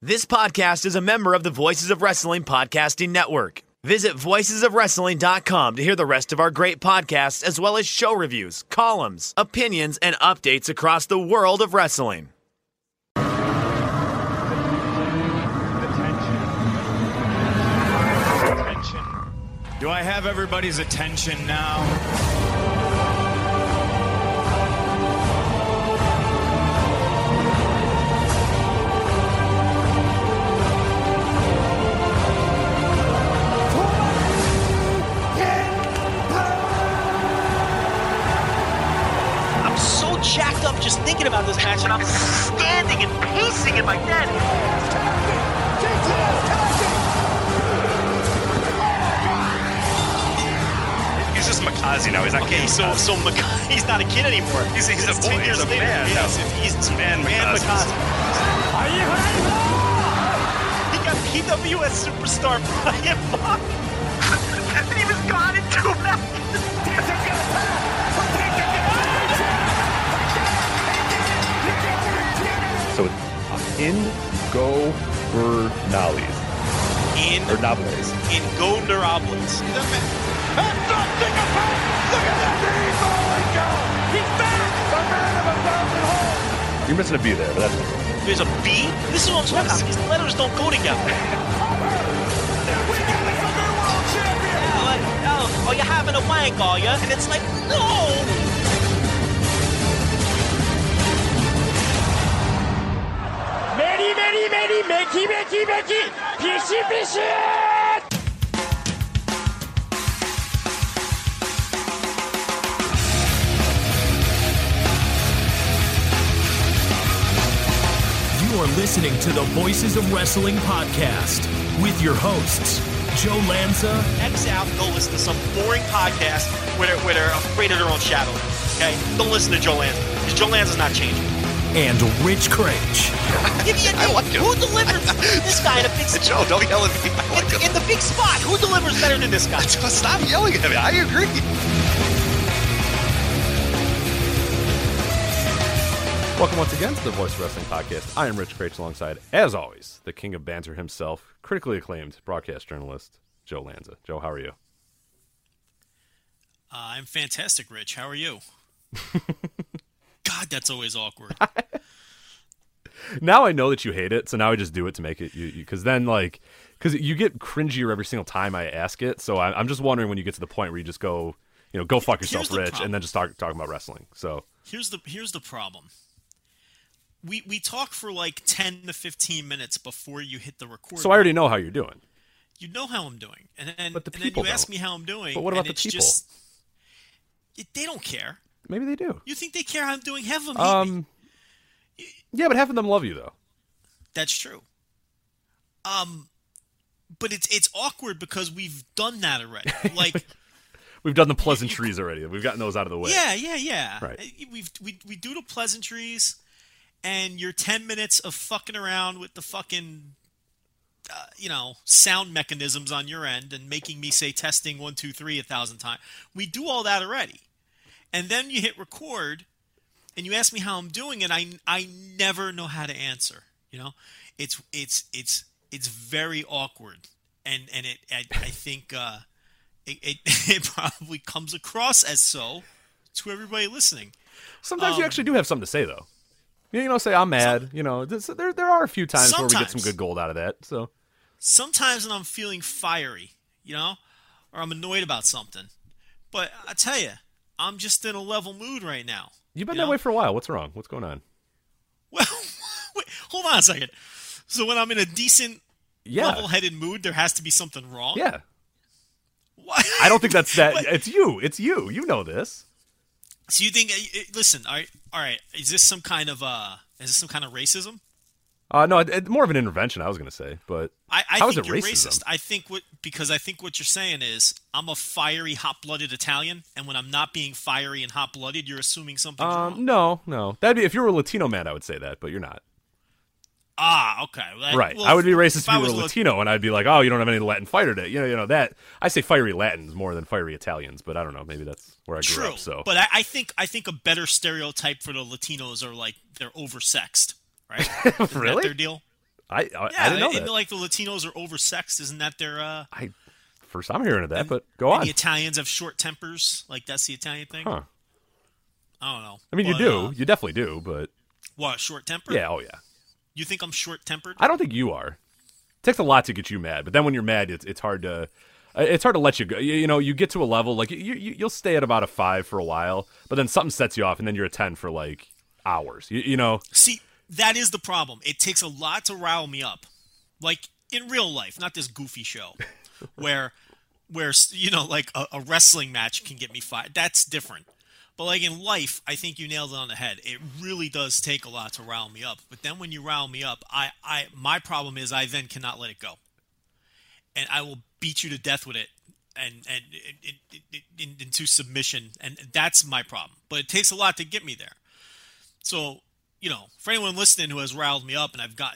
This podcast is a member of the Voices of Wrestling Podcasting Network. Visit voicesofwrestling.com to hear the rest of our great podcasts, as well as show reviews, columns, opinions, and updates across the world of wrestling. Attention. Do I have everybody's attention now? Just thinking about this match, and I'm standing and pacing in my bed. He's just Makazi now. He's not Okay, King so Makazi. so Maka- he's not a kid anymore. He's- he's a boy, he's a later. man Yes, now. if he's Man man Makazi. Makazi. He got PWS superstar Brian Mock. and he was gone in two minutes. It's in Go Bernales. In Or Navales. in Gondarables. You're missing a B there, but that's There's a B. This is what I'm talking about. These letters don't go together. Oh, oh, you're having a wank, are you? And it's like, no. You are listening to the Voices of Wrestling podcast with your hosts, Joe Lanza X out go listen to some boring podcast where they're, where they're afraid of their own shadow. Okay? Don't listen to Joe Lanza. Because Joe Lanza's not changing. And Rich Kraetsch. Give me a I name. like. Who delivers this guy in a big spot? Joe, don't yell at me. Like In, him. in the big spot, who delivers better than this guy? Stop yelling at me. I agree. Welcome once again to the Voice Wrestling Podcast. I am Rich Kraetsch alongside, as always, the king of banter himself, critically acclaimed broadcast journalist, Joe Lanza. Joe, how are you? Uh, I'm fantastic, Rich. How are you? God, that's always awkward. Now I know that you hate it, so now I just do it to make it you because then like because you get cringier every single time I ask it. So I, I'm just wondering when you get to the point where you just go, you know, go fuck yourself, Rich, problem. and then just start talking about wrestling. So Here's the here's the problem. We we talk for like ten to fifteen minutes before you hit the record. so I already know how you're doing. you know how I'm doing, and then But the and then people you ask don't. me how I'm doing. But what about and the it's people? Just, it, they don't care. Maybe they do. You think they care how I'm doing? Have them hate me. Um, yeah, but half of them love you though. That's true. Um, but it's it's awkward because we've done that already. Like. We've done the pleasantries already. We've gotten those out of the way. Yeah, yeah, yeah. Right. We've we we do the pleasantries, and your ten minutes of fucking around with the fucking, uh, you know, sound mechanisms on your end and making me say testing one two three a thousand times. We do all that already, and then you hit record, and you ask me how I'm doing, and I I never know how to answer. You know, it's it's it's it's very awkward, and and it I, I think. uh it, it, it probably comes across as so to everybody listening. Sometimes you Um, actually do have something to say though. You know, say I'm mad. you know, this, there there are a few times where we get some good gold out of that. So Sometimes when I'm feeling fiery, you know, or I'm annoyed about something. But I tell you, I'm just in a level mood right now. you've been You that know? way for a while. What's wrong? What's going on? Well, wait, hold on a second. So when I'm in a decent, Yeah, level-headed mood, there has to be something wrong. yeah. Why? I don't think that's that. It's you. It's you. You know this. So you think? uh, Listen, all right, all right. Is this some kind of uh? Is this some kind of racism? Uh, no, it, more of an intervention. I was going to say, but I, I how is think it racist. I think what because I think what you're saying is I'm a fiery, hot-blooded Italian, and when I'm not being fiery and hot-blooded, you're assuming something's wrong. Um, no, no. That'd be if you were a Latino man, I would say that, but you're not. Ah, okay. Well, Right. well, I would be racist if, I you were was a Lat- Latino, and I'd be like, "Oh, you don't have any Latin fighter today." You know, you know that. I say fiery Latins more than fiery Italians, but I don't know. Maybe that's where I grew True, up. So, but I, I think I think a better stereotype for the Latinos are like they're oversexed, right? Isn't Really? that their deal? I I, Yeah, I didn't know and that. like the Latinos are oversexed. Isn't that their? uh I first I'm hearing of that, but go on. The Italians have short tempers. Like that's the Italian thing. Huh. I don't know. I mean, you do. uh, you definitely do, but what short temper? yeah, oh yeah. You think I'm short tempered? I don't think you are. It takes a lot to get you mad, but then when you're mad, it's it's hard to it's hard to let you go. You, you know, you get to a level like you, you you'll stay at about a five for a while, but then something sets you off, and then you're a ten for like hours. You, you know, See, that is the problem. It takes a lot to rile me up. Like in real life, not this goofy show where where you know like a, a wrestling match can get me fired. That's different. But like in life, I think you nailed it on the head. It really does take a lot to rile me up. But then when you rile me up, I, I my problem is I then cannot let it go. And I will beat you to death with it and and in, in, in, into submission and that's my problem. But it takes a lot to get me there. So, you know, for anyone listening who has riled me up, and I've got,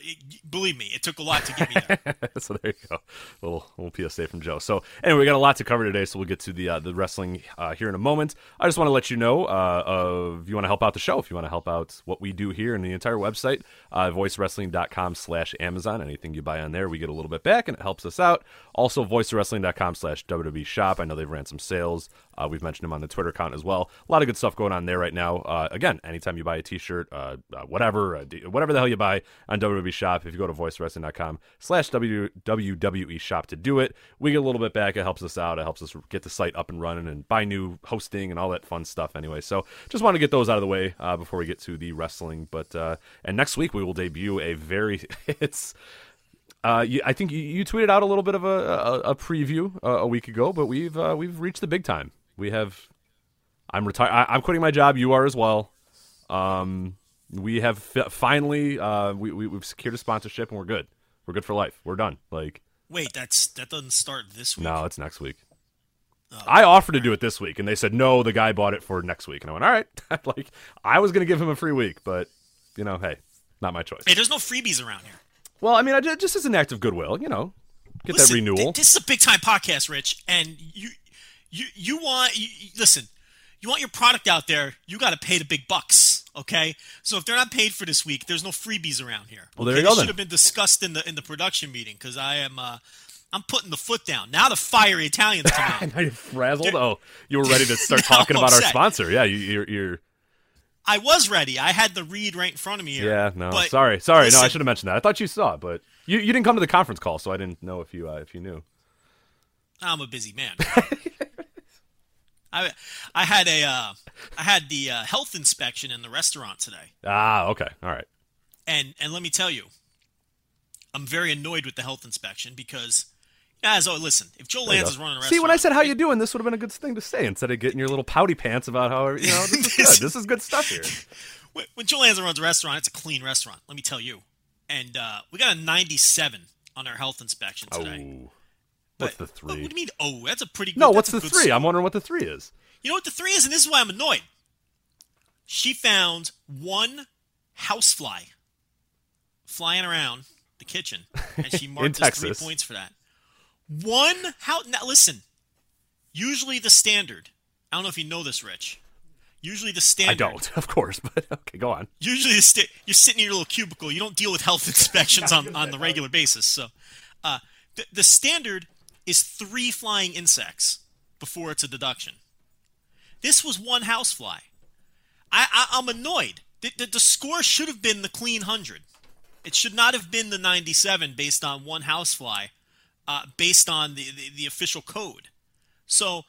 believe me, it took a lot to get me there. so there you go, little little PSA from Joe. So anyway, we got a lot to cover today, so we'll get to the uh, the wrestling uh, here in a moment. I just want to let you know uh, of you want to help out the show, if you want to help out what we do here and the entire website, uh, voicewrestling.com/slash Amazon. Anything you buy on there, we get a little bit back, and it helps us out. Also, voicewrestling.com/slash WWE Shop. I know they've ran some sales. Uh, we've mentioned them on the Twitter account as well. A lot of good stuff going on there right now. Uh, again, anytime you buy a T-shirt, uh, uh, whatever, uh, whatever the hell you buy on WWE Shop, if you go to voicewrestling.com slash WWE Shop to do it, we get a little bit back. It helps us out. It helps us get the site up and running and buy new hosting and all that fun stuff. Anyway, so just want to get those out of the way uh, before we get to the wrestling. But and next week we will debut a very it's. Uh, you, I think you, you tweeted out a little bit of a, a, a preview uh, a week ago, but we've uh, we've reached the big time. We have. I'm retired. I'm quitting my job. You are as well. Um, we have fi- finally uh, we, we we've secured a sponsorship and we're good. We're good for life. We're done. Like Wait, that's that doesn't start this week. no, it's next week. I offered to do it this week, and they said no. The guy bought it for next week, and I went, all right. like I was going to give him a free week, but you know, hey, not my choice. Hey, there's no freebies around here. Well, I mean, I ju- just as an act of goodwill, you know, get Listen, that renewal. th- this is a big time podcast, Rich, and you you you want you, you- listen. You want your product out there, you got to pay the big bucks, okay? So if they're not paid for this week, there's no freebies around here. Well, there okay? you go should have been discussed in the in the production meeting because I am uh, I'm putting the foot down. Now the fiery Italians come in. Now you're frazzled. Oh, you were ready to start talking about our sponsor. Yeah, you, you're, you're. I was ready. I had the read right in front of me here. Yeah, no, sorry, sorry. no, I should have mentioned that. I thought you saw, it, but you, you didn't come to the conference call, so I didn't know if you uh, if you knew. I'm a busy man. I I had a uh, I had the uh, health inspection in the restaurant today, Ah, okay, all right. and and let me tell you, I'm very annoyed with the health inspection because, as oh listen, if Joe Lanza is running a See, when I said how you doing, this would have been a good thing to say instead of getting your little pouty pants about how you know this is good. this is good stuff here. when, when Joe Lanza runs a restaurant, it's a clean restaurant. Let me tell you, and uh, we got a 97 on our health inspection today. Oh, what's the three? What do you mean? Oh, that's a pretty. Good, no, what's the three? score. I'm wondering what the three is. You know what the three is, and this is why I'm annoyed. She found one housefly flying around the kitchen, and she marked us three points for that. One house. Now listen. Usually the standard. I don't know if you know this, Rich. Usually the standard. I don't, of course, but okay, go on. Usually the sta- you're sitting in your little cubicle. You don't deal with health inspections on, on the regular basis. So, uh, the, the standard is three flying insects before it's a deduction. This was one housefly. I, I I'm annoyed. The, the, the score should have been the clean hundred. It should not have been the 97 based on one housefly, uh, based on the, the the official code. So,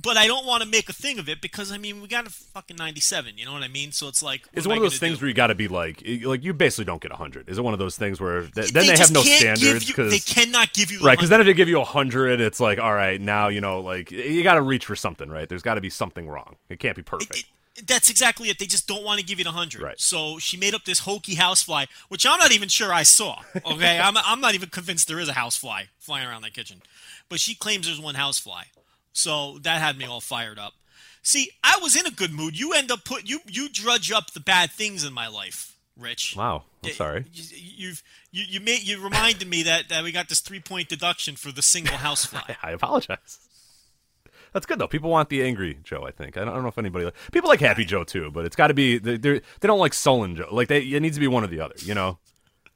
but I don't want to make a thing of it because I mean we got a fucking 97. You know what I mean? So it's like It's one of those things do? where you got to be like, like you basically don't get hundred. Is it one of those things where th- then They they, have no standards because they cannot give you right? Because then if they give you hundred, it's like all right, now you know, like you got to reach for something, right? There's got to be something wrong. It can't be perfect. It- That's exactly it. They just don't want to give you the hundred. Right. So she made up this hokey housefly, which I'm not even sure I saw. Okay, I'm I'm not even convinced there is a housefly flying around that kitchen, but she claims there's one housefly. So that had me all fired up. See, I was in a good mood. You end up put you you drudge up the bad things in my life, Rich. Wow. I'm sorry. You, you've you you made you reminded me that that we got this three point deduction for the single housefly. I apologize. That's good though. People want the angry Joe. I think. I don't, I don't know if anybody people like Happy Joe too, but it's got to be they they don't like sullen Joe. Like they it needs to be one or the other. You know.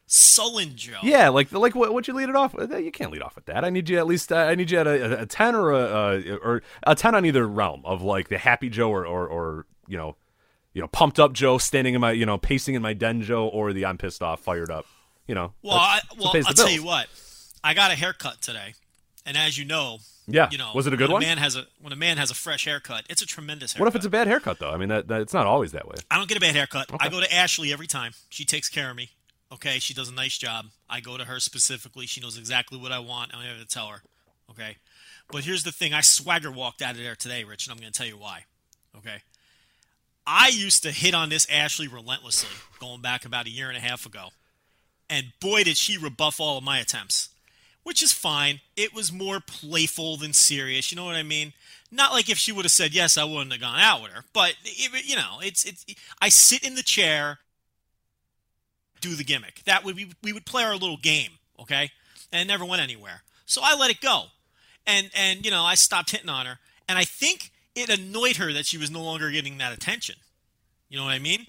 Sullen Joe. Yeah, like like what what you lead it off? with? You can't lead off with that. I need you at least. Uh, I need you at a, a ten or a uh, or a ten on either realm of like the Happy Joe or or, or you know. You know, pumped up Joe, standing in my, you know, pacing in my den Joe, or the I'm pissed off, fired up. You know. Well, I, well, it pays the I'll tell you what. I got a haircut today, and as you know, Yeah. you know, Was it a good when one? A man has a when a man has a fresh haircut, it's a tremendous haircut. What if it's a bad haircut though? I mean, that, that it's not always that way. I don't get a bad haircut. I go to Ashley every time. She takes care of me. Okay, she does a nice job. I go to her specifically. She knows exactly what I want. I don't have to tell her. Okay, but here's the thing: I swagger walked out of there today, Rich, and I'm going to tell you why. Okay, I used to hit on this Ashley relentlessly, going back about a year and a half ago, and boy, did she rebuff all of my attempts. Which is fine. It was more playful than serious. You know what I mean? Not like if she would have said yes, I wouldn't have gone out with her. But it, you know, it's it's. I sit in the chair, do the gimmick. That would be we would play our little game, okay? And never went anywhere. So I let it go, and and you know I stopped hitting on her, and I think it annoyed her that she was no longer getting that attention. You know what I mean?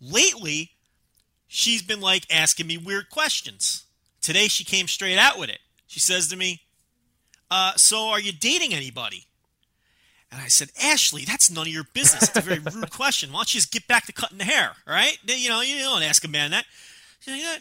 Lately, she's been like asking me weird questions. Today she came straight out with it. She says to me, uh, "So are you dating anybody?" And I said, Ashley, that's none of your business. It's a very rude question. Why don't you just get back to cutting the hair, all right? You know, you don't ask a man that. Like, "Yeah,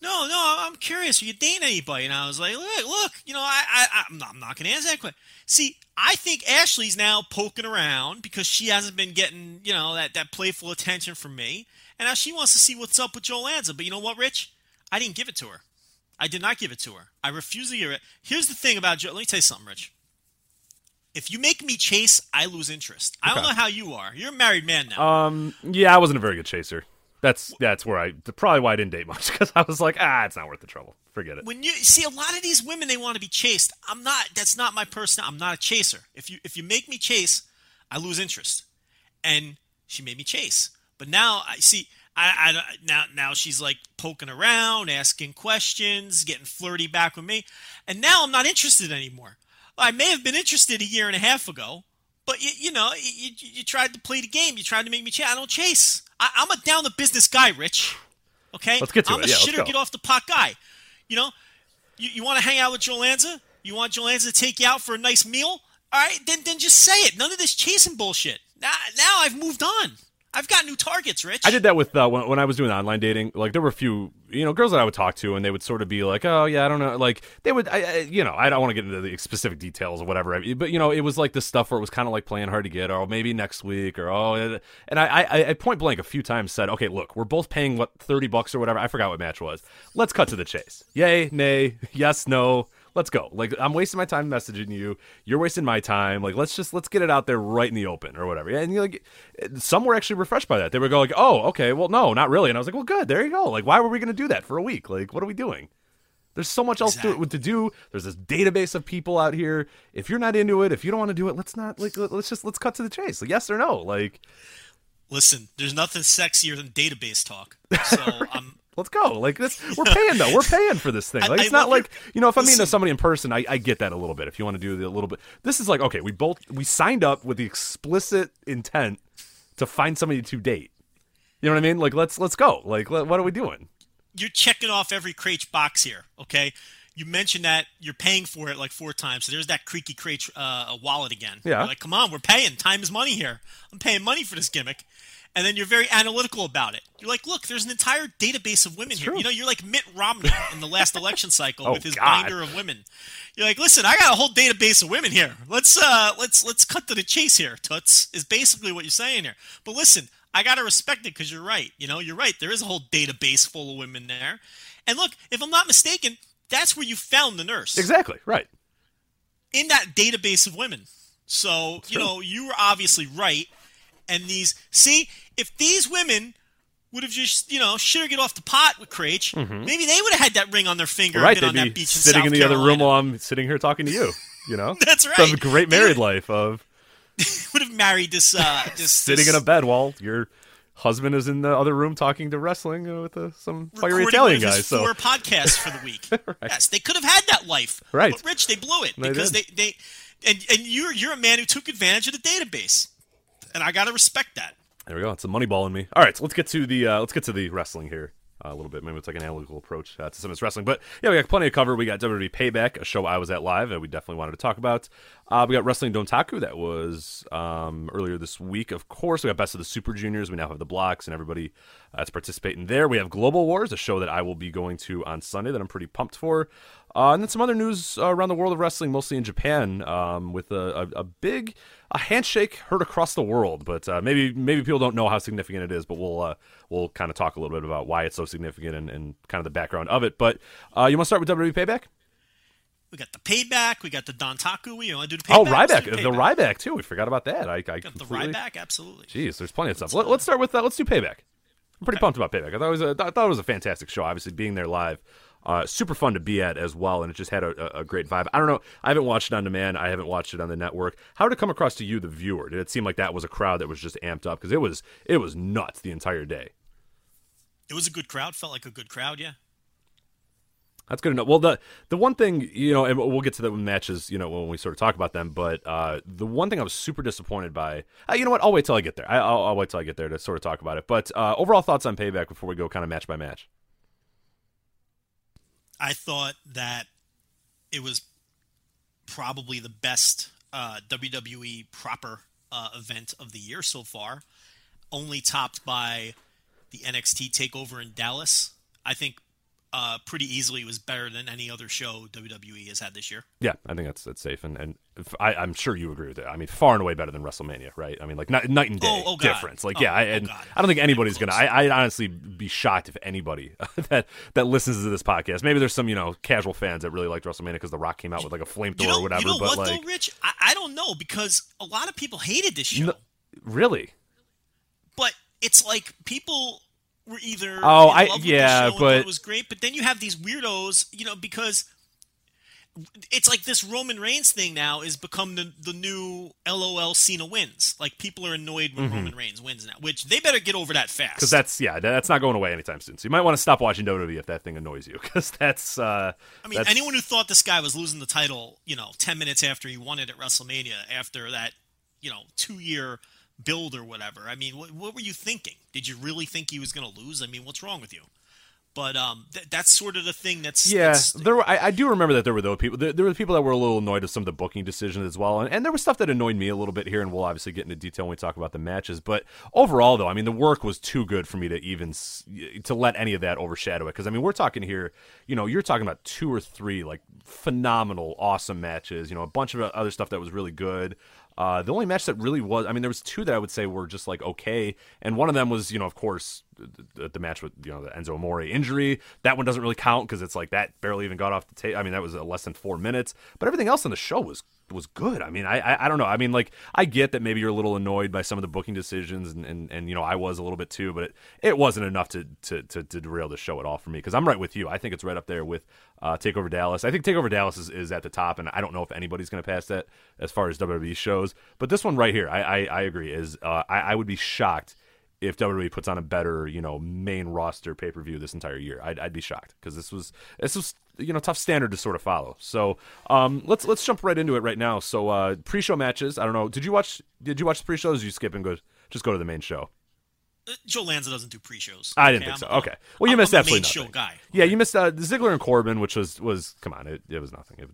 No, no, I'm curious. Are you dating anybody? And I was like, look, look, you know, I, I, I'm not, I'm not going to answer that question. See, I think Ashley's now poking around because she hasn't been getting, you know, that, that playful attention from me. And now she wants to see what's up with Joe Lanza. But you know what, Rich? I didn't give it to her. I did not give it to her. I refuse to give it. Here's the thing about Joe. Let me tell you something, Rich. If you make me chase, I lose interest. I don't know how you are. You're a married man now. Um, yeah, I wasn't a very good chaser. That's that's where I probably why I didn't date much because I was like, ah, it's not worth the trouble. Forget it. when you see a lot of these women, they want to be chased. I'm not. That's not my person. I'm not a chaser. If you if you make me chase, I lose interest. And she made me chase. But now I see. I, I now now she's like poking around, asking questions, getting flirty back with me, and now I'm not interested anymore. I may have been interested a year and a half ago, but you, you know, you, you, you tried to play the game. You tried to make me chase. I don't chase. I, I'm a down the business guy, Rich. Okay, Let's get to I'm it. a Yeah, shitter get off the pot guy. You know, you, you want to hang out with Joe Lanza? You want Joe Lanza to take you out for a nice meal? All right, then then just say it. None of this chasing bullshit. Now now I've moved on. I've got new targets, Rich. I did that with uh, when, when I was doing online dating. Like there were a few, you know, girls that I would talk to, and they would sort of be like, "Oh yeah, I don't know." Like they would, I, I, you know, I don't want to get into the specific details or whatever. But you know, it was like this stuff where it was kind of like playing hard to get, or maybe next week, or oh, and I, I, I point blank a few times said, "Okay, look, we're both paying what thirty bucks or whatever. I forgot what match was. Let's cut to the chase. Yay, nay, yes, no." Let's go. Like I'm wasting my time messaging you. You're wasting my time. Like let's just let's get it out there right in the open or whatever. And you're like some were actually refreshed by that. They would go like, "Oh, okay, well, no, not really." And I was like, "Well, good. There you go. Like, why were we going to do that for a week? Like, what are we doing?" There's so much else to, to do. There's this database of people out here. If you're not into it, if you don't want to do it, let's not like let- let's just let's cut to the chase. Like, yes or no. Like, Listen, there's nothing sexier than database talk. So I'm let's go. Like this, we're paying though. We're paying for this thing. I- Like I it's not love your- like you know if I'm meeting somebody in person, I, I get that a little bit. If you want to do the little bit, this is like okay, we both we signed up with the explicit intent to find somebody to date. You know what I mean? Like let's let's go. Like let- what are we doing? you're checking off every crate box here, okay? You mentioned that you're paying for it like four times. So there's that creaky crate uh, wallet again. Yeah. You're like, come on, we're paying. Time is money here. I'm paying money for this gimmick. And then you're very analytical about it. You're like, look, there's an entire database of women here. true. You know, you're like Mitt Romney in the last election cycle Oh, with his God. binder of women. You're like, listen, I got a whole database of women here. Let's uh, let's let's cut to the chase here. Toots is basically what you're saying here. But listen, I gotta respect it because you're right. You know, you're right. There is a whole database full of women there. And look, if I'm not mistaken, that's where you found the nurse Exactly right. in that database of women. So you true. know, you were obviously right. And these, see, if these women would have just, you know, sugared off the pot with Kraetsch, maybe they would have had that ring on their finger Mm-hmm. right, and been they'd on be that beach in sitting South in the other room while I'm sitting here talking to you. You know, That's Some right. great married would- life of would have married this, uh, this sitting this in a bed while your husband is in the other room talking to wrestling with uh, some fiery recording Italian one of guys. his So four podcasts for the week. Yes, they could have had that life. Right. But Rich, they blew it They because did. they, they and and you're you're a man who took advantage of the database, and I got to respect that. There we go. It's a money ball in me. All right, so let's get to the uh, let's get to the wrestling here uh, a little bit. Maybe it's like an analytical approach uh, to some of this wrestling. But yeah, we got plenty of cover. We got WWE Payback, a show I was at live that we definitely wanted to talk about. Uh, we got Wrestling Dontaku that was um, earlier this week. Of course, we got Best of the Super Juniors. We now have the blocks and everybody uh, that's participating there. We have Global Wars, a show that I will be going to on Sunday that I'm pretty pumped for. Uh, and then some other news uh, around the world of wrestling, mostly in Japan, um, with a, a, a big a handshake heard across the world. But uh, maybe maybe people don't know how significant it is. But we'll uh, we'll kind of talk a little bit about why it's so significant and, and kind of the background of it. But uh, you want to start with WWE Payback? We got the payback. We got the Dontaku. We want to do the payback. Oh, Ryback, do the Ryback too. We forgot about that. I, I Got the. Ryback. Absolutely. Jeez, there's plenty of stuff. Let, us start with that. Let's do Payback. I'm pretty pumped about Payback. I thought it was a, I thought it was a fantastic show. Obviously, being there live, uh, super fun to be at as well, and it just had a, a, great vibe. I don't know. I haven't watched it on demand. I haven't watched it on the network. How did it come across to you, the viewer? Did it seem like that was a crowd that was just amped up because it was it was nuts the entire day? It was a good crowd. Felt like a good crowd. Yeah. That's good enough. Well, the the one thing you know, and we'll get to the matches, you know, when we sort of talk about them. But uh, the one thing I was super disappointed by, uh, you know what? I'll wait till I get there. I, I'll, I'll wait till I get there to sort of talk about it. But uh, overall thoughts on Payback before we go kind of match by match. I thought that it was probably the best uh, WWE proper uh, event of the year so far, only topped by the NXT takeover in Dallas. I think uh, pretty easily was better than any other show WWE has had this year. Yeah, I think that's that's safe, and and I, I'm sure you agree with it. I mean, far and away better than WrestleMania, right? I mean, like night, night and day Oh, oh, difference. Like, Oh, yeah, I, oh, and. I don't think anybody's gonna. I, I'd honestly be shocked if anybody that that listens to this podcast. Maybe there's some you know casual fans that really liked WrestleMania because The Rock came out with like a flamethrower You know, or whatever. you know but what like, though, Rich? I, I don't know because a lot of people hated this show. No- really, but it's like people were either Oh, I- yeah, the show but- it was great, but then you have these weirdos, you know, because it's like this Roman Reigns thing now is become the the new LOL Cena wins. Like people are annoyed when Roman Reigns wins now, which they better get over that fast. because that's yeah, that's not going away anytime soon. So you might want to stop watching WWE if that thing annoys you, because that's. Uh, I mean, that's- anyone who thought this guy was losing the title, you know, ten minutes after he won it at WrestleMania, after that, you know, two year build or whatever. I mean, what, what were you thinking? Did you really think he was going to lose? I mean, what's wrong with you? But um, th- that's sort of the thing that's Yeah, that's- there were. I, I do remember that there were those people. There, there were people that were a little annoyed with some of the booking decisions as well, and, and there was stuff that annoyed me a little bit here. And we'll obviously get into detail when we talk about the matches. But overall, though, I mean, the work was too good for me to even to let any of that overshadow it. Because I mean, we're talking here. You know, you're talking about two or three like phenomenal, awesome matches. You know, a bunch of other stuff that was really good. Uh, the only match that really was, I mean, there was two that I would say were just like okay, and one of them was, you know, of course, the, the match with you know the Enzo Amore injury. That one doesn't really count because it's like that barely even got off the tape. I mean, that was less than four minutes, but everything else on the show was was good. I mean, I, I I don't know. I mean, like I get that maybe you're a little annoyed by some of the booking decisions, and and, and you know I was a little bit too, but it, it wasn't enough to, to to to derail the show at all for me because I'm right with you. I think it's right up there with uh, Takeover Dallas. I think Takeover Dallas is, is at the top, and I don't know if anybody's going to pass that as far as WWE shows. But this one right here, I I, I agree. Is uh, I, I would be shocked if WWE puts on a better, you know, main roster pay per view this entire year. I'd, I'd be shocked because this was this was you know tough standard to sort of follow. So um, let's let's jump right into it right now. So uh, pre show matches. I don't know. Did you watch Did you watch the pre shows? Did you skip and go just go to the main show? uh, Joe Lanza doesn't do pre-shows. I didn't think so. Okay. Well, you I'm- missed I'm absolutely main nothing. show guy. Yeah, you missed uh, Ziggler and Corbin, which was was come on, it, it was nothing. It,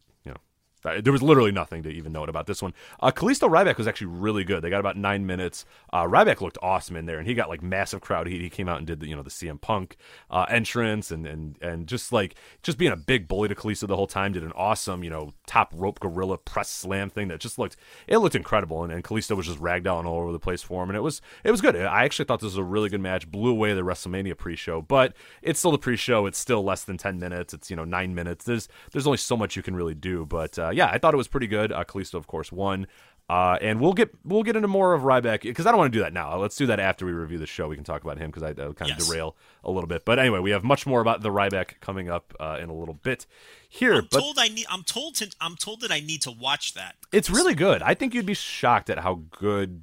there was literally nothing to even note about this one. Uh, Kalisto Ryback was actually really good. They got about nine minutes. Uh, Ryback looked awesome in there, and he got like massive crowd heat. He came out and did the you know the CM Punk uh, entrance, and and and just like just being a big bully to Kalisto the whole time. Did an awesome you know top rope gorilla press slam thing that just looked it looked incredible, and, and Kalisto was just ragdolling all over the place for him, and it was it was good. I actually thought this was a really good match. Blew away the WrestleMania pre-show, but it's still the pre-show. It's still less than ten minutes. It's you know nine minutes. There's there's only so much you can really do, but uh, yeah, I thought it was pretty good. Uh, Kalisto, of course, won. Uh, and we'll get we'll get into more of Ryback because I don't want to do that now. Let's do that after we review the show. We can talk about him because I uh, kind of Yes. derail a little bit. But anyway, we have much more about the Ryback coming up uh, in a little bit here. I'm but told I need. I'm told to. I'm told that I need to watch that. it's really good. I think you'd be shocked at how good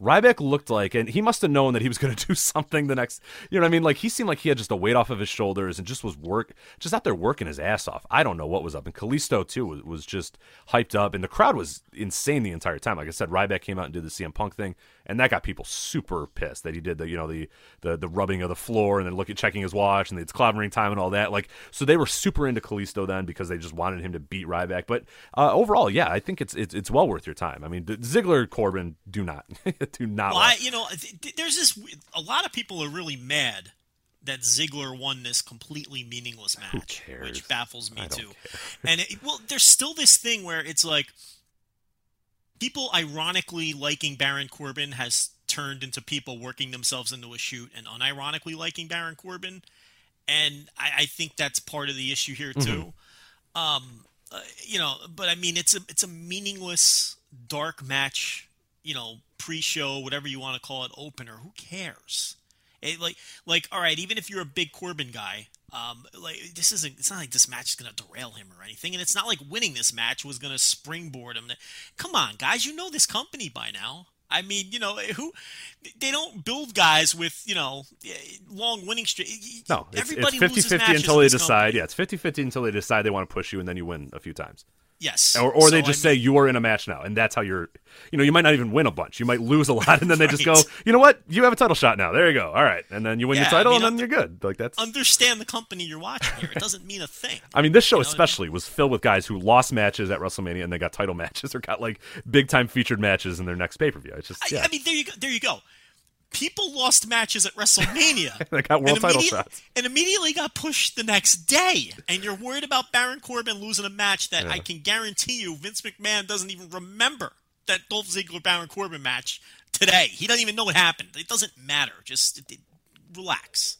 Ryback looked like, and he must have known that he was going to do something the next. You know what I mean? Like he seemed like he had just a weight off of his shoulders and just was work, just out there working his ass off. I don't know what was up, and Kalisto too was, was just hyped up, and the crowd was insane the entire time. Like I said, Ryback came out and did the CM Punk thing, and that got people super pissed that he did the you know the the the rubbing of the floor and then looking checking his watch and it's clobbering time and all that. Like so they were super into Kalisto then because they just wanted him to beat Ryback. But uh, overall, yeah, I think it's it's it's well worth your time. I mean, Ziggler Corbin do not do not. Well, I, you know, th- th- there's this. A lot of people are really mad that Ziggler won this completely meaningless match, cares? which baffles me too. care. and it, well, there's still this thing where it's like people ironically liking Baron Corbin has turned into people working themselves into a shoot, and unironically liking Baron Corbin, and I, I think that's part of the issue here too. Um, uh, you know, but I mean, it's a it's a meaningless dark match. You know, pre-show, whatever you want to call it, opener. Who cares? It, like, like, all right, even if you're a big Corbin guy, um, like this isn't. It's not like this match is gonna derail him or anything, and it's not like winning this match was gonna springboard him. To, come on, guys, you know this company by now. I mean, you know who? They don't build guys with you know long winning streak. no, it's, everybody it's 50 loses 50 matches until they decide. company. Yeah, it's 50 50 until they decide they want to push you and then you win a few times. Yes, Or, or they just I say you are in a match now, and that's how you're. You know, you might not even win a bunch. You might lose a lot, and then they just go, you know what? You have a title shot now. There you go. All right, and then you win Yeah, your I title, mean, and then you're good. Like that's. understand the company you're watching here. It doesn't mean a thing. I mean, this show You know I mean? especially was filled with guys who lost matches at WrestleMania and they got title matches or got like big time featured matches in their next pay per view. It's just I, yeah, I mean, there you go. There you go. People lost matches at WrestleMania. They got world and title shots. And immediately got pushed the next day. And you're worried about Baron Corbin losing a match that I can guarantee you Vince McMahon doesn't even remember that Dolph Ziggler Baron Corbin match today. He doesn't even know what happened. It doesn't matter. Just it, it- relax.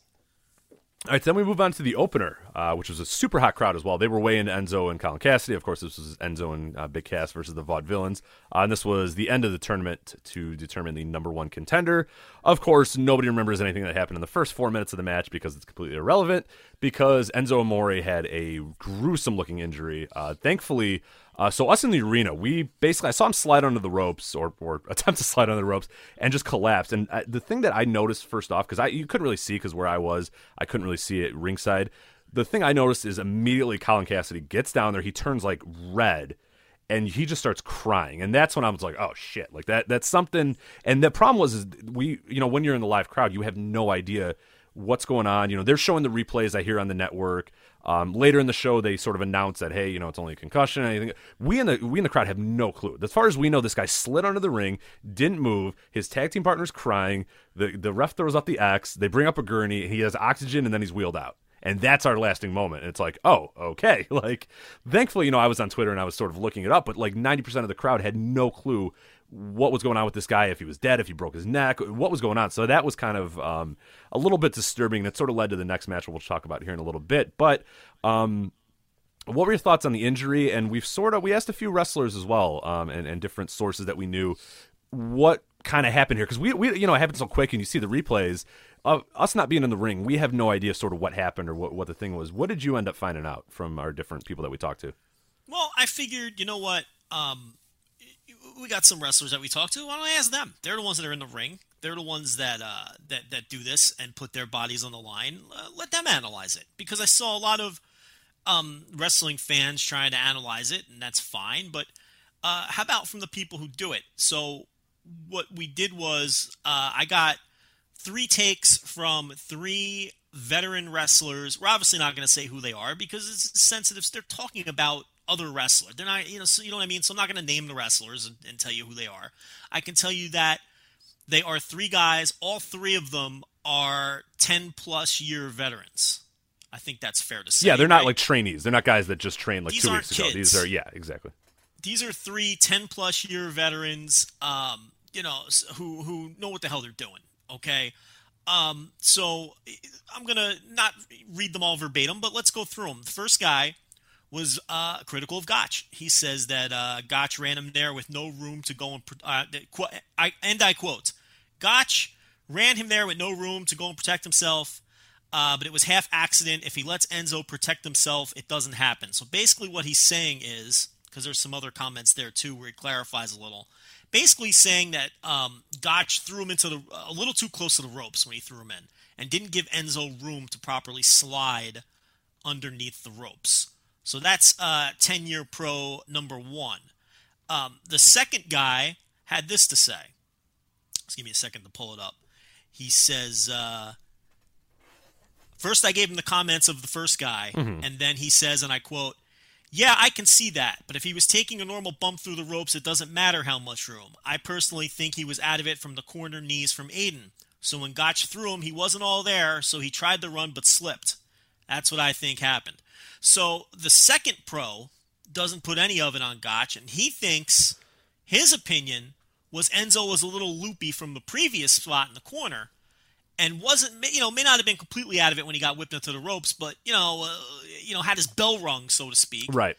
All right, so then we move on to the opener, uh, which was a super hot crowd as well. They were weighing Enzo and Colin Cassady. Of course, this was Enzo and uh, Big Cass versus the Vaudevillains. Uh, and this was the end of the tournament to determine the number one contender. Of course, nobody remembers anything that happened in the first four minutes of the match because it's completely irrelevant. Because Enzo Amore had a gruesome looking injury. Uh, thankfully, uh, so us in the arena, we basically I saw him slide under the ropes or, or attempt to slide under the ropes and just collapsed. And uh, the thing that I noticed first off, because I you couldn't really see because where I was, I couldn't really see it ringside. The thing I noticed is immediately Colin Cassady gets down there, he turns like red, and he just starts crying, and that's when I was like, oh shit, like that that's something. And the problem was is we you know when you're in the live crowd, you have no idea what's going on. You know, they're showing the replays I hear on the network. Um, later in the show, they sort of announce that hey, you know, it's only a concussion. Anything. We in the we in the crowd have no clue. As far as we know, this guy slid under the ring, didn't move. His tag team partner's crying. The the ref throws up the X. They bring up a gurney. He has oxygen, and then he's wheeled out. And that's our lasting moment. And it's like, oh, okay. Like, thankfully, you know, I was on Twitter and I was sort of looking it up, but like 90% of the crowd had no clue what was going on with this guy, if he was dead, if he broke his neck, what was going on. So that was kind of um, a little bit disturbing. That sort of led to the next match, we'll talk about here in a little bit. But um, what were your thoughts on the injury? And we've sort of we asked a few wrestlers as well, um, and, and different sources that we knew what kind of happened here because we, we you know it happened so quick and you see the replays of us not being in the ring we have no idea sort of what happened or what, what the thing was what did you end up finding out from our different people that we talked to Well, I figured, you know what? Um, we got some wrestlers that we talked to. Why don't I ask them? They're the ones that are in the ring. They're the ones that uh, that that do this and put their bodies on the line. Uh, let them analyze it because I saw a lot of um, wrestling fans trying to analyze it, and that's fine. But uh, how about from the people who do it? So what we did was uh, I got three takes from three veteran wrestlers. We're obviously not going to say who they are because it's sensitive. They're talking about other wrestlers. They're not, you know, so you know what I mean. So I'm not going to name the wrestlers and, and tell you who they are. I can tell you that they are three guys. All three of them are 10 plus year veterans. I think that's fair to say. yeah they're not right? like trainees they're not guys that just trained like These two weeks ago these are yeah exactly these are three 10 plus year veterans um you know who who know what the hell they're doing okay um so i'm gonna not read them all verbatim but let's go through them the first guy was uh, critical of Gotch. He says that uh, Gotch ran him there with no room to go and uh, I, and I quote, Gotch ran him there with no room to go and protect himself. Uh, but it was half accident. If he lets Enzo protect himself, it doesn't happen. So basically, what he's saying is because there's some other comments there too where he clarifies a little. Basically, saying that um, Gotch threw him into the a little too close to the ropes when he threw him in, and didn't give Enzo room to properly slide underneath the ropes. So that's uh, 10 year pro number one. Um, the second guy had this to say. Just give me a second to pull it up. He says, uh, First, I gave him the comments of the first guy, Mhm. and then he says, and I quote, Yeah, I can see that, but if he was taking a normal bump through the ropes, it doesn't matter how much room. I personally think he was out of it from the corner knees from Aiden. So when Gotch threw him, he wasn't all there, so he tried to run but slipped. That's what I think happened. So the second pro doesn't put any of it on Gotch, and he thinks his opinion was Enzo was a little loopy from the previous spot in the corner, and wasn't you know may not have been completely out of it when he got whipped into the ropes, but you know uh, you know had his bell rung so to speak, Right.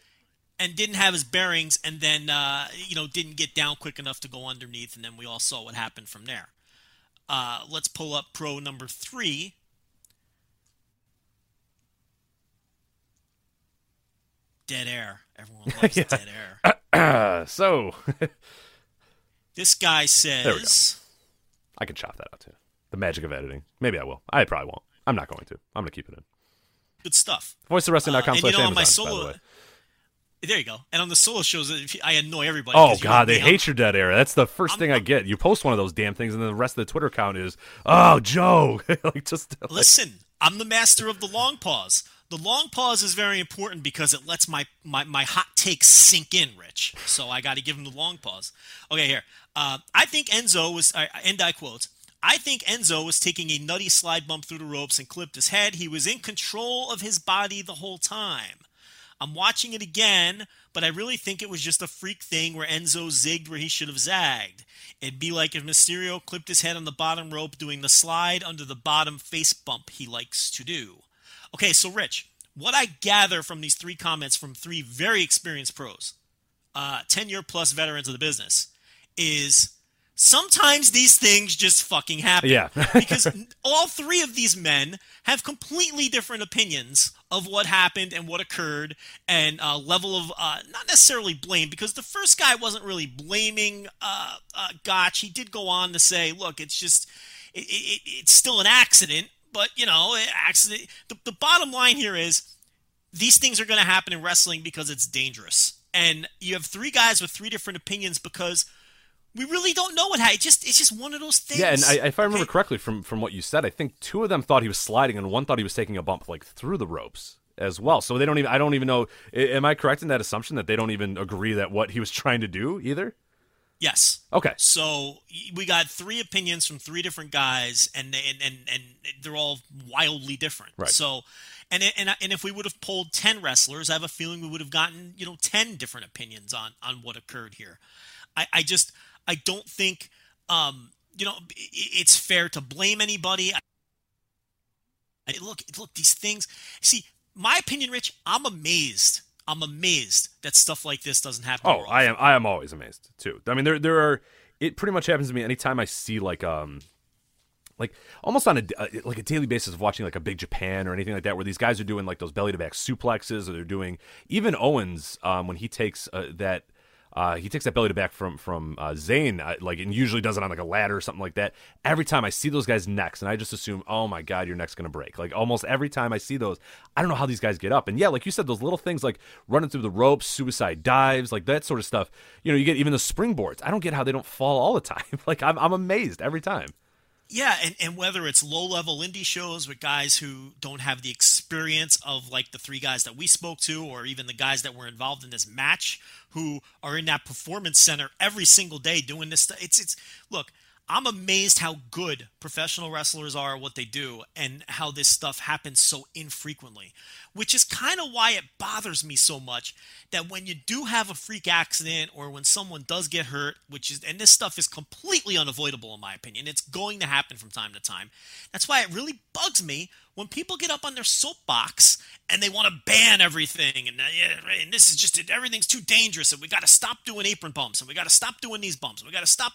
and didn't have his bearings, and then uh, you know didn't get down quick enough to go underneath, and then we all saw what happened from there. Uh, let's pull up pro number three. Dead air. Everyone loves Yeah. dead air. so This guy There we go. says. I can chop that out too. The magic of editing. Maybe I will. I probably won't. I'm not going to. I'm going to keep it in. Good stuff. VoiceOfWrestling.com Uh, slash you know, on Amazon, my by the solo, way. there you go. And on the solo shows, I annoy everybody. Oh God, they hate your dead air. That's the 1st thing I get. You post one of those damn things, and then the rest of the Twitter account is, "Oh, Joe." like just like, Listen, I'm the master of the long pause. The long pause is very important because it lets my my, my hot takes sink in, Rich. So I got to give him the long pause. Okay, here. Uh, I think Enzo was, uh, and I quote. I think Enzo was taking a nutty slide bump through the ropes and clipped his head. He was in control of his body the whole time. I'm watching it again, but I really think it was just a freak thing where Enzo zigged where he should have zagged. It'd be like if Mysterio clipped his head on the bottom rope doing the slide under the bottom face bump he likes to do. Okay, so Rich, what I gather from these three comments from three very experienced pros, uh, 10 year plus veterans of the business, is sometimes these things just fucking happen. Yeah. because all three of these men have completely different opinions of what happened and what occurred and uh, level of uh, not necessarily blame because the first guy wasn't really blaming uh, uh, Gotch. He did go on to say, look, it's just, it, it, it's still an accident, but, you know, accident. The, the bottom line here is these things are going to happen in wrestling because it's dangerous. And you have three guys with three different opinions because we really don't know what happened. It just it's just one of those things. yeah, and I, if I remember okay? correctly from from what you said, I think two of them thought he was sliding, and one thought he was taking a bump like through the ropes as well. So they don't even. I don't even know. Am I correct in that assumption that they don't even agree that what he was trying to do either? Yes. Okay. So we got three opinions from three different guys, and they- and and, and they're all wildly different. Right. So, and and and if we would have polled ten wrestlers, I have a feeling we would have gotten you know ten different opinions on on what occurred here. I, I just I don't think um you know it's fair to blame anybody. I, look look these things. See, my opinion, Rich. I'm amazed. I'm amazed that stuff like this doesn't happen. Oh, I am. I am always amazed too. I mean, there there are. It pretty much happens to me anytime I see like um, like almost on a uh, like a daily basis of watching like a Big Japan or anything like that, where these guys are doing like those belly to back suplexes, or they're doing Kevin Owens um when he takes uh, that. Uh, he takes that belly to back from from uh, uh, like and usually does it on like a ladder or something like that. Every time I see those guys' necks, and I just assume, oh my god, your neck's gonna break. Like almost every time I see those, I don't know how these guys get up. And yeah, like you said, those little things like running through the ropes, suicide dives, like that sort of stuff. You know, you get even the springboards. I don't get how they don't fall all the time. like I'm I'm amazed every time. Yeah, and, and whether it's low level indie shows with guys who don't have the experience of like the three guys that we spoke to, or even the guys that were involved in this match who are in that performance center every single day doing this stuff. It's it's look, I'm amazed how good professional wrestlers are at what they do and how this stuff happens so infrequently, which is kind of why it bothers me so much that when you do have a freak accident or when someone does get hurt, which is, and this stuff is completely unavoidable in my opinion, it's going to happen from time to time. That's why it really bugs me when people get up on their soapbox and they want to ban everything and, uh, and this is just everything's too dangerous and we got to stop doing apron bumps and we got to stop doing these bumps and we got to stop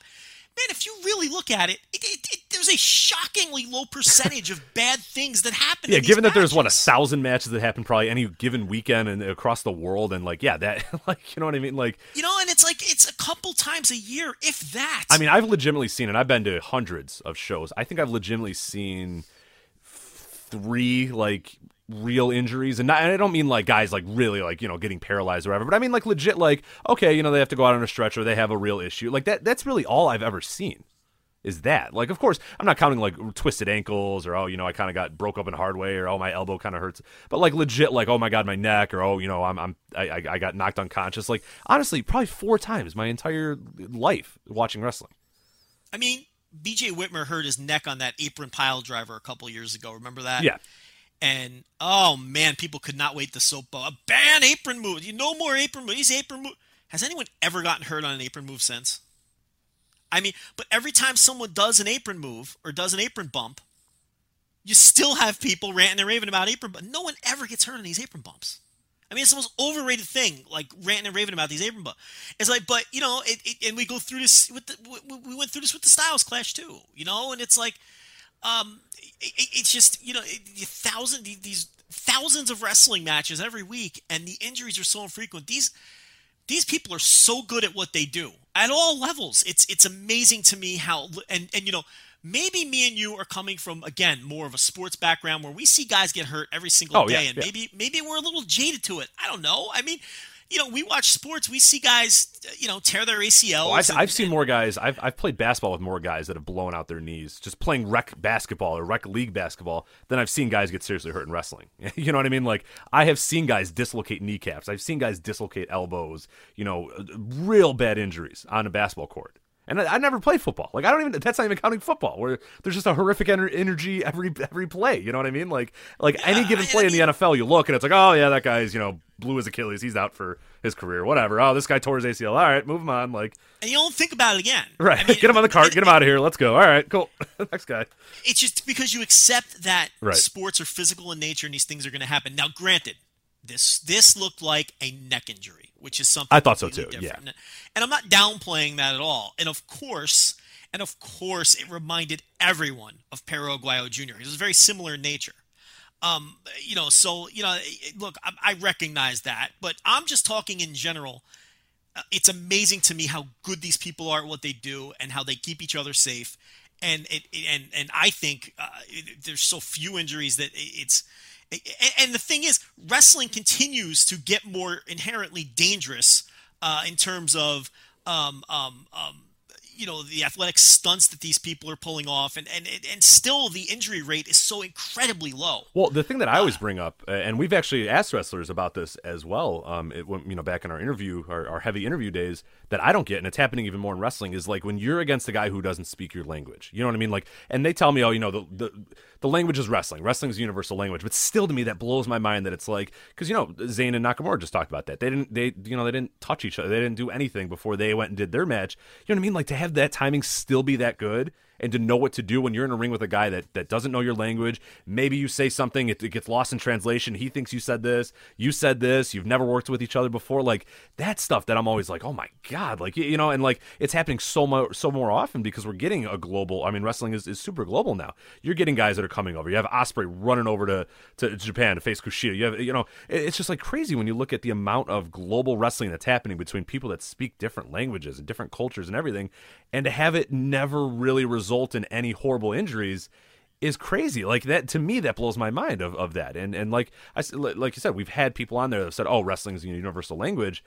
man, if you really look at it, it, it, it there's a shockingly low percentage of bad things that happen. Yeah, given that matches. there's what a thousand matches that happen probably any given weekend and across the world, and like yeah, that like you know what I mean, like you know, and it's like it's a couple times a year, if that. I mean, I've legitimately seen, and I've been to hundreds of shows. I think I've legitimately seen three like real injuries. And, not, and I don't mean like guys like really like you know getting paralyzed or whatever but I mean like legit like okay you know they have to go out on a stretcher they have a real issue. Like that that's really all I've ever seen is that. Like of course I'm not counting like twisted ankles or oh you know I kind of got broke up in hard way or oh my elbow kind of hurts. But like legit like oh my god my neck or oh you know I'm I'm I, I got knocked unconscious. Like honestly probably four times my entire life watching wrestling. I mean BJ Whitmer hurt his neck on that apron pile driver a couple years ago remember that yeah and oh man, people could not wait the soap A ban apron move. You no more apron move. These apron move. Has anyone ever gotten hurt on an apron move since? I mean, but every time someone does an apron move or does an apron bump, you still have people ranting and raving about apron. But no one ever gets hurt on these apron bumps. I mean, it's the most overrated thing, like ranting and raving about these apron bumps. It's like, but you know, it, it, and we go through this with the, we went through this with the Styles Clash too, you know, and it's like, um, it, it's just you know thousand these thousands of wrestling matches every week, and the injuries are so infrequent. These these people are so good at what they do at all levels. It's it's amazing to me how and and you know maybe me and you are coming from again more of a sports background where we see guys get hurt every single oh, day, yeah, and yeah. maybe maybe we're a little jaded to it. I don't know. I mean, you know, we watch sports, we see guys, you know, tear their ACLs. Oh, I've, and, I've seen and, more guys. I've, I've played basketball with more guys that have blown out their knees just playing rec basketball or rec league basketball than I've seen guys get seriously hurt in wrestling. you know what I mean? Like I have seen guys dislocate kneecaps. I've seen guys dislocate elbows. You know, real bad injuries on a basketball court. And I, I, never played football. Like I don't even. That's not even counting football, where there's just a horrific ener- energy every every play. You know what I mean? Like like yeah, any given play I mean, in the NFL, you look and it's like, oh yeah, that guy's you know blew his Achilles. He's out for his career. Whatever. Oh, this guy tore his ACL. All right, move him on. Like, and you don't think about it again. Right. I mean, get him on the cart. Get him out of here. Let's go. All right. Cool. Next guy. It's just because you accept that right. sports are physical in nature and these things are going to happen. Now, granted, this this looked like a neck injury which is something I thought so too. Different. Yeah, and I'm not downplaying that at all. And of course, and of course, it reminded everyone of Perro Aguayo Jr. It was very similar in nature. Um, you know, so you know, look, I, I recognize that, but I'm just talking in general. Uh, it's amazing to me how good these people are at what they do and how they keep each other safe. And it, and and I think uh, it, there's so few injuries that it's and the thing is, wrestling continues to get more inherently dangerous uh, in terms of um, um, um, you know the athletic stunts that these people are pulling off, and and and still the injury rate is so incredibly low. Well, the thing that I always bring up, and we've actually asked wrestlers about this as well. Um, it, you know, back in our interview, our, our heavy interview days, that I don't get, and it's happening even more in wrestling, is like when you're against a guy who doesn't speak your language. You know what I mean? Like, and they tell me, oh, you know, the the, the language is wrestling. Wrestling is universal language, but still, to me, that blows my mind that it's like because you know Zayn and Nakamura just talked about that. They didn't, they you know, they didn't touch each other. They didn't do anything before they went and did their match. You know what I mean? Like to have that timing still be that good and to know what to do when you're in a ring with a guy that, that doesn't know your language. Maybe you say something, it, it, gets lost in translation. He thinks you said this, you said this, you've never worked with each other before. Like that stuff that I'm always like, oh my God. Like, you know, and like it's happening so much, so more often because we're getting a global, I mean, wrestling is, is super global now. You're getting guys that are coming over. You have Ospreay running over to, to Japan to face Kushida. You have, you know, it's just like crazy when you look at the amount of global wrestling that's happening between people that speak different languages and different cultures and everything. And to have it never really result in any horrible injuries is crazy. Like that to me, that blows my mind of, of that. And and like I like you said, we've had people on there that said, "Oh, wrestling is a universal language."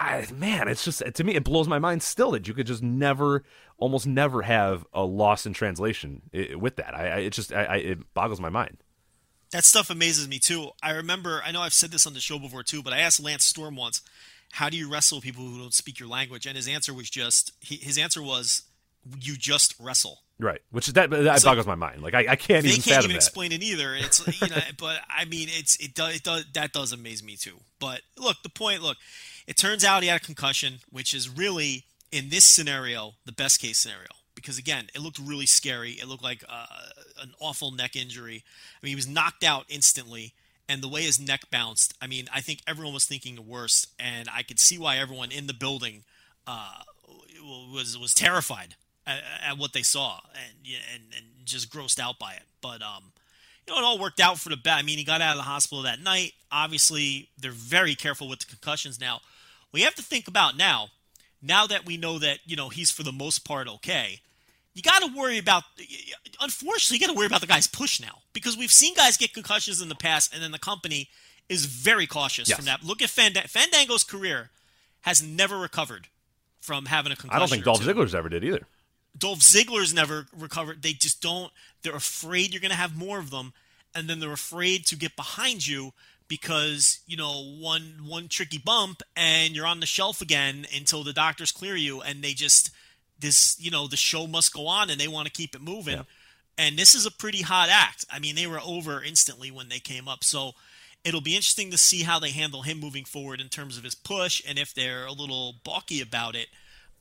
I, man, it's just to me, it blows my mind still that you could just never, almost never have a loss in translation with that. I, I it just I, it boggles my mind. That stuff amazes me too. I remember, I know I've said this on the show before too, but I asked Lance Storm once, "How do you wrestle people who don't speak your language?" And his answer was just, he, his answer was, you just wrestle. Right, which is that that like- boggles my mind. Like I, I can't even. they can't even that. explain it either. It's you know, but I mean, it's it does it does that does amaze me too. But look, the point. Look, it turns out he had a concussion, which is really in this scenario the best case scenario because again, it looked really scary. It looked like uh, an awful neck injury. I mean, he was knocked out instantly. And the way his neck bounced, I mean, I think everyone was thinking the worst, and I could see why everyone in the building uh, was was terrified at, at what they saw and, and and just grossed out by it. But um, you know, it all worked out for the best. I mean, he got out of the hospital that night. Obviously, they're very careful with the concussions now. We have to think about now, now that we know that you know he's for the most part okay. You got to worry about. Unfortunately, you got to worry about the guy's push now because we've seen guys get concussions in the past, and then the company is very cautious Yes. from that. Look at Fand- Fandango's career has never recovered from having a concussion. I don't think Dolph. Ziggler's ever did either. Dolph Ziggler's never recovered. They just don't. They're afraid you're going to have more of them, and then they're afraid to get behind you because you know one one tricky bump and you're on the shelf again until the doctors clear you, and they just this you know the show must go on and they want to keep it moving. And this is a pretty hot act. I mean, they were over instantly when they came up, so. It'll be interesting to see how they handle him moving forward in terms of his push, and if they're a little balky about it,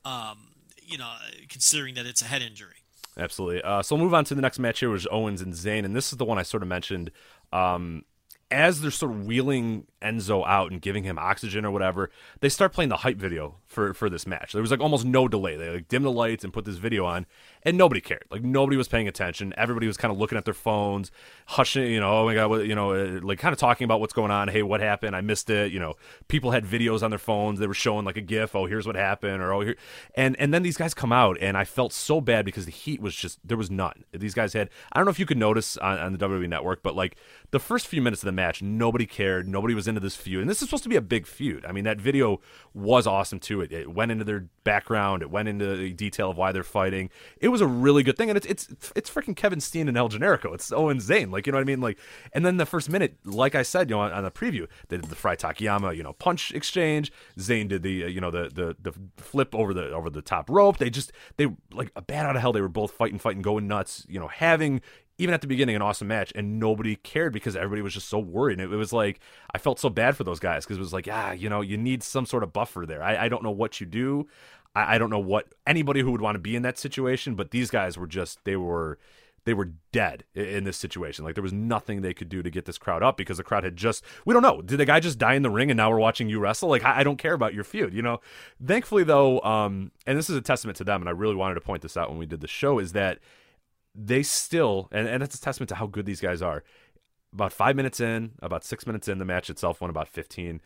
um, you know, considering that it's a head injury. Absolutely. Uh, so we'll move on to the next match here, which is Owens and Zayn, and this is the one I sort of mentioned. Um, as they're sort of wheeling Enzo out and giving him oxygen or whatever, they start playing the hype video for for this match. There was like almost no delay. They like dim the lights and put this video on, and nobody cared. Like nobody was paying attention. Everybody was kind of looking at their phones, hushing. You know, oh my god, what, you know, uh, like kind of talking about what's going on. Hey, what happened? I missed it. You know, people had videos on their phones. They were showing like a GIF. Oh, here's what happened, or oh, here, and and then these guys come out, and I felt so bad because the heat was just there was none. These guys had. I don't know if you could notice on, on the WWE Network, but like the first few minutes of the match, nobody cared. Nobody was into this feud, and this is supposed to be a big feud. I mean, that video was awesome too. It, it went into their background. It went into the detail of why they're fighting. It was a really good thing, and it's it's it's freaking Kevin Steen and El Generico. It's Owen Zayn, like you know what I mean. Like, and then the first minute, like I said, you know, on, on the preview, they did the Frye Takayama, you know, punch exchange. Zayn did the uh, you know the the the flip over the over the top rope. They just they like a bat out of hell. They were both fighting, fighting, going nuts. You know, having even at the beginning an awesome match and nobody cared because everybody was just so worried. And it, it was like i felt so bad for those guys because it was like ah you know you need some sort of buffer there. I, I don't know what you do. I, I don't know what anybody who would want to be in that situation but these guys were just they were they were dead in this situation. Like there was nothing they could do to get this crowd up because the crowd had just we don't know. Did the guy just die in the ring and now we're watching you wrestle? Like i, I don't care about your feud you know? Thankfully though um and this is a testament to them and i really wanted to point this out when we did the show is that they still and, and it's a testament to how good these guys are. About five minutes in about six minutes in the match itself went about 15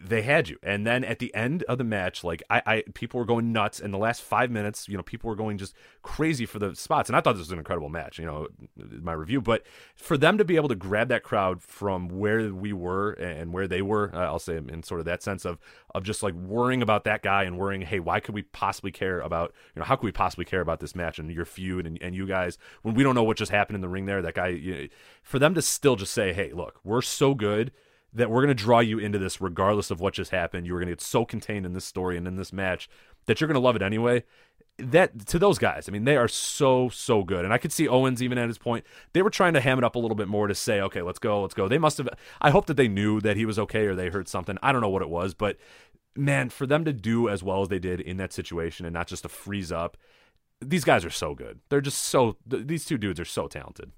they had you. And then at the end of the match like I, I people were going nuts. In the last five minutes you know people were going just crazy for the spots. And i thought this was an incredible match you know my review. But for them to be able to grab that crowd from where we were and where they were uh, i'll say in sort of that sense of of just like worrying about that guy and worrying hey why could we possibly care about you know how could we possibly care about this match and your feud and, and you guys when we don't know what just happened in the ring there? That guy you for them to still just say hey look we're so good that we're going to draw you into this regardless of what just happened. You were going to get so contained in this story and in this match that you're going to love it anyway. That to those guys, I mean, they are so so good, and I could see Owens even at his point. They were trying to ham it up a little bit more to say, okay, let's go, let's go. They must have. I hope that they knew that he was okay or they heard something. I don't know what it was, but man, for them to do as well as they did in that situation and not just to freeze up, these guys are so good. They're just so. These two dudes are so talented.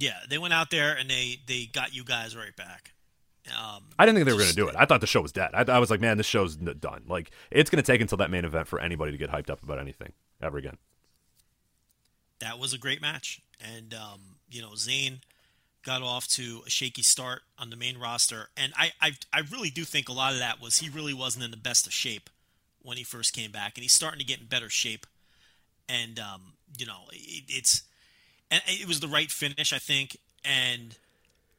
Yeah, they went out there and they they got you guys right back. Um, I didn't think they were going to do it. I thought the show was dead. I, I was like, man, this show's n- done. Like, it's going to take until that main event for anybody to get hyped up about anything ever again. that was a great match, and um, you know Zayn got off to a shaky start on the main roster, and I, I I really do think a lot of that was he really wasn't in the best of shape when he first came back, and he's starting to get in better shape, and um, you know it, it's and it was the right finish, I think, and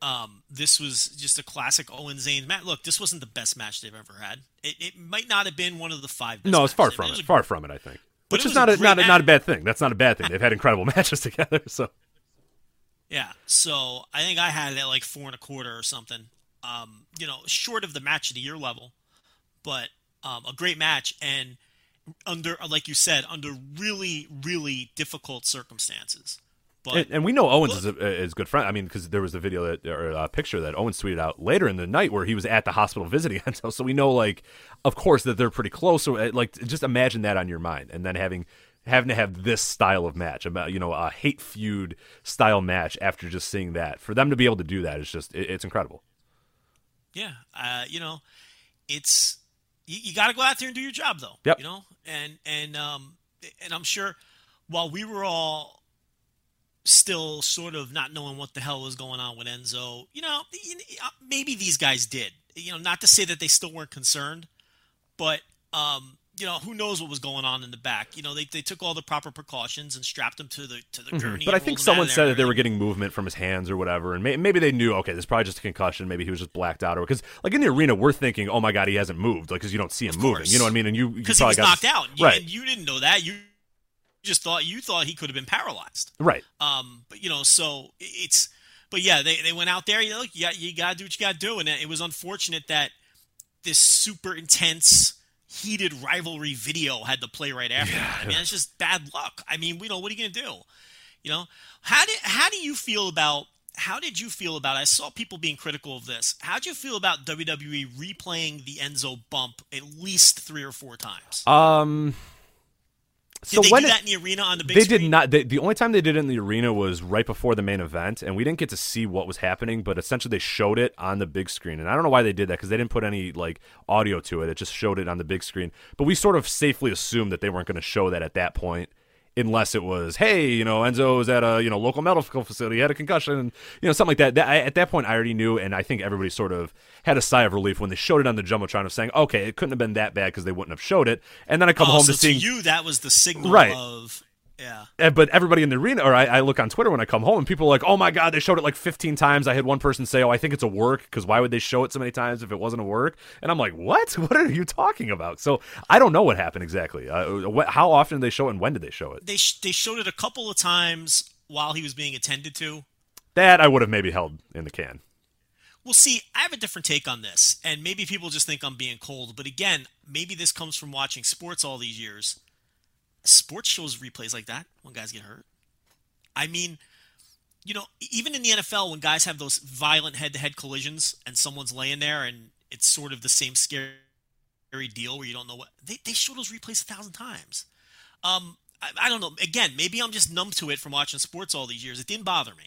um, this was just a classic Owen Zayn match. Look, this wasn't the best match they've ever had. It, it might not have been one of the five. Best no, it's far matches. from it. a- Far from it, I think. But Which is not a, not a, not a bad thing. That's not a bad thing. They've had incredible matches together. So Yeah, so I think I had it at like four and a quarter or something. Um, you know, short of the match of the year level, but um, a great match and under, like you said, under really, really difficult circumstances. But And, and we know Owens is a, is good friend. I mean, because there was a video that or a picture that Owens tweeted out later in the night where he was at the hospital visiting Enzo. So we know, like, of course, that they're pretty close. So, uh, like, just imagine that on your mind, and then having having to have this style of match, about you know, a hate feud style match after just seeing that. For them to be able to do that is just it, it's incredible. yeah, uh, you know, it's you, you got to go out there and do your job, though. Yep. You know, and and um and I'm sure while we were all still sort of not knowing what the hell was going on with Enzo, you know, uh, maybe these guys did. You know, not to say that they still weren't concerned, but um, you know, who knows what was going on in the back? You know, they, they took all the proper precautions and strapped him to the to the gurney. Mm-hmm. But I think out someone said that they were getting movement from his hands or whatever, and may, maybe they knew. Okay, this is probably just a concussion. Maybe he was just blacked out, or because like in the arena, we're thinking, oh my god, he hasn't moved, like because you don't see him moving. You know what I mean? And you you because he probably got knocked out, You- right? And you didn't know that. You just thought you thought he could have been paralyzed. Right. Um, but you know, so it's, but yeah, they, they went out there. You know, you got you got to do what you got to do, and it was unfortunate that this super intense, heated rivalry video had to play right after. that. I mean, it's just bad luck. I mean, we know what are you gonna do? You know, how did how do you feel about? How did you feel about? I saw people being critical of this. How did you feel about WWE replaying the Enzo bump at least three or four times? Um. Did So they when do it- that in the arena on the big screen? they screen? did not. They, the only time they did it in the arena was right before the main event, and we didn't get to see what was happening. But essentially, they showed it on the big screen, and I don't know why they did that because they didn't put any like audio to it. It just showed it on the big screen. But we sort of safely assumed that they weren't going to show that at that point. Unless it was, hey, you know, Enzo was at a you know local medical facility, had a concussion, and you know something like that. that I, at that point, I already knew, and I think everybody sort of had a sigh of relief when they showed it on the jumbotron of saying, okay, it couldn't have been that bad because they wouldn't have showed it. And then I come oh, home so to seeing you that was the signal Right. of yeah. uh, but everybody in the arena, or I, I look on Twitter when I come home, and people are like, "Oh my god, they showed it like 15 times." I had one person say, "Oh, I think it's a work," because why would they show it so many times if it wasn't a work? And I'm like, "What? What are you talking about?" So I don't know what happened exactly. Uh, what, how often did they show it, and when did they show it? They sh- they showed it a couple of times while he was being attended to. That I would have maybe held in the can. Well, see, I have a different take on this, and maybe people just think I'm being cold. But again, maybe this comes from watching sports all these years. Sports shows replays like that when guys get hurt. I mean, you know, even in the NFL, when guys have those violent head-to-head collisions and someone's laying there, and it's sort of the same scary deal where you don't know what they they show those replays a thousand times. Um, I, I don't know. Again, maybe I'm just numb to it from watching sports all these years. It didn't bother me.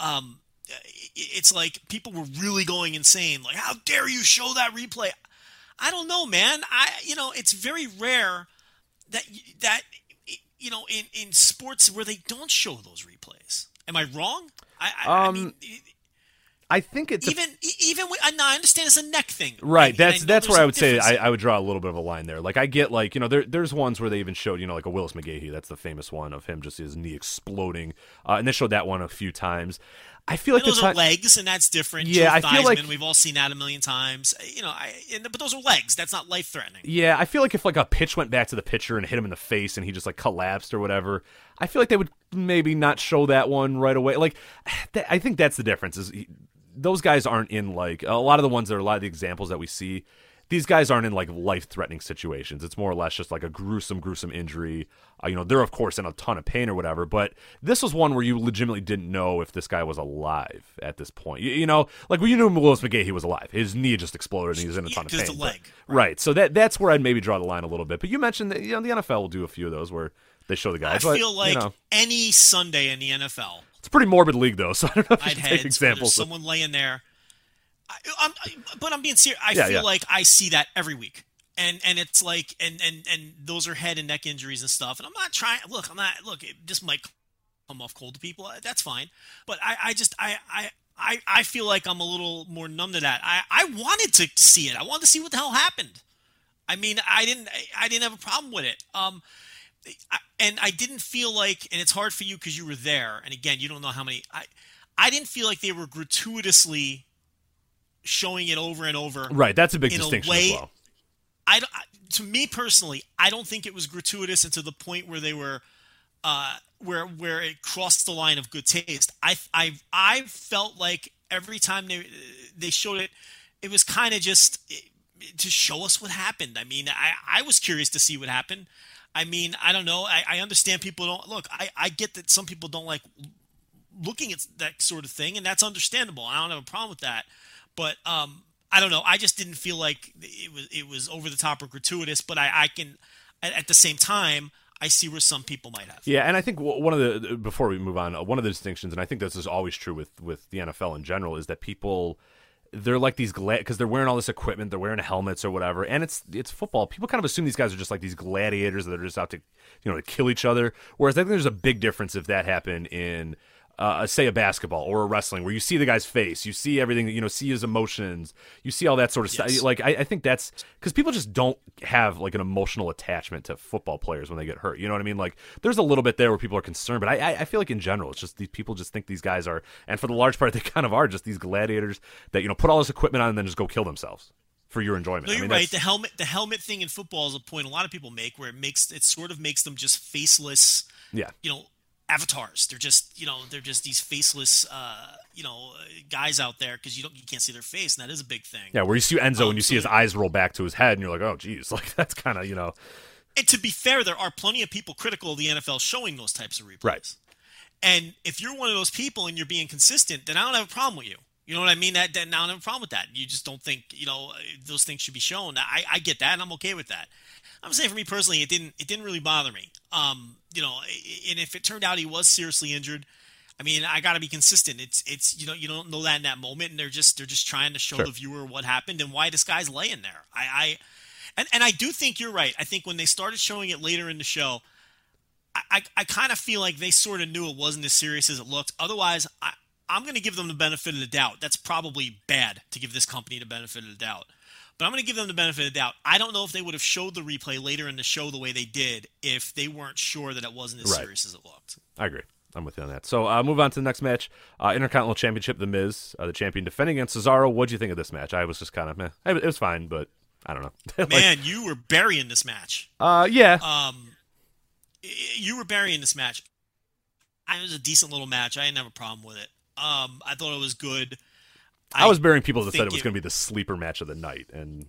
Um, it- it's like people were really going insane. Like, how dare you show that replay? I don't know, man. I you know, it's very rare that that you know in in sports where they don't show those replays. Am I wrong? I, I, I Um, mean, e- I think it's even e- even with, I, no, I understand it's a neck thing, Right, I that's that's where I would say I. I would draw a little bit of a line there. Like I get like you know there there's ones where they even showed you know like a Willis McGahee that's the famous one of him just his knee exploding, uh, and they showed that one a few times. I feel like And those the are legs, and that's different. Yeah, Joe I feel like- we've all seen that a million times. You know, I, and, but those are legs. That's not life threatening. Yeah, I feel like if like a pitch went back to the pitcher and hit him in the face and he just like collapsed or whatever, I feel like they would maybe not show that one right away. Like, that, I think that's the difference. Is he, those guys aren't in like a lot of the ones that are a lot of the examples that we see. These guys aren't in like life threatening situations. It's more or less just like a gruesome, gruesome injury. Uh, you know, they're of course in a ton of pain or whatever. But this was one where you legitimately didn't know if this guy was alive at this point. You, you know, like when you knew Willis McGahee, he was alive. His knee just exploded and he was in a ton of pain. the But- leg, right. So that that's where I'd maybe draw the line a little bit. But you mentioned that you know the NFL will do a few of those where they show the I guys. but, feel like you know, any Sunday in the NFL, it's a pretty morbid league though. So I don't know if you I'd had take examples. someone laying there. I, I'm, but I'm being serious. I Yeah, feel yeah. like I see that every week, and and it's like and and and those are head and neck injuries and stuff. And I'm not trying. Look, I'm not. Look, it just might come off cold to people. uh, That's fine. But I I just I I. I, I feel like I'm a little more numb to that. I, I wanted to see it. I wanted to see what the hell happened. I mean, I didn't I didn't have a problem with it. Um, I, and I didn't feel like, and it's hard for you because you were there. And again, you don't know how many. I I didn't feel like they were gratuitously showing it over and over. right. That's a big in a distinction way- as well. I, I- to me personally, I don't think it was gratuitous and to the point where they were, uh, where where it crossed the line of good taste. I I I felt like every time they they showed it, it was kind of just to show us what happened. I mean, I I was curious to see what happened. I mean, I don't know. I, I understand people don't look. I I get that some people don't like looking at that sort of thing, and that's understandable. I don't have a problem with that. But um, I don't know. I just didn't feel like it was it was over the top or gratuitous. But I, I can at, at the same time. I see where some people might have. Yeah, and I think one of the before we move on, uh, one of the distinctions, and I think this is always true with with the NFL in general, is that people they're like these glad because they're wearing all this equipment, they're wearing helmets or whatever, and it's it's football. People kind of assume these guys are just like these gladiators that are just out to you know to kill each other. Whereas I think there's a big difference if that happened in uh, say a basketball or a wrestling where you see the guy's face, you see everything, you know, see his emotions, you see all that sort of Yes. stuff. Like I, I think that's because people just don't have like an emotional attachment to football players when they get hurt. You know what I mean? Like there's a little bit there where people are concerned, but I, I, I feel like in general, it's just these people just think these guys are, and for the large part, they kind of are just these gladiators that you know put all this equipment on and then just go kill themselves for your enjoyment. No, you're mean, right. that's- The helmet, the helmet thing in football is a point a lot of people make, where it makes it sort of makes them just faceless. Yeah. You know, avatars. They're just you know they're just these faceless uh, you know guys out there because you don't you can't see their face, and that is a big thing. Yeah, where you see Enzo Um, and you see his eyes roll back to his head, and you're like, oh, geez, like that's kind of you know, And to be fair, there are plenty of people critical of the NFL showing those types of replays. Right. And if you're one of those people and you're being consistent, then I don't have a problem with you. You know what I mean? That, that I don't have a problem with that. You just don't think you know those things should be shown. I, I get that, and I'm okay with that. I'm saying for me personally, it didn't it didn't really bother me. Um, you know, and if it turned out he was seriously injured, I mean, I got to be consistent. It's it's you know you don't know that in that moment, and they're just they're just trying to show Sure. the viewer what happened and why this guy's laying there. I, I and and I do think you're right. I think when they started showing it later in the show, I I, I kind of feel like they sort of knew it wasn't as serious as it looked. Otherwise, I. I'm going to give them the benefit of the doubt. That's probably bad to give this company the benefit of the doubt. But I'm going to give them the benefit of the doubt. I don't know if they would have showed the replay later in the show the way they did if they weren't sure that it wasn't as Right. serious as it looked. I agree. I'm with you on that. So uh, move on to the next match, uh, Intercontinental Championship. The Miz, uh, the champion, defending against Cesaro. What do you think of this match? I was just kind of meh. It was fine, but I don't know. Like, Man, you were burying this match. uh, yeah, Um, you were burying this match. I it was a decent little match. I didn't have a problem with it. Um, I thought it was good. I, was burying people that said it was going to be the sleeper match of the night, and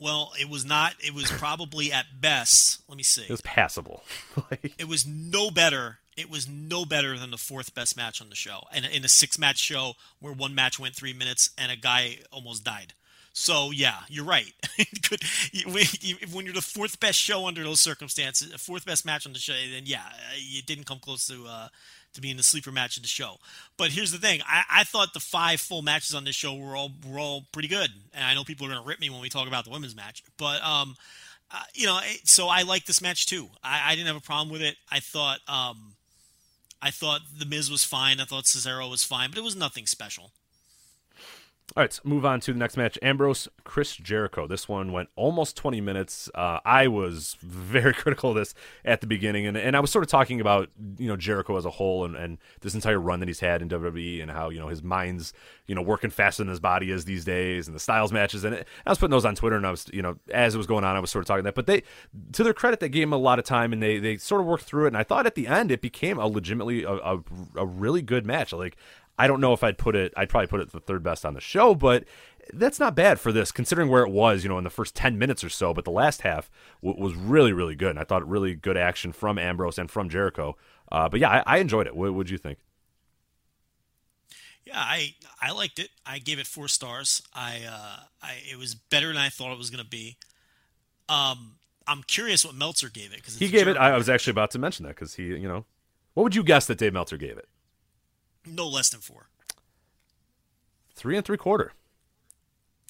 Well, it was not. It was probably at best. Let me see. it was passable. like, It was no better. It was no better than the fourth best match on the show, and in a six match show where one match went three minutes and a guy almost died. So yeah, you're right. Could- when you- when you're the fourth best show under those circumstances, a fourth best match on the show, then yeah, it didn't come close to uh, to be in the sleeper match of the show. But here's the thing: I, I thought the five full matches on this show were all were all pretty good, and I know people are going to rip me when we talk about the women's match, but um, uh, you know, so I like this match too. I, I didn't have a problem with it. I thought, um, I thought the Miz was fine. I thought Cesaro was fine, but it was nothing special. All right, move on to the next match. Ambrose, Chris Jericho. This one went almost 20 minutes. Uh, I was very critical of this at the beginning, and, and I was sort of talking about you know Jericho as a whole and, and this entire run that he's had in WWE and how you know his mind's you know working faster than his body is these days, and the Styles matches. And it, I was putting those on Twitter, and I was you know as it was going on, I was sort of talking that. But they, to their credit, they gave him a lot of time, and they they sort of worked through it. And I thought at the end it became a legitimately a, a, a really good match. Like I don't know if I'd put it. I'd probably put it the third best on the show, but that's not bad for this, considering where it was. You know, in the first ten minutes or so, but the last half w- was really, really good. And I thought really good action from Ambrose and from Jericho. Uh, but yeah, I, I enjoyed it. What would you think? Yeah, I I liked it. I gave it four stars. I uh, I it was better than I thought it was going to be. Um, I'm curious what Meltzer gave it because He gave it. I, I was actually about to mention that because he, you know, what would you guess that Dave Meltzer gave it? No less than four. Three and three quarter.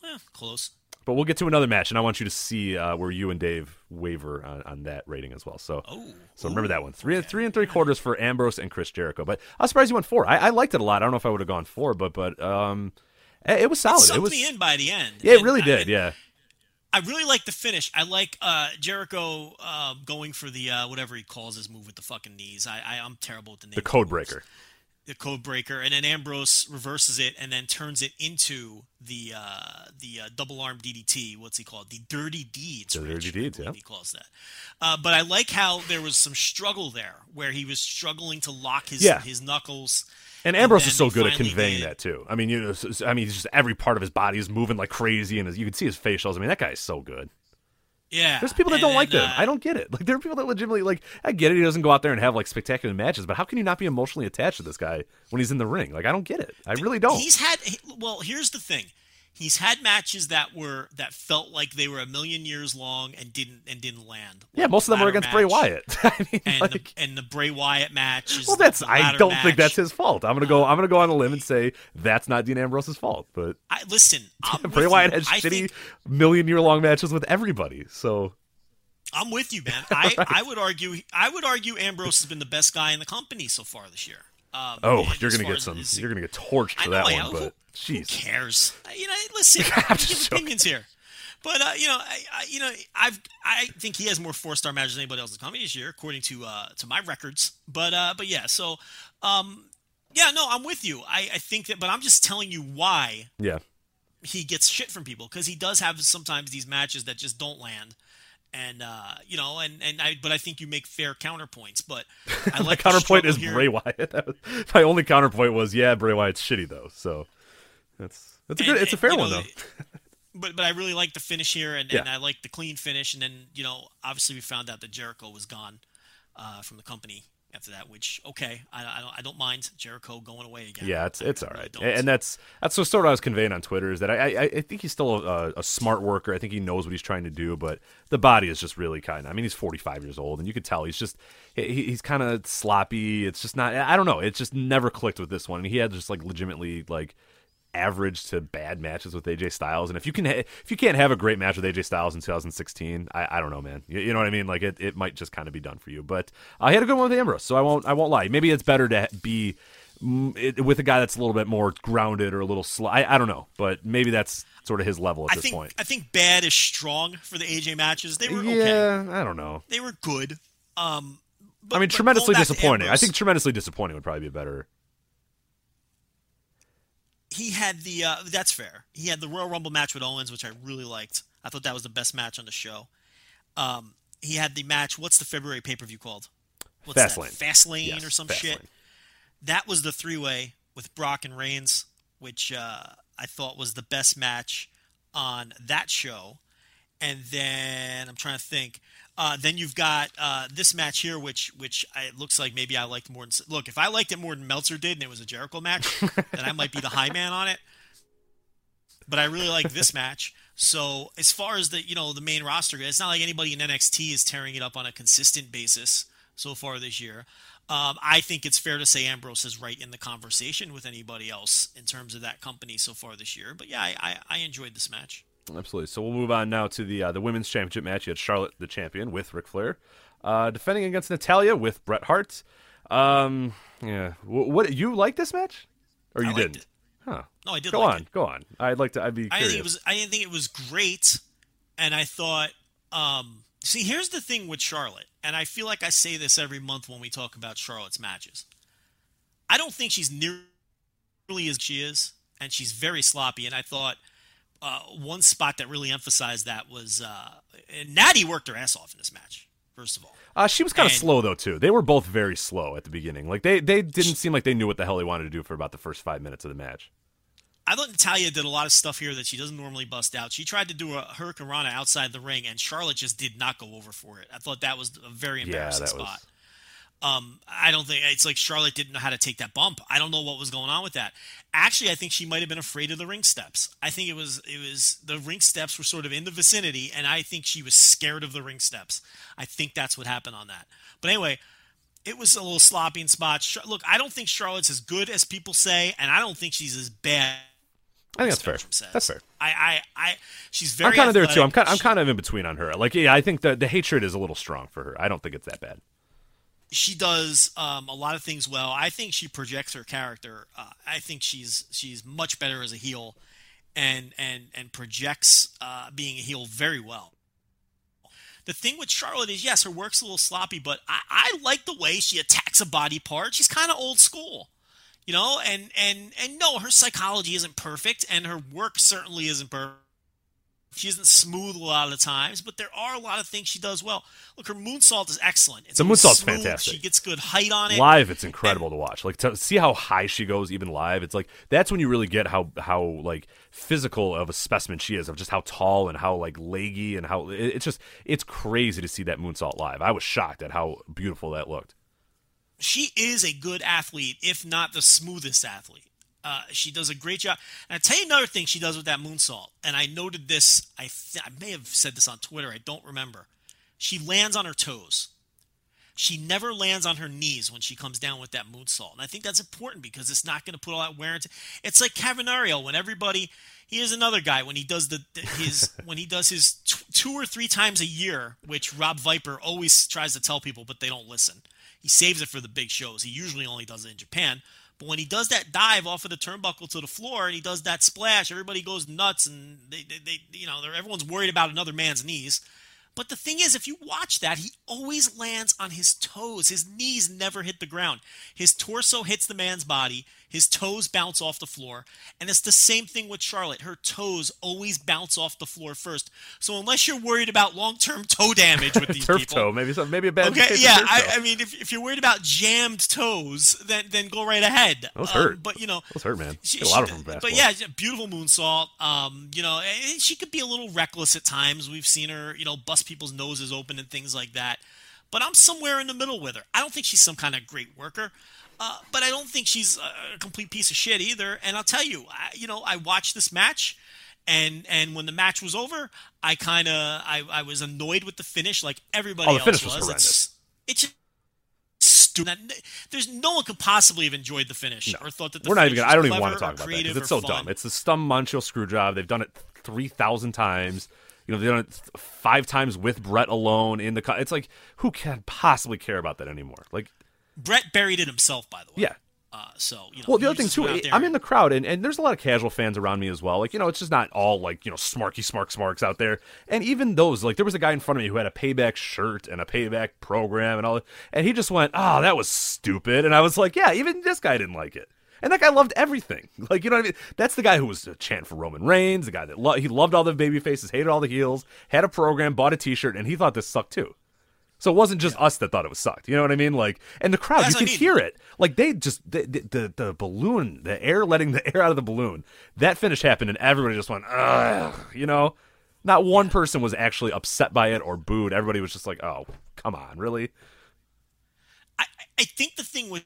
Eh, close. But we'll get to another match, and I want you to see uh, where you and Dave waver on, on that rating as well. So, Oh, so remember that one. Three and three and three quarters for Ambrose and Chris Jericho. But I was surprised you went four. I, I liked it a lot. I don't know if I would have gone four, but but um, it, it was solid. It It, was. me in by the end. Yeah, it really I- did. Yeah. I really like the finish. I like uh, Jericho uh, going for the uh, whatever he calls his move with the fucking knees. I, I I'm terrible with the name. The code breaker. The code breaker, and then Ambrose reverses it and then turns it into the uh, the uh, double arm DDT. What's he called? The dirty deeds. The Rich, dirty deeds, yeah. He calls that. Uh, but I like how there was some struggle there, where he was struggling to lock his Yeah. his knuckles, And Ambrose then is so good at conveying did- that too. I mean, you know, I mean, he's just every part of his body is moving like crazy, and you can see his facials. I mean, that guy is so good. Yeah, There's people that and don't like uh, I don't get it. Like there are people that legitimately like. I get it. He doesn't go out there and have like spectacular matches, but how can you not be emotionally attached to this guy when he's in the ring? Like I don't get it. I really don't. He's had well. Here's the thing. He's had matches that were that felt like they were a million years long and didn't and didn't land. yeah, most of them were against Bray Wyatt. I mean, And, like, the, and the Bray Wyatt match is well, that's. I don't match. think that's his fault. I'm gonna go. Um, I'm gonna go on a limb and say that's not Dean Ambrose's fault. But I, listen, I'm Bray Wyatt you. has I shitty think- million year long matches with everybody. So I'm with you, man. I, I would argue I would argue Ambrose has been the best guy in the company so far this year. Um, oh, you're gonna get some. You're gonna get torched for know that I one. am. But Who cares? You know, listen, just give opinions here. But uh, you know, I, I, you know, I've I think he has more four star matches than anybody else in the company this year, according to uh, to my records. But uh, but yeah, so um, yeah, no, I'm with you. I, I think that, but I'm just telling you why yeah. he gets shit from people because he does have sometimes these matches that just don't land. And uh, you know, and and I, but I think you make fair counterpoints. But I My like the counterpoint is here. Bray Wyatt. Was- My only counterpoint was, yeah, Bray Wyatt's shitty though. So that's that's a And- good. It's a fair one know, though. But but I really like the finish here, and, Yeah. and I like the clean finish. And then you know, obviously we found out that Jericho was gone uh, from the company after that. Which okay, I, I don't I don't mind Jericho going away again. Yeah, it's I it's all really and that's that's so sort of what I was conveying on Twitter is that I I, I think he's still a, a smart worker. I think he knows what he's trying to do, but the body is just really kind of. I mean, he's 45 years old, and you could tell he's just he, he's kind of sloppy. It's just not. I don't know. It just never clicked with this one. And he had just like legitimately like average to bad matches with AJ Styles. And if you can, ha- if you can't have a great match with AJ Styles in 2016, I, I don't know, man. You, you know what I mean? Like it, it might just kind of be done for you. But uh, he had a good one with Ambrose, so I won't, I won't lie. Maybe it's better to be it, with a guy that's a little bit more grounded or a little slow. I, I don't know, but maybe that's sort of his level at I this think point. I think bad is strong for the AJ matches. They were okay. yeah, I don't know. They were good. Um, but, I mean, tremendously going back to disappointing. I think tremendously disappointing would probably be better. He had the uh, that's fair. He had the Royal Rumble match with Owens, which I really liked. I thought that was the best match on the show. Um, he had the match. What's the February pay per view called? What's Fastlane. that? Fastlane Yes, or some Fastlane. shit. That was the three way with Brock and Reigns, which uh, I thought was the best match on that show. And then I'm trying to think. Uh, then you've got uh, this match here, which which I, it looks like maybe I liked more than. Look, if I liked it more than Meltzer did, and it was a Jericho match, then I might be the high man on it. But I really like this match. So as far as the you know the main roster, it's not like anybody in NXT is tearing it up on a consistent basis so far this year. Um, I think it's fair to say Ambrose is right in the conversation with anybody else in terms of that company so far this year. But yeah, I, I, I enjoyed this match. Absolutely. So we'll move on now to the uh, the women's championship match. You had Charlotte, the champion, with Ric Flair, uh, defending against Natalya with Bret Hart. Um, yeah. What, what you like this match, or you didn't? it. Huh. No, I did. Go like on. it. Go on. I'd like to. I'd be I curious. think it was. I didn't think it was great, and I thought. Um, see, here's the thing with Charlotte, and I feel like I say this every month when we talk about Charlotte's matches. I don't think she's nearly as she is, and she's very sloppy. And I thought uh, one spot that really emphasized that was uh, and Natty worked her ass off in this match. First of all, Uh, she was kind of slow though too. They were both very slow at the beginning. Like they they didn't seem like they knew what the hell they wanted to do for about the first five minutes of the match. I thought Natalya did a lot of stuff here that she doesn't normally bust out. She tried to do a hurricanrana outside the ring, and Charlotte just did not go over for it. I thought that was a very embarrassing that spot. was. Um, I don't think it's like Charlotte didn't know how to take that bump. I don't know what was going on with that. Actually, I think she might have been afraid of the ring steps. I think it was it was the ring steps were sort of in the vicinity, and I think she was scared of the ring steps. I think that's what happened on that. But anyway, it was a little sloppy in spots. Look, I don't think Charlotte's as good as people say, and I don't think she's as bad. I think that's fair. Says. That's fair. I, I, I she's very. I'm kind of there too. I'm kind I'm kind of in between on her. Like yeah, I think the the hatred is a little strong for her. I don't think it's that bad. She does um, a lot of things well. I think she projects her character. Uh, I think she's she's much better as a heel, and and and projects uh, being a heel very well. The thing with Charlotte is, yes, her work's a little sloppy, but I, I like the way she attacks a body part. She's kind of old school, you know. And and and no, her psychology isn't perfect, and her work certainly isn't perfect. She isn't smooth a lot of the times, but there are a lot of things she does well. Look, her moonsault is excellent. It's The moonsault's smooth, fantastic. She gets good height on it. live it's incredible to watch like to see how high she goes even live it's like that's when you really get how how like physical of a specimen she is of just how tall and how like leggy and how it- it's just it's crazy to see that moonsault live i was shocked at how beautiful that looked she is a good athlete, if not the smoothest athlete. Uh, she does a great job. And I tell you another thing she does with that moonsault, and I noted this. I th- I may have said this on Twitter. I don't remember. She lands on her toes. She never lands on her knees when she comes down with that moonsault, and I think that's important because it's not going to put all that wear into. It's like Cavernario when everybody. Here's another guy when he does the the- his when he does his t- two or three times a year, which Rob Viper always tries to tell people, but they don't listen. He saves it for the big shows. He usually only does it in Japan. But when he does that dive off of the turnbuckle to the floor and he does that splash, everybody goes nuts and they, they, they you know, everyone's worried about another man's knees. But the thing is, if you watch that, he always lands on his toes. His knees never hit the ground. His torso hits the man's body. His toes bounce off the floor. And it's the same thing with Charlotte. Her toes always bounce off the floor first. So unless you're worried about long-term toe damage with these turf people, toe maybe some maybe a bad Okay, of yeah. turf I. I mean, if, if you're worried about jammed toes, then then go right ahead. Those Um, hurt. but you know, Those hurt, man. she- a lot of she- them from But yeah, beautiful moonsault. Um, you know, she could be a little reckless at times. We've seen her, you know, bust people's noses open and things like that. But I'm somewhere in the middle with her. I don't think she's some kind of great worker. Uh, but I don't think she's a complete piece of shit either. And I'll tell you, I, you know, I watched this match, and and when the match was over, I kind of I, I was annoyed with the finish, like everybody Oh, the else finish was was. horrendous. It's, it's stupid. There's no one could possibly have enjoyed the finish No. or thought that the we're not even gonna, i don't even want to talk about that because it's so fun. dumb it's the stum muncho screw job they've done it 3000 times you know they've done it five times with Bret alone in the co- it's like who can possibly care about that anymore like Bret buried it himself, by the way. yeah Uh, so you know. Well, the other thing too, I, I'm in the crowd, and, and there's a lot of casual fans around me as well. Like, you know, it's just not all like you know smarky smark smarks out there. And even those, like, there was a guy in front of me who had a payback shirt and a payback program and all, and he just went, "Oh, that was stupid." And I was like, "Yeah, even this guy didn't like it." And that guy loved everything. Like, you know what I mean? That's the guy who was a chanting for Roman Reigns, the guy that lo- he loved all the baby faces, hated all the heels, had a program, bought a T-shirt, and he thought this sucked too. So it wasn't just us that thought it was sucked. You know what I mean? Like, and the crowd, That's you could hear it. Like they just the, the the balloon, the air letting the air out of the balloon. That finish happened, and everybody just went, ugh. You know, not one person was actually upset by it or booed. Everybody was just like, oh, come on, really? I, I think the thing with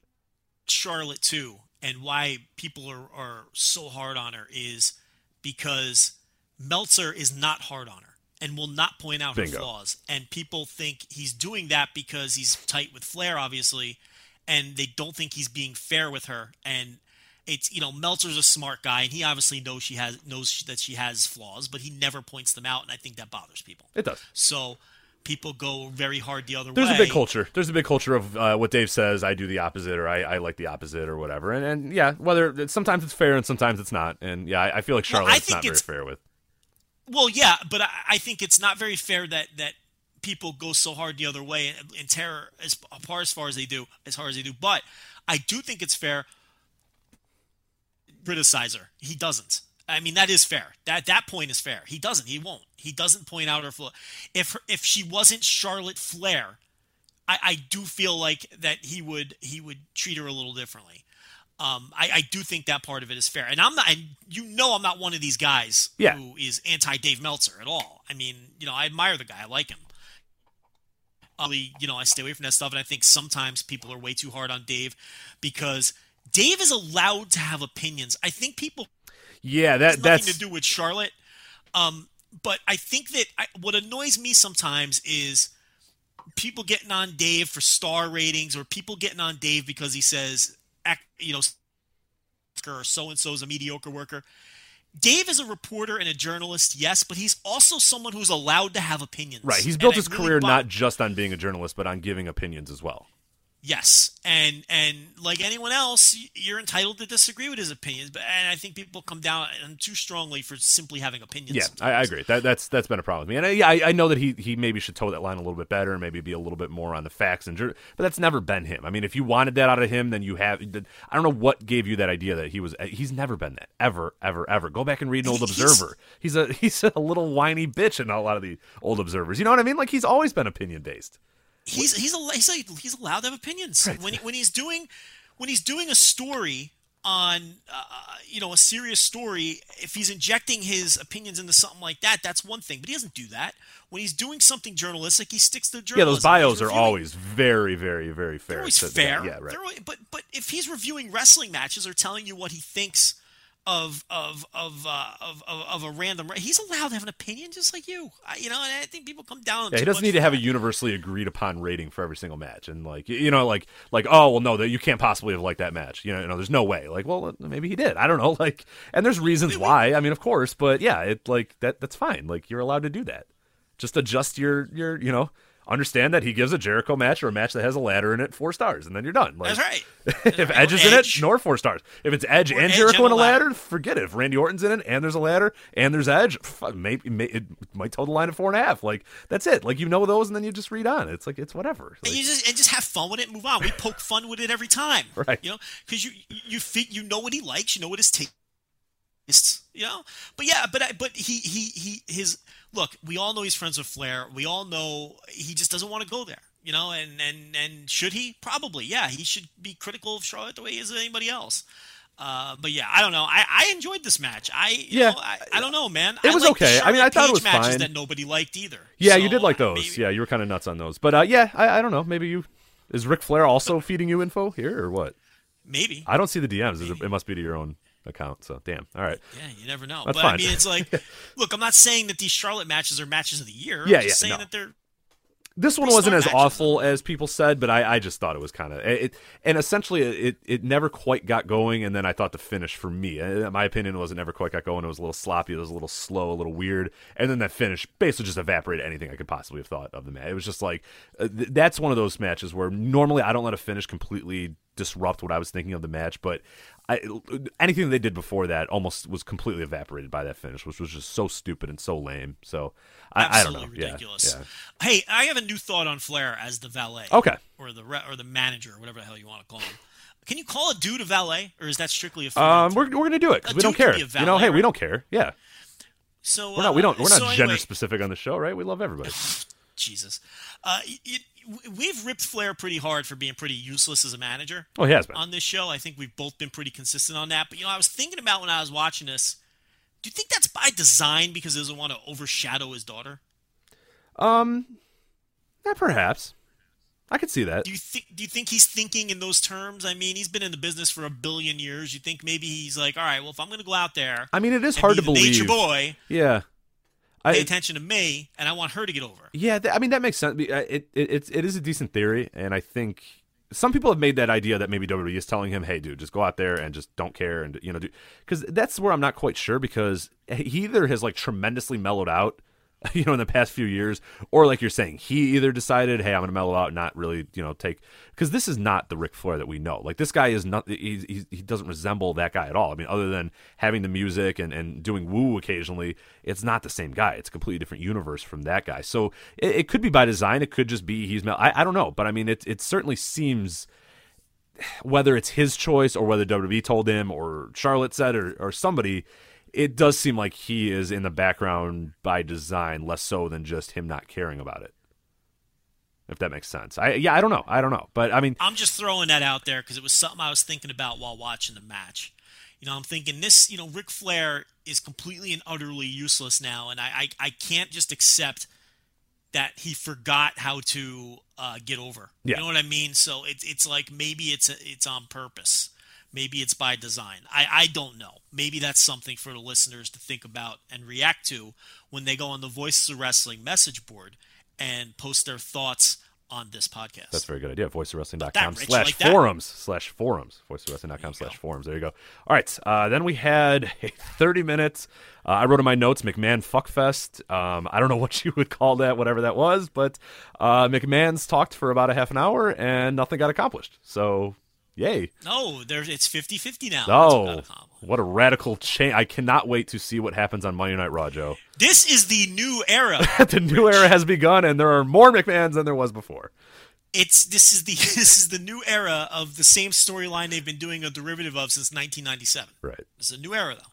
Charlotte too, and why people are, are so hard on her is because Meltzer is not hard on her and will not point out Bingo. her flaws. And people think he's doing that because he's tight with Flair, obviously, and they don't think he's being fair with her. And it's you know Meltzer's a smart guy, and he obviously knows she has knows that she has flaws, but he never points them out, and I think that bothers people. It does. So people go very hard the other There's way. There's a big culture. There's a big culture of uh, what Dave says. I do the opposite, or I, I like the opposite, or whatever. And, and yeah, whether sometimes it's fair and sometimes it's not. And yeah, I, I feel like Charlotte's think not very fair with. Well, yeah, but I, I think it's not very fair that that people go so hard the other way and, and tear as far as far as they do, as hard as they do. But I do think it's fair. Criticize her. He doesn't. I mean, that is fair. That that point is fair. He doesn't. He won't. He doesn't point out her flaw. If her, if she wasn't Charlotte Flair, I, I do feel like that he would he would treat her a little differently. Um, I, I do think that part of it is fair, and I'm not. And you know, I'm not one of these guys Yeah. who is anti Dave Meltzer at all. I mean, you know, I admire the guy. I like him. Really, you know, I stay away from that stuff, and I think sometimes people are way too hard on Dave because Dave is allowed to have opinions. I think people Yeah, that nothing that's to do with Charlotte. Um, but I think that I, what annoys me sometimes is people getting on Dave for star ratings or people getting on Dave because he says, you know, or so and so is a mediocre worker. Dave is a reporter and a journalist, yes, but he's also someone who's allowed to have opinions. right. He's built I his really career not just on being a journalist, but on giving opinions as well. Yes, and and like anyone else, you're entitled to disagree with his opinions. But and I think people come down too strongly for simply having opinions. Yeah, I, I agree. That, that's that's been a problem with me, and I, yeah, I, I know that he he maybe should toe that line a little bit better, and maybe be a little bit more on the facts and but that's never been him. I mean, if you wanted that out of him, then you have. I don't know what gave you that idea that he was. Eh, he's never been that ever, ever, ever. Go back and read an old He's- Observer. He's a he's a little whiny bitch in a lot of the old Observers. You know what I mean? Like he's always been opinion based. He's he's al- he's, a, he's allowed to have opinions. When he, when he's doing when he's doing a story on uh, you know a serious story if he's injecting his opinions into something like that that's one thing but he doesn't do that. When he's doing something journalistic he sticks to the journalism. Yeah, those bios are always very, very, very fair. they're always fair. Yeah, right. They're but but if he's reviewing wrestling matches or telling you what he thinks of of of uh, of, of of a random he's allowed to have an opinion just like you I, you know and I think people come down Yeah, he doesn't need to have a universally agreed upon rating for every single match, and like you know, like like oh well, no, that you can't possibly have liked that match. You know, you know, there's no way. Like, well, maybe he did. I don't know. Like, and there's reasons why. I mean, of course, but yeah, it like that. That's fine. Like, you're allowed to do that. Just adjust your your you know. Understand that he gives a Jericho match or a match that has a ladder in it four stars, and then you're done. Like, that's right if right. Edge is in it, nor four stars. If it's Edge Or and Edge Jericho and in a ladder. ladder, forget it. If Randy Orton's in it and there's a ladder and there's Edge, maybe, may it might toe the line at four and a half. Like that's it. Like you know those, and then you just read on. It's like it's whatever. and you just and just have fun with it and move on. We poke fun with it every time, Right. You know, because you you you know what he likes, you know what his you know. But yeah, but I, but he he he his look. We all know he's friends with Flair. We all know he just doesn't want to go there, you know. And and and should he? Probably, yeah. He should be critical of Charlotte the way he is of anybody else. Uh, but yeah, I don't know. I, I enjoyed this match. I you Yeah. know, I, I don't know, man. It I was okay. I mean, I thought it was matches fine. that nobody liked either. yeah, you did like uh, those. maybe- Yeah, you were kind of nuts on those. But uh, yeah, I, I don't know. Maybe you is Ric Flair also feeding you info here or what? maybe. I don't see the DMs. It must be to your own account. So damn. All right. Yeah, you never know. That's but I fine. mean, it's like, look, I'm not saying that these Charlotte matches are matches of the year. Yeah, I'm just yeah, saying no. that they're This one wasn't as matches, awful as people said, but I, I just thought it was kind of it, and essentially it, it never quite got going, and then I thought the finish for me, uh, my opinion was it never quite got going. It was a little sloppy, it was a little slow, a little weird, and then that finish basically just evaporated anything I could possibly have thought of the match. It was just like uh, th- that's one of those matches where normally I don't let a finish completely disrupt what I was thinking of the match, but I, anything they did before that almost was completely evaporated by that finish, which was just so stupid and so lame. So I, I don't know, absolutely Yeah, ridiculous. yeah. Hey, I have a new thought on Flair as the valet. Okay. Or the re- or the manager, whatever the hell you want to call him. Can you call a dude a valet, or is that strictly a Um, we're, we're gonna do it because we don't care. a you know, valet, hey, we don't care. Yeah, so we're not. We uh, don't. We're not so gender anyway, specific on the show, right? We love everybody. Jesus, uh, y- we've ripped Flair pretty hard for being pretty useless as a manager. Oh, he has been. on this show. I think we've both been pretty consistent on that. But you know, I was thinking about when I was watching this. Do you think that's by design because he doesn't want to overshadow his daughter? Um, yeah, perhaps. I could see that. Do you think? Do you think he's thinking in those terms? I mean, he's been in the business for a billion years. You think maybe he's like, all right, well, if I'm going to go out there, I mean, it is hard to the nature believe. boy, Yeah. I, pay attention to me, and I want her to get over. Yeah, th- I mean that makes sense. Uh, It, it it's it is a decent theory, and I think some people have made that idea that maybe WWE is telling him, "Hey, dude, just go out there and just don't care," and you know, because that's where I'm not quite sure because he either has like tremendously mellowed out, you know, in the past few years, or like you're saying, he either decided, "Hey, I'm going to mellow out, not really, you know, take," because this is not the Ric Flair that we know. Like this guy is not, he, he, he doesn't resemble that guy at all. I mean, other than having the music and and doing woo occasionally, it's not the same guy. It's a completely different universe from that guy. So it, it could be by design. It could just be he's. mel- I, I don't know, but I mean, it it certainly seems whether it's his choice or whether WWE told him or Charlotte said or, or somebody, it does seem like he is in the background by design, less so than just him not caring about it. If that makes sense. I yeah, I don't know. I don't know. But I mean I'm just throwing that out there because it was something I was thinking about while watching the match. You know, I'm thinking this. You know, Ric Flair is completely and utterly useless now, and I I, I can't just accept that he forgot how to uh, get over. Yeah. You know what I mean? So it's it's like maybe it's it's on purpose. Maybe it's by design. I, I don't know. Maybe that's something for the listeners to think about and react to when they go on the Voices of Wrestling message board and post their thoughts on this podcast. That's a very good idea. VoiceOfWrestling.com slash forums slash forums. VoiceOfWrestling.com slash forums. There you go. All right. Uh, then we had a 30 minutes. Uh, I wrote in my notes McMahon Fuckfest. Um, I don't know what you would call that, whatever that was, but uh, McMahon's talked for about a half an hour and nothing got accomplished. So, yay. no, there's it's 50-50 now. Oh, about a combo. what a radical change. I cannot wait to see what happens on Monday Night Raw, Joe. This is the new era. the new era has begun, and there are more McMahons than there was before. it's this is the this is the new era of the same storyline they've been doing a derivative of since 1997. Right. It's a new era though.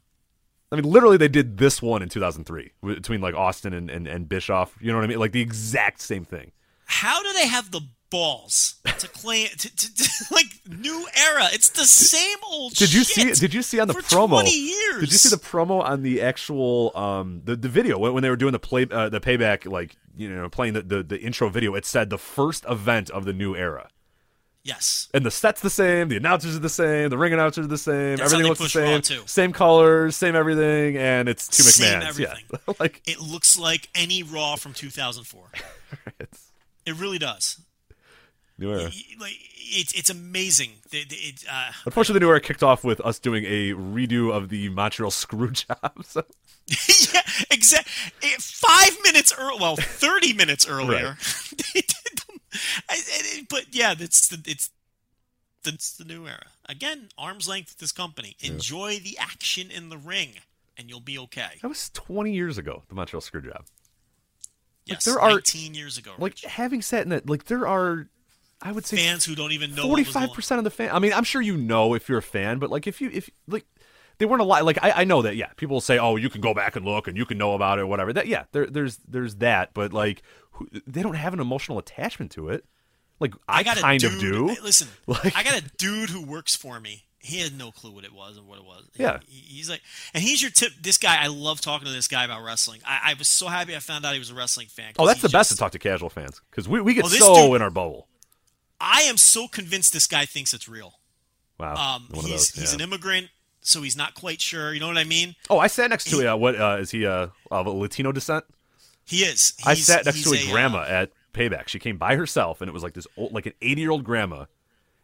I mean, literally, they did this one in 2003 between like Austin and, and, and Bischoff. You know what I mean? Like the exact same thing. How do they have the balls to claim to, to, to- like new era? It's the same old. Did you see? Did you see on the promo? 20 years. Did you see the promo on the actual um the, the video when, when they were doing the play uh, the payback like you know playing the, the the intro video? It said the first event of the new era. Yes. And the set's the same, the announcers are the same, the ring announcers are the same, That's everything looks the same, same colors, same everything, and it's two Same McMahons. everything. Yeah, like It looks like any Raw from 2004. it's It really does. New era. Like it's it's amazing. The- it, uh, Unfortunately, the new era kicked off with us doing a redo of the Montreal screw job. So yeah, exact. Five minutes early. Well, thirty minutes earlier. they did them. I, I- but yeah, it's the it's the, it's the new era. Again, arm's length with this company. Enjoy the action in the ring, and you'll be okay. that was 20 years ago. The Montreal screw job. Yes, there are- nineteen years ago. Like Rich. having sat in that, like there are, I would say fans who don't even know forty five percent of the fan. I mean, I'm sure you know if you're a fan, but like if you if like they weren't a lot. Like I, I know that yeah, people say oh you can go back and look and you can know about it or whatever. That yeah, there, there's there's that, but like who, they don't have an emotional attachment to it. Like I, I got a kind dude, of do. Listen, Like- I got a dude who works for me. He had no clue what it was and what it was. Yeah. he- he's like, and he's your tip. This guy, I love talking to this guy about wrestling. I, I was so happy I found out he was a wrestling fan. Oh, that's he the best to talk to casual fans because we, we get Oh, so dude- in our bubble. I am so convinced this guy thinks it's real. Wow, Um, he's those. he's an immigrant, so he's not quite sure. You know what I mean? Oh, I sat next to a uh, what uh, is he uh, of a Latino descent? He is. I sat next to a he's grandma uh, at Payback. She came by herself, and it was like this old, like an eighty-year-old grandma.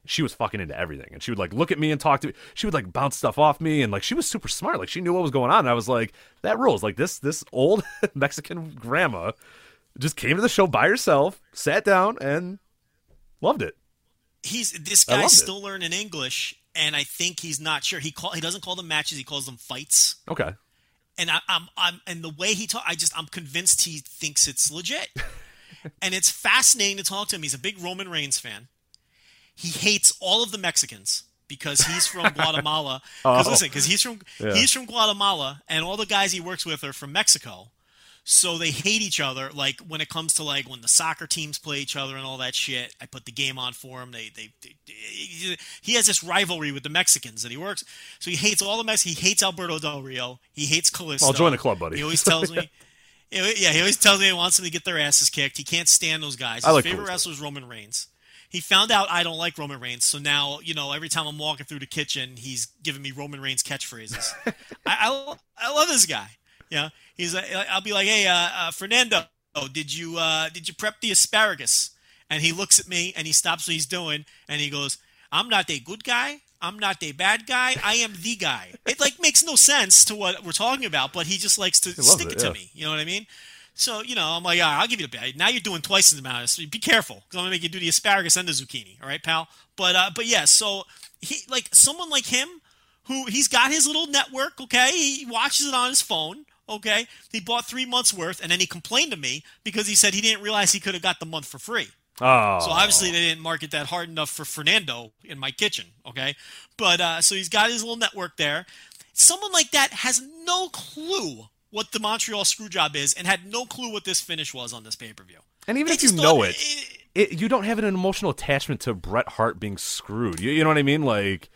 She was fucking into everything, and she would like look at me and talk to me. She would like bounce stuff off me, and like she was super smart. Like she knew what was going on. And I was like, that rules. Like this, this old Mexican grandma just came to the show by herself, sat down, and loved it. he's this guy's it. still learning English, and I think he's not sure. He call he doesn't call them matches. He calls them fights. Okay, and I, I'm I'm and the way he talk, I just I'm convinced he thinks it's legit, and it's fascinating to talk to him. He's a big Roman Reigns fan. He hates all of the Mexicans because he's from Guatemala. Because Oh. listen, because he's from Yeah. he's from Guatemala, and all the guys he works with are from Mexico. So they hate each other. Like when it comes to like when the soccer teams play each other and all that shit. I put the game on for him. They they, they he has this rivalry with the Mexicans that he works. So he hates all the Mex. He hates Alberto Del Rio. He hates Kalisto. I'll join the club, buddy. He always tells me. Yeah, he always tells me he wants them to get their asses kicked. He can't stand those guys. His like favorite Kalisto. wrestler is Roman Reigns. He found out I don't like Roman Reigns, so now you know every time I'm walking through the kitchen, he's giving me Roman Reigns catchphrases. I, I, I love this guy. Yeah, he's like, I'll be like, hey, uh, uh, Fernando, did you uh, did you prep the asparagus? And he looks at me and he stops what he's doing and he goes, I'm not a good guy. I'm not a bad guy. I am the guy. It like makes no sense to what we're talking about, but he just likes to stick it, it, to yeah. me. You know what I mean? So you know, I'm like, all right, I'll give you the bad. Now you're doing twice the amount. So be careful, because I'm gonna make you do the asparagus and the zucchini. All right, pal. But uh, but yeah, so he like someone like him, who he's got his little network. Okay, he watches it on his phone. Okay, he bought three months worth, and then he complained to me because he said he didn't realize he could have got the month for free. oh, So obviously they didn't market that hard enough for Fernando in my kitchen, okay? But uh, so he's got his little network there. Someone like that has no clue what the Montreal Screwjob is and had no clue what this finish was on this pay per view. and even They if you know thought it, it, you don't have an emotional attachment to Bret Hart being screwed. You, you know what I mean? Like,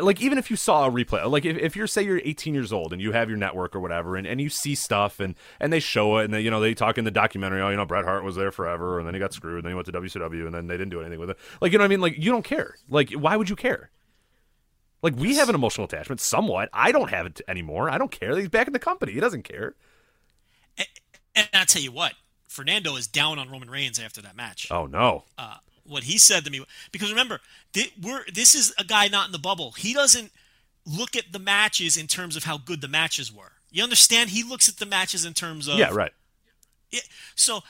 like even if you saw a replay, like if, if you're say you're 18 years old and you have your network or whatever, and, and you see stuff and and they show it, and they you know they talk in the documentary, oh you know Bret Hart was there forever, and then he got screwed, and then he went to WCW, and then they didn't do anything with it. Like you know what I mean? Like you don't care. Like why would you care? Like we have an emotional attachment somewhat. I don't have it anymore. I don't care. That he's back in the company. He doesn't care. And I'll tell you what, Fernando is down on Roman Reigns after that match. Oh no. Uh, what he said to me because remember, we're this is a guy not in the bubble. He doesn't look at the matches in terms of how good the matches were. You understand? He looks at the matches in terms of yeah, right. yeah, so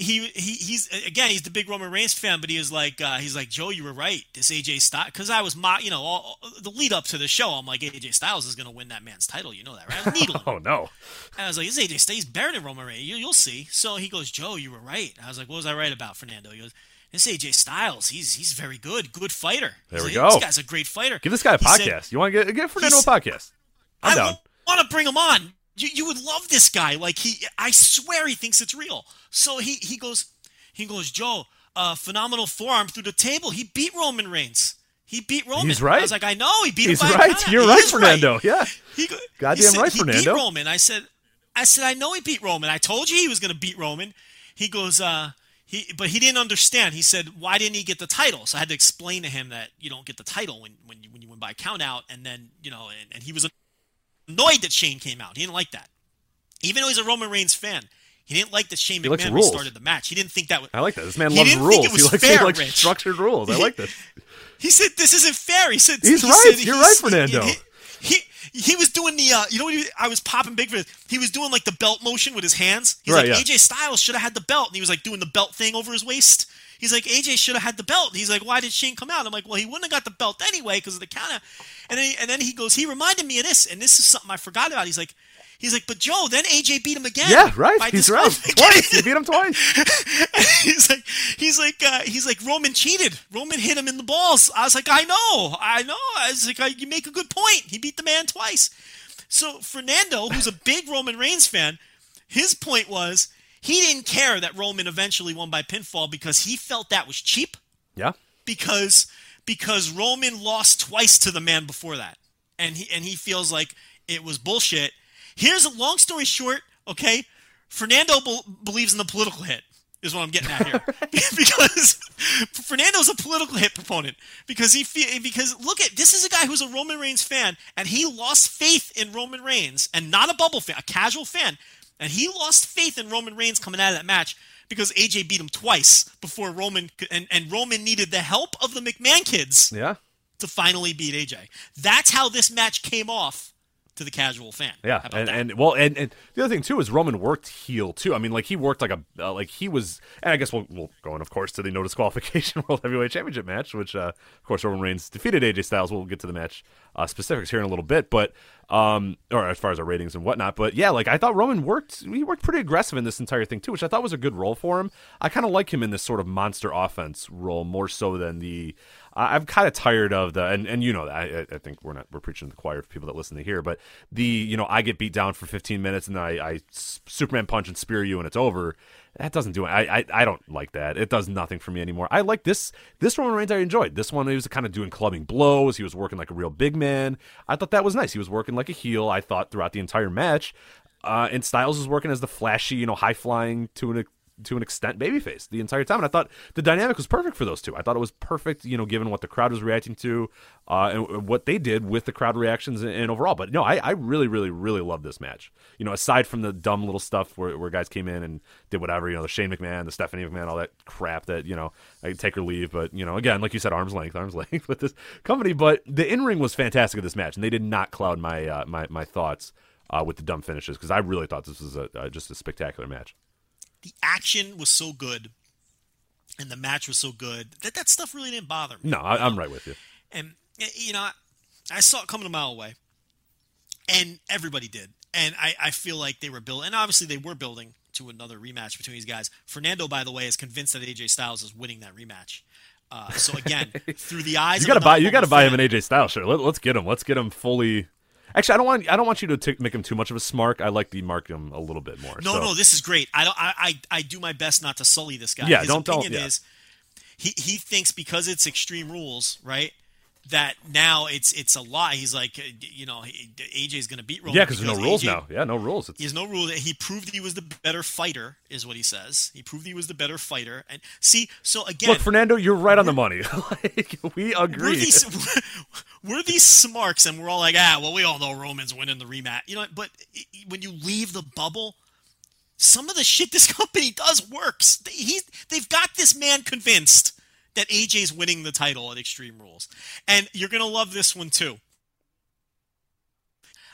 he he he's again he's the big Roman Reigns fan, but he was like uh, he's like Joe, you were right. This AJ Styles because I was mo- you know all, the lead up to the show. I'm like AJ Styles is going to win that man's title. You know that, right? Needling. Oh no. And I was like, this AJ Styles better than Roman Reigns. You, you'll see. So he goes, Joe, you were right. I was like, what was I right about, Fernando? He goes, this AJ Styles, he's he's very good, good fighter. There we go. This guy's a great fighter. Give this guy a He said- podcast. you want to get get Fernando a podcast? I'm I down. want to bring him on. You, you would love this guy. Like he, I swear he thinks it's real. So he he goes, he goes, Joe, uh, phenomenal forearm through the table. He beat Roman Reigns. He beat Roman. He's right. I was like, I know he beat He's right. You're He right, Fernando. Yeah. He, go- Goddamn he said right, he Fernando. beat Roman. I said, I said, I know he beat Roman. I told you he was going to beat Roman. He goes, uh, he, but he didn't understand. He said, why didn't he get the title? So I had to explain to him that you don't get the title when, when you when you win by count out. And then you know, and, and he was annoyed that Shane came out. He didn't like that, even though he's a Roman Reigns fan. He didn't like that Shane He McMahon rules. restarted the match. He didn't think that was. I like that. This man He loves didn't rules. think it he was likes fair, he likes structured rules. I like this. He said, "This isn't fair." He said, He's he right. said You're right, Fernando. He, he was doing the uh, you know what he, I was popping big for this. He was doing like the belt motion with his hands. He's Right, like yeah. AJ Styles should have had the belt, and he was like doing the belt thing over his waist. He's like AJ should have had the belt. He's like, why did Shane come out? I'm like, well, he wouldn't have got the belt anyway because of the counter. And then he, and then he goes, he reminded me of this, and this is something I forgot about. He's like. He's like, but Joe, then AJ beat him again. Yeah, right. He's right. disqualification." Twice. He beat him twice. he's like, he's like, uh, he's like, Roman cheated. Roman hit him in the balls. I was like, I know, I know. I was like, I, you make a good point. He beat the man twice. So Fernando, who's a big Roman Reigns fan, his point was he didn't care that Roman eventually won by pinfall because he felt that was cheap Yeah. because because Roman lost twice to the man before that, and he and he feels like it was bullshit. Here's a long story short. Okay, Fernando bel believes in the political hit. Is what I'm getting at here because Fernando's a political hit proponent because he fe- because look at this is a guy who's a Roman Reigns fan and he lost faith in Roman Reigns and not a bubble fan, a casual fan, and he lost faith in Roman Reigns coming out of that match because AJ beat him twice before Roman and and Roman needed the help of the McMahon kids Yeah. to finally beat AJ. That's how this match came off to the casual fan. Yeah, and, and well, and, and the other thing too is Roman worked heel too. I mean, like he worked like a uh, like he was, and I guess we'll, we'll go on, of course, to the no disqualification World Heavyweight Championship match, which uh, of course Roman Reigns defeated AJ Styles. We'll get to the match uh, specifics here in a little bit, but um, or as far as our ratings and whatnot. But yeah, like I thought Roman worked, he worked pretty aggressive in this entire thing too, which I thought was a good role for him. I kind of like him in this sort of monster offense role more so than the. I'm kind of tired of the, and, and you know I, I- think we're not we're preaching to the choir for people that listen to here, but the you know I get beat down for 15 minutes and I, I Superman punch and spear you and it's over. That doesn't do it. I, I don't like that. It does nothing for me anymore. I like this this Roman Reigns. I enjoyed this one. He was kind of doing clubbing blows. He was working like a real big man. I thought that was nice. He was working like a heel. I thought throughout the entire match. Uh, and Styles was working as the flashy, you know, high flying an to an extent babyface the entire time. And i thought the dynamic was perfect for those two. I thought it was perfect you know given what the crowd was reacting to uh, and what they did with the crowd reactions and, and overall. But no I, I really really really love this match. You know aside from the dumb little stuff where, where guys came in and did whatever you know the shane mcmahon the stephanie mcmahon all that crap that you know i take or leave. But you know again like you said arm's length arm's length with this company. But the in-ring was fantastic at this match and they did not cloud my uh, my, my thoughts uh, with the dumb finishes because i really thought this was a, uh, just a spectacular match the action was so good and the match was so good that that stuff really didn't bother me. No, I, I'm right with you. And you know, I, I saw it coming a mile away, and everybody did. And I, I feel like they were building, and obviously they were building to another rematch between these guys. Fernando, by the way, is convinced that AJ Styles is winning that rematch. Uh, so again, through the eyes, You gotta a buy. You gotta non-Roman buy him an AJ Styles shirt. Let, let's get him. Let's get him fully. Actually, I don't want. I don't want you to t- make him too much of a smark. I like the mark him a little bit more. No, so. no, this is great. I don't. I, I, I do my best not to sully this guy. Yeah, His don't- don't- opinion yeah. is he he thinks because it's extreme rules, right? That now it's it's a lie. He's like, uh, you know, he- AJ's going to beat Roman. Yeah, because there's no rules AJ now. Yeah, no rules. It's, There's no rule he proved he was the better fighter, is what he says. He proved he was the better fighter. And see, so again, look, Fernando, you're right on the money. like we we're agree. these we're these smarks, and we're all like, ah, well, we all know Roman's winning the rematch, you know. But when you leave the bubble, some of the shit this company does works. They- He's they've got this man convinced that AJ's winning the title at Extreme Rules, and you're gonna love this one too.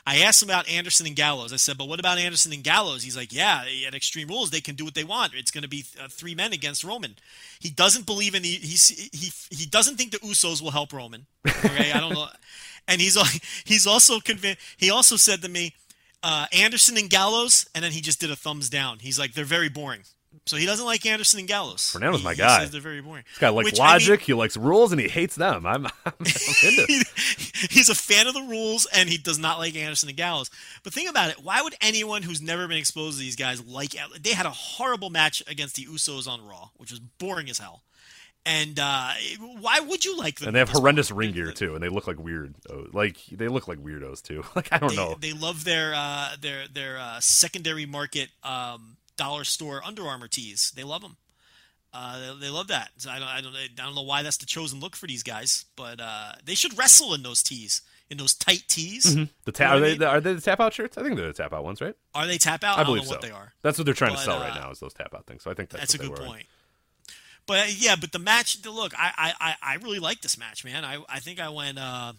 I asked him about Anderson and Gallows. I said, "But what about Anderson and Gallows?" He's like, "Yeah, at Extreme Rules, they can do what they want. It's going to be uh, three men against Roman." He doesn't believe in the he's, he he doesn't think the Usos will help Roman. Okay, I don't know, and he's he's also convinced. He also said to me, uh, "Anderson and Gallows," and then he just did a thumbs down. He's like, "They're very boring." So he doesn't like Anderson and Gallows. Fernando's He- my he guy. says they're very boring. This guy likes Which, I mean, logic. he likes rules, and he hates them. I'm, I'm, I'm into. he's a fan of the rules and he does not like Anderson and Gallows. But think about it: why would anyone who's never been exposed to these guys like? They had a horrible match against the Usos on Raw, which was boring as hell. And uh, why would you like them? And they have horrendous ring gear too, and they look like weird. Like they look like weirdos too. Like I don't They, know. they love their uh, their their uh, secondary market um, dollar store Under Armour tees. They love them. Uh, they, they love that. So I don't, I don't, I don't know why that's the chosen look for these guys, but uh, they should wrestle in those tees, in those tight tees. The You ta- know are I they mean? the, are they the tap out shirts? I think they're the tap out ones, right? Are they tap out? I I, don't believe know so. what they are. That's what they're trying But, to sell right uh, now is those tap out things. So I think that's, That's a good point. But yeah, but the match. the- Look, I I, I- I really like this match, man. I I think I went uh,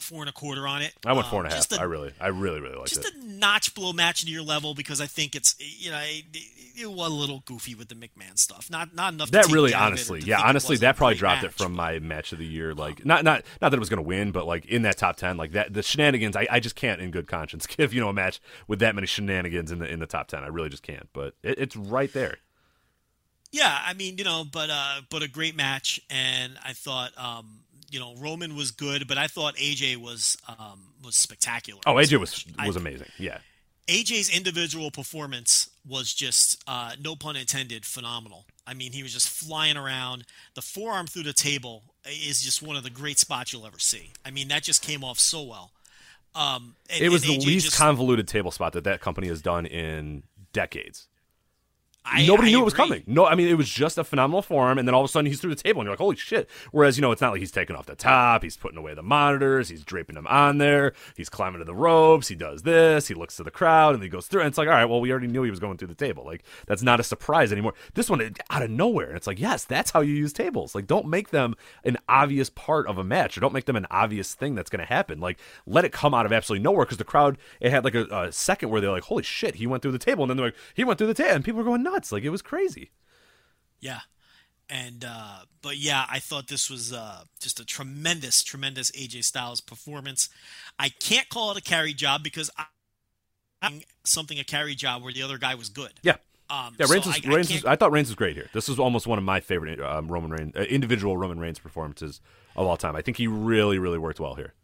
four and a quarter on it. I went Um, four and a half. just I really, I really, really liked just it. Just a notch below match to your level because I think it's you know it, it was a little goofy with the McMahon stuff. Not not enough. That really, me out of it or honestly, yeah, honestly, that probably dropped it match. from my match of the year. Like, not, not, not that it was going to win, but like in that top ten, like that, the shenanigans. I, I just can't, in good conscience, give you know a match with that many shenanigans in the in the top ten. I really just can't. But it, it's right there. Yeah, I mean, you know, but uh, but a great match, and I thought, um, you know, Roman was good, but I thought AJ was um, was spectacular. Oh, AJ was was amazing. Yeah, AJ's individual performance was just, uh, no pun intended, phenomenal. I mean, he was just flying around. The forearm through the table is just one of the great spots you'll ever see. I mean, that just came off so well. Um, and- it was the AJ least just- convoluted table spot that that company has done in decades. I- Nobody I knew it was coming. No, I mean it was just a phenomenal form, and then all of a sudden he's through the table, and you're like, "Holy shit!" Whereas you know it's not like he's taking off the top, he's putting away the monitors, he's draping them on there, he's climbing to the ropes, he does this, he looks to the crowd, and he goes through. And it's like, all right, well, we already knew he was going through the table. Like that's not a surprise anymore. This one it- out of nowhere, and it's like, yes, that's how you use tables. Like don't make them an obvious part of a match, or don't make them an obvious thing that's going to happen. Like let it come out of absolutely nowhere because the crowd it had like a, a second where they're like, "Holy shit, he went through the table," and then they're like, "He went through the table," and people were going nuts. Like it was crazy. Yeah. And uh but yeah, I thought this was uh just a tremendous, tremendous AJ Styles performance. I can't call it a carry job because I I'm something a carry job where the other guy was good. Yeah. Um Yeah, so Reigns, was, I, I Reigns was, can't- I thought Reigns was great here. This was almost one of my favorite um, Roman Reigns, uh, individual Roman Reigns performances of all time. I think he really, really worked well here.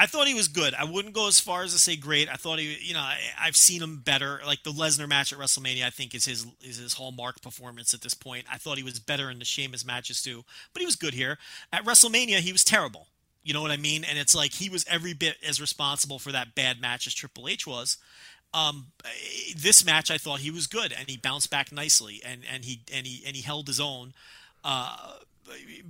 I thought he was good. I wouldn't go as far as to say great. I thought he, you know, I, I've seen him better. Like the Lesnar match at WrestleMania, I think is his is his hallmark performance at this point. I thought he was better in the Sheamus matches too, but he was good here. At WrestleMania, he was terrible. You know what I mean? And it's like he was every bit as responsible for that bad match as Triple H was. Um, this match, I thought he was good, and he bounced back nicely, and and he and he and he held his own. Uh,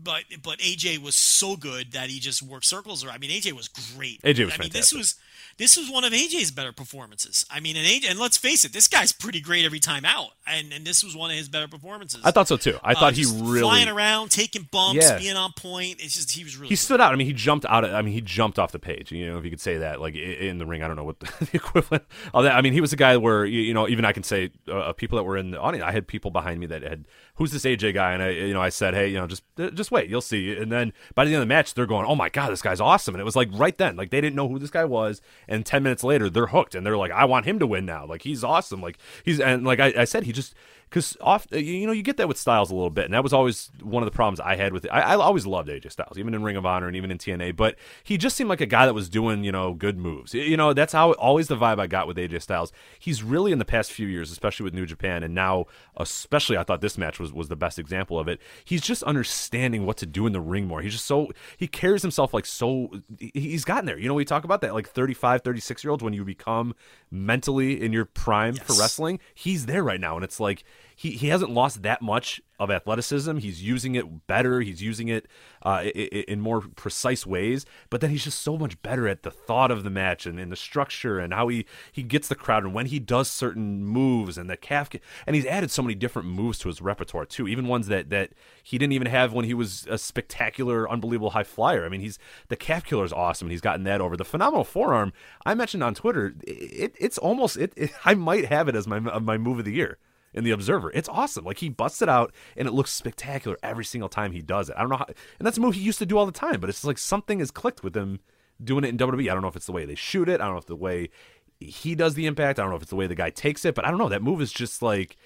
but but AJ was so good that he just worked circles around. I mean, AJ was great. AJ was I mean, this was this was one of AJ's better performances. I mean, and AJ, and let's face it, this guy's pretty great every time out, and and this was one of his better performances. I thought so too. I Uh, thought he really flying around, taking bumps, Yeah. being on point. It's just he was really. he good. stood out. I mean, he jumped out. Of, I mean, he jumped off the page. You know, if you could say that, like in the ring. I don't know what the equivalent of that. I mean, he was a guy where you you know, even I can say uh, people that were in the audience. I had people behind me that had, who's this AJ guy? And I, you know, I said, hey, you know, just uh, just wait, you'll see. And then by the end of the match, they're going, oh my god, this guy's awesome. And it was like right then, like they didn't know who this guy was. And ten minutes later, they're hooked, and they're like, I want him to win now. Like he's awesome. Like he's and like I, I said, he just because off uh, you you know you get that with Styles a little bit, and that was always one of the problems I had with it. I, I always loved AJ Styles, even in Ring of Honor and even in TNA, but he just seemed like a guy that was doing you know good moves. You know that's how always the vibe I got with AJ Styles. He's really in the past few years, especially with New Japan, and now especially I thought this match was was the best example of it. He's just understanding what to do in the ring more. He's just so he carries himself like so. He's gotten there. You know we talk about that like 35, 36 year olds when you become mentally in your prime for wrestling. He's there right now, and it's like he he hasn't lost that much of athleticism. He's using it better. He's using it uh, in, more precise ways. But then he's just so much better at the thought of the match and, and the structure and how he he gets the crowd and when he does certain moves and the calf. And he's added so many different moves to his repertoire too, even ones that that he didn't even have when he was a spectacular, unbelievable high flyer. I mean, he's the calf killer is awesome, and he's gotten that over. The phenomenal forearm I mentioned on Twitter, it, it's almost it, it, I might have it as my my move of the year in the Observer. It's awesome. Like he busts it out and it looks spectacular every single time he does it. I don't know how, and that's a move he used to do all the time, but it's like something has clicked with him doing it in WWE. I don't know if it's the way they shoot it. I don't know if the way he does the impact. I don't know if it's the way the guy takes it, but I don't know. That move is just like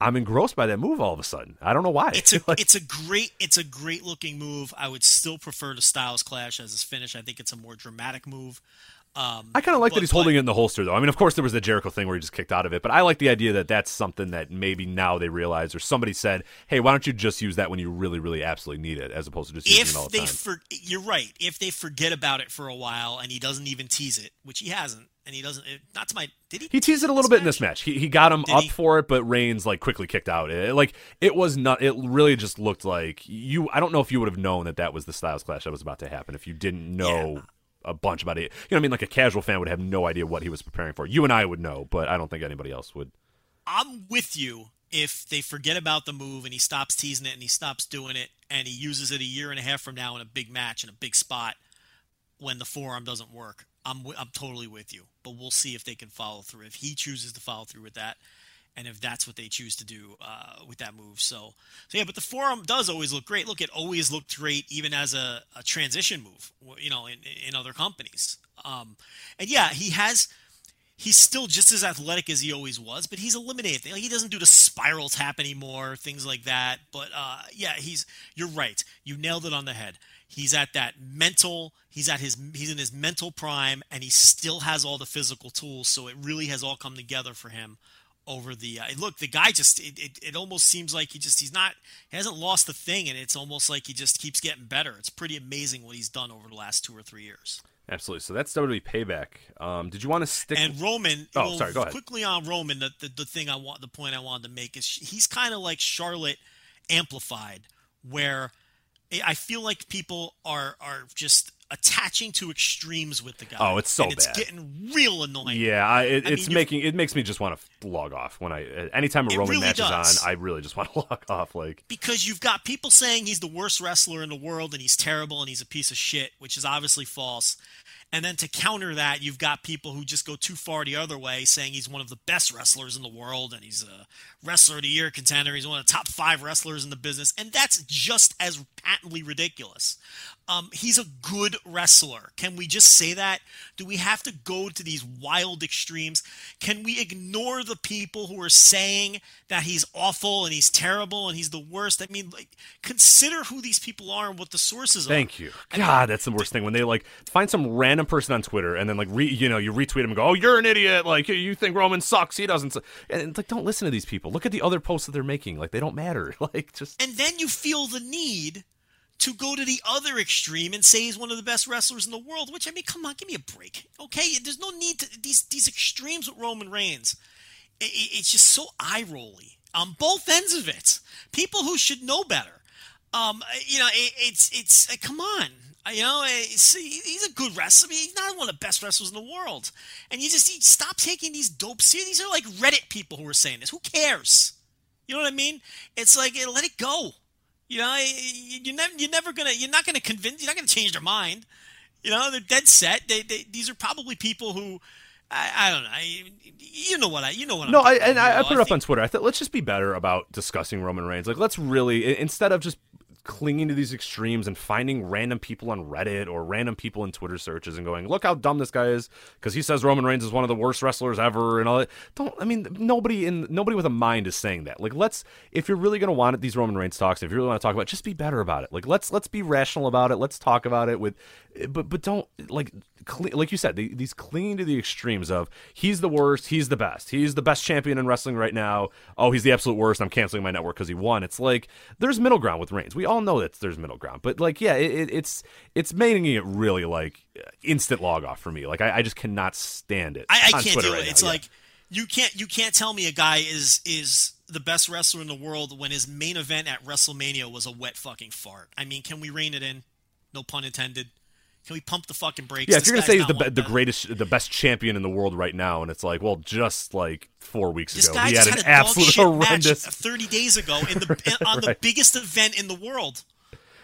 I'm engrossed by that move all of a sudden. I don't know why. It's a like, it's a great it's a great looking move. I would still prefer the Styles Clash as his finish. I think it's a more dramatic move. Um, I kind of like but- that he's holding it in the holster, though. I mean, of course, there was the Jericho thing where he just kicked out of it, but I like the idea that that's something that maybe now they realize, or somebody said, "Hey, why don't you just use that when you really, really, absolutely need it, as opposed to just using it all the time." for, you're right. If they forget about it for a while and he doesn't even tease it, which he hasn't, and he doesn't. It, not to my. Did he? He teased it a little bit in this match. He he got him Did up he? for it, but Reigns like quickly kicked out. It, like it was not. It really just looked like you. I don't know if you would have known that that was the Styles Clash that was about to happen if you didn't know. Yeah. A bunch about it. You know what I mean? Like a casual fan would have no idea what he was preparing for. You and I would know, but I don't think anybody else would. I'm with you if they forget about the move and he stops teasing it and he stops doing it and he uses it a year and a half from now in a big match in a big spot when the forearm doesn't work. I'm I'm totally with you, but we'll see if they can follow through. If he chooses to follow through with that, and if that's what they choose to do uh, with that move. So, so yeah, but the forearm does always look great. Look, it always looked great, even as a, a transition move. You know, in in other companies. Um, and yeah, he has he's still just as athletic as he always was, but he's eliminated. Like he doesn't do the spiral tap anymore, things like that. But uh, yeah, he's you're right. You nailed it on the head. He's at that mental. He's at his. He's in his mental prime, and he still has all the physical tools. So it really has all come together for him over the. Uh, look, the guy just. It, it, it almost seems like he just. He's not. He hasn't lost the thing, and it's almost like he just keeps getting better. It's pretty amazing what he's done over the last two or three years. Absolutely. So that's WWE Payback. Um, did you want to stick? And Roman, Oh, well, sorry, go ahead. quickly on Roman, the, the the thing I want, the point I wanted to make is he's kind of like Charlotte amplified, where I- I feel like people are are just attaching to extremes with the guy. Oh, it's so and it's bad. getting real annoying. Yeah, I, it, I it's mean, making it makes me just want to log off when I anytime a Roman really match does. is on. I really just want to log off. Like because you've got people saying he's the worst wrestler in the world and he's terrible and he's a piece of shit, which is obviously false. And then to counter that, you've got people who just go too far the other way, saying he's one of the best wrestlers in the world and he's a wrestler of the year contender. He's one of the top five wrestlers in the business, and that's just as patently ridiculous. Um, he's a good wrestler. Can we just say that? Do we have to go to these wild extremes? Can we ignore the people who are saying that he's awful and he's terrible and he's the worst? I mean, like, consider who these people are and what the sources are. Thank you. God, that's the worst thing when they like find some random person on Twitter and then like re, you know you retweet him and go, "Oh, you're an idiot! Like you think Roman sucks? He doesn't." su-" And it's like, don't listen to these people. Look at the other posts that they're making. Like they don't matter. Like just And then you feel the need to go to the other extreme and say he's one of the best wrestlers in the world. Which I mean, come on, give me a break, okay? There's no need to these these extremes with Roman Reigns. i- i- it's just so eye rolly on both ends of it. People who should know better. Um, you know, it, it's it's uh, come on. Uh, You know, it's, he's a good wrestler. I mean, he's not one of the best wrestlers in the world. And you just you stop taking these dope. These are like Reddit people who are saying this. Who cares? You know what I mean? It's like let it go. You know, you- you're never you're never gonna you're not gonna convince you're not gonna change their mind. You know, they're dead set. They, they these are probably people who I, I don't know. I, you know what I you know what no. I and I, I put it up think- on Twitter. I thought let's just be better about discussing Roman Reigns. Like let's really instead of just clinging to these extremes and finding random people on Reddit or random people in Twitter searches and going, look how dumb this guy is because he says Roman Reigns is one of the worst wrestlers ever and all that. Don't I mean nobody in nobody with a mind is saying that. Like let's if you're really gonna want it, these Roman Reigns talks, if you really want to talk about, it, just be better about it. Like let's let's be rational about it. Let's talk about it with, but but don't like cle like you said the, these clinging to the extremes of he's the worst, he's the best, he's the best champion in wrestling right now. Oh, he's the absolute worst. I'm canceling my network because he won. It's like there's middle ground with Reigns. We all know that there's middle ground, but like yeah, it, it, it's it's making it really like instant log off for me. Like I, I just cannot stand it. I, I can't Twitter do it. right now, it's yeah. like you can't you can't tell me a guy is is the best wrestler in the world when his main event at WrestleMania was a wet fucking fart. I mean, can we rein it in? No pun intended. Can we pump the fucking brakes? Yeah, if This you're gonna say he's the be- the greatest, the best champion in the world right now, and it's like, well, just like four weeks This ago, he had had, an absolute horrendous. match 30 days ago in the on the Right. biggest event in the world.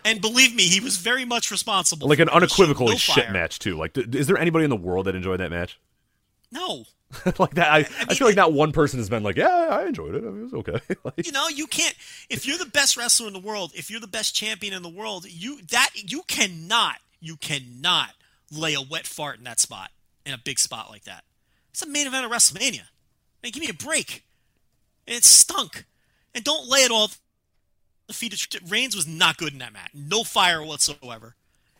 And believe me, he was very much responsible. Like for an it. He unequivocally no shit fire. match too. Like, th- is there anybody in the world that enjoyed that match? No. like that, I, I, mean, feel like not one person has been like, yeah, I enjoyed it. I mean, it was okay. like, You know, you can't if you're the best wrestler in the world, if you're the best champion in the world, you that you cannot, you cannot lay a wet fart in that spot in a big spot like that. It's a main event of WrestleMania. Man, give me a break. And it stunk. And don't lay it all the feet of Reigns was not good in that match. No fire whatsoever.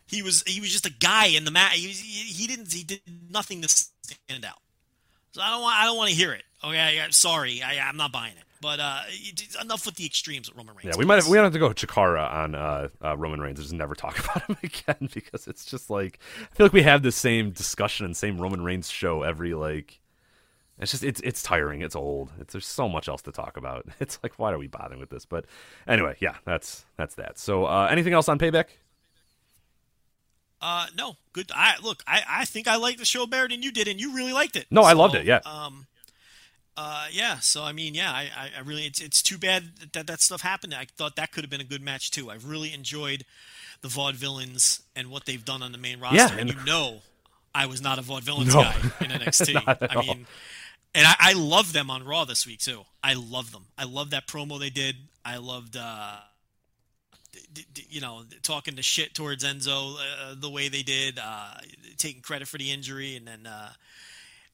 He was he was just a guy in the match. He, was- he, he didn't he did nothing to stand out. So I don't want I don't want to hear it. Okay, I, I'm sorry, I, I'm not buying it. But uh, enough with the extremes with Roman Reigns. yeah, we might have, we might have to go Chikara on uh, uh, Roman Reigns and just never talk about him again because it's just like I feel like we have the same discussion and same Roman Reigns show every like. It's just it's it's tiring. It's old. It's there's so much else to talk about. It's like why are we bothering with this? But anyway, yeah, that's that's that. So uh, anything else on payback? Uh, no, good. I look. I, I think I liked the show better than you did, and you really liked it. No, I loved it, yeah. Um. Uh. Yeah. So I mean, yeah. I. I, I really. It's. It's too bad that that stuff happened. I thought that could have been a good match too. I've really enjoyed the vaudevillains and what they've done on the main roster. Yeah, and and- you know, I was not a vaudevillains No. guy in NXT. I all. mean, and I, I love them on Raw this week too. I love them. I love that promo they did. I loved. uh d- d- you know, talking to shit towards Enzo uh, the way they did, uh, taking credit for the injury, and then uh,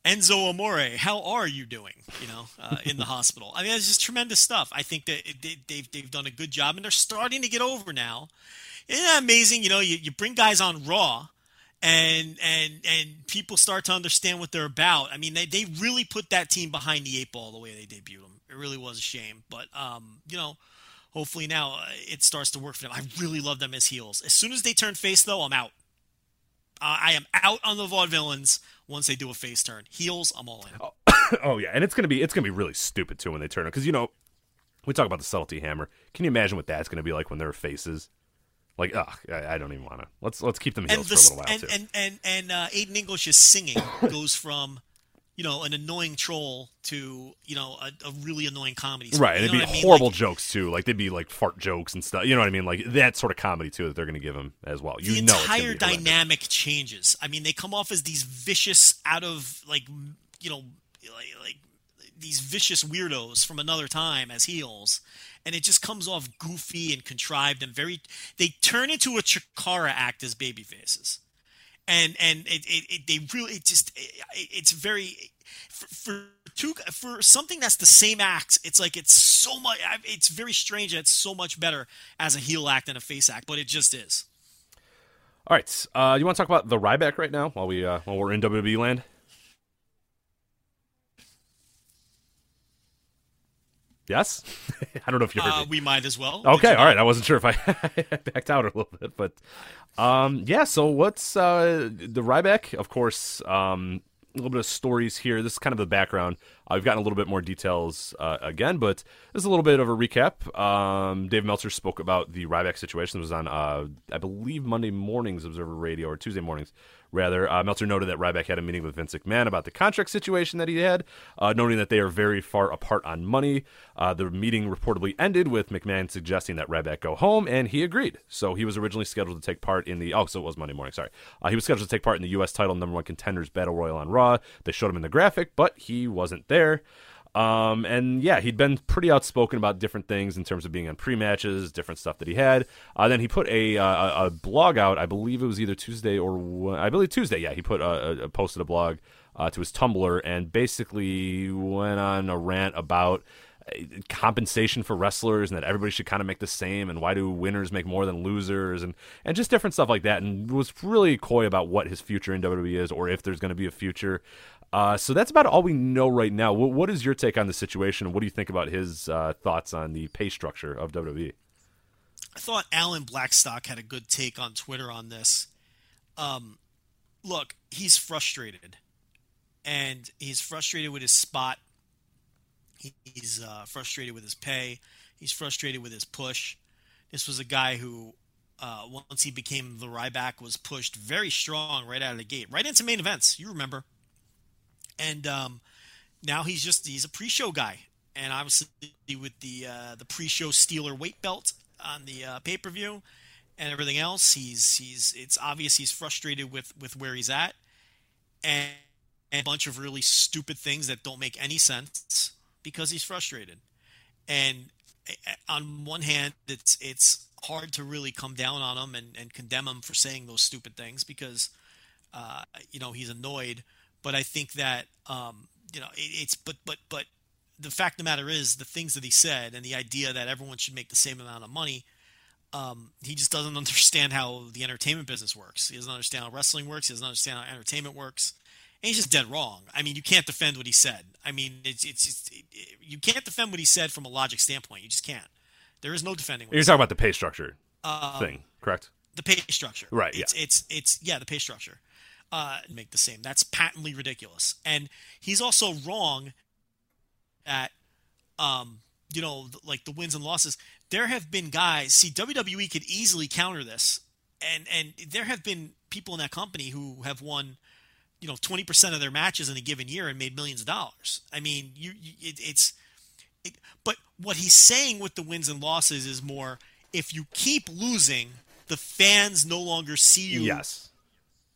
Enzo Amore, how are you doing? You know, uh, in the hospital. I mean, it's just tremendous stuff. I think that they, they've they've done a good job, and they're starting to get over now. Isn't that amazing? You know, you, you bring guys on Raw. And and and people start to understand what they're about. I mean, they, they really put that team behind the eight ball the way they debuted them. It really was a shame, but um, you know, hopefully now uh, it starts to work for them. I really love them as heels. As soon as they turn face, though, I'm out. Uh, I am out on the vaudevillains once they do a face turn. Heels, I'm all in. oh yeah, and it's gonna be it's gonna be really stupid too when they turn it because you know we talk about the subtlety hammer. Can you imagine what that's gonna be like when they're faces? Like, ugh, I, I don't even want to. Let's let's keep them heels the, for a little while and, too. and and and uh, Aiden English's singing goes from, you know, an annoying troll to you know a, a really annoying comedy. star. right, and it'd be know what I mean? horrible Like, jokes too. Like they'd be like fart jokes and stuff. You know what I mean? Like that sort of comedy too that they're gonna give him as well. You the know, entire dynamic changes. I mean, they come off as these vicious, out of like, you know, like, like these vicious weirdos from another time as heels, and it just comes off goofy and contrived and very. They turn into a Chikara act as baby faces, and and it, it, it they really it just it, it's very for, for two for something that's the same act. It's like it's so much. It's very strange. that It's so much better as a heel act than a face act, but it just is. All right, uh, you want to talk about the Ryback right now while we uh, while we're in WWE land? Yes, I don't know if you heard Uh, we might as well. Okay, all right. I wasn't sure if I backed out a little bit, but um, yeah. So what's uh, the Ryback? Of course, um, a little bit of stories here. This is kind of the background. Uh, we've gotten a little bit more details uh, again, but this is a little bit of a recap. Um, Dave Meltzer spoke about the Ryback situation. It was on, uh, I believe, Monday mornings Observer Radio or Tuesday mornings. Rather, uh, Meltzer noted that Ryback had a meeting with Vince McMahon about the contract situation that he had, uh, noting that they are very far apart on money. Uh, the meeting reportedly ended with McMahon suggesting that Ryback go home, and he agreed. So he was originally scheduled to take part in the oh, so it was Monday morning. Sorry, uh, he was scheduled to take part in the U.S. title number one contenders battle royal on Raw. They showed him in the graphic, but he wasn't there. Um, and yeah, he'd been pretty outspoken about different things in terms of being on pre-matches, different stuff that he had. Uh, then he put a, uh, a blog out. I believe it was either Tuesday or I believe Tuesday. Yeah, he put a, a posted a blog uh, to his Tumblr and basically went on a rant about uh, compensation for wrestlers and that everybody should kind of make the same and why do winners make more than losers and and just different stuff like that and was really coy about what his future in WWE is or if there's going to be a future. Uh, so that's about all we know right now. What, what is your take on the situation? What do you think about his uh, thoughts on the pay structure of? WWE? I thought Alan Blackstock had a good take on Twitter on this. Um, look, he's frustrated, and he's frustrated with his spot He, he's uh, frustrated with his pay. He's frustrated with his push. This was a guy who, uh, once he became the Ryback, was pushed very strong right out of the gate, right into main events. You remember? And um, now he's just he's a pre-show guy, and obviously with the uh, the pre-show Steeler weight belt on the uh, pay-per-view and everything else, he's he's it's obvious he's frustrated with with where he's at, and, and a bunch of really stupid things that don't make any sense because he's frustrated. And eh, on one hand, it's it's hard to really come down on him and, and condemn him for saying those stupid things because uh, you know he's annoyed. But I think that um, you know it, it's but but but the fact of the matter is the things that he said and the idea that everyone should make the same amount of money. Um, he just doesn't understand how the entertainment business works. He doesn't understand how wrestling works. He doesn't understand how entertainment works. And he's just dead wrong. I mean, you can't defend what he said. I mean, it's it's, it's it, you can't defend what he said from a logic standpoint. You just can't. There is no defending. What You're talking about the pay structure Um, thing, correct? the pay structure. Right, It's it's it's yeah, the pay structure. Uh, make the same. That's patently ridiculous. And he's also wrong at um, you know, like the wins and losses. There have been guys. See, WWE could easily counter this, and and there have been people in that company who have won, you know, twenty percent of their matches in a given year and made millions of dollars. I mean, you, you it, it's. It, but what he's saying with the wins and losses is more if you keep losing, the fans no longer see you Yes.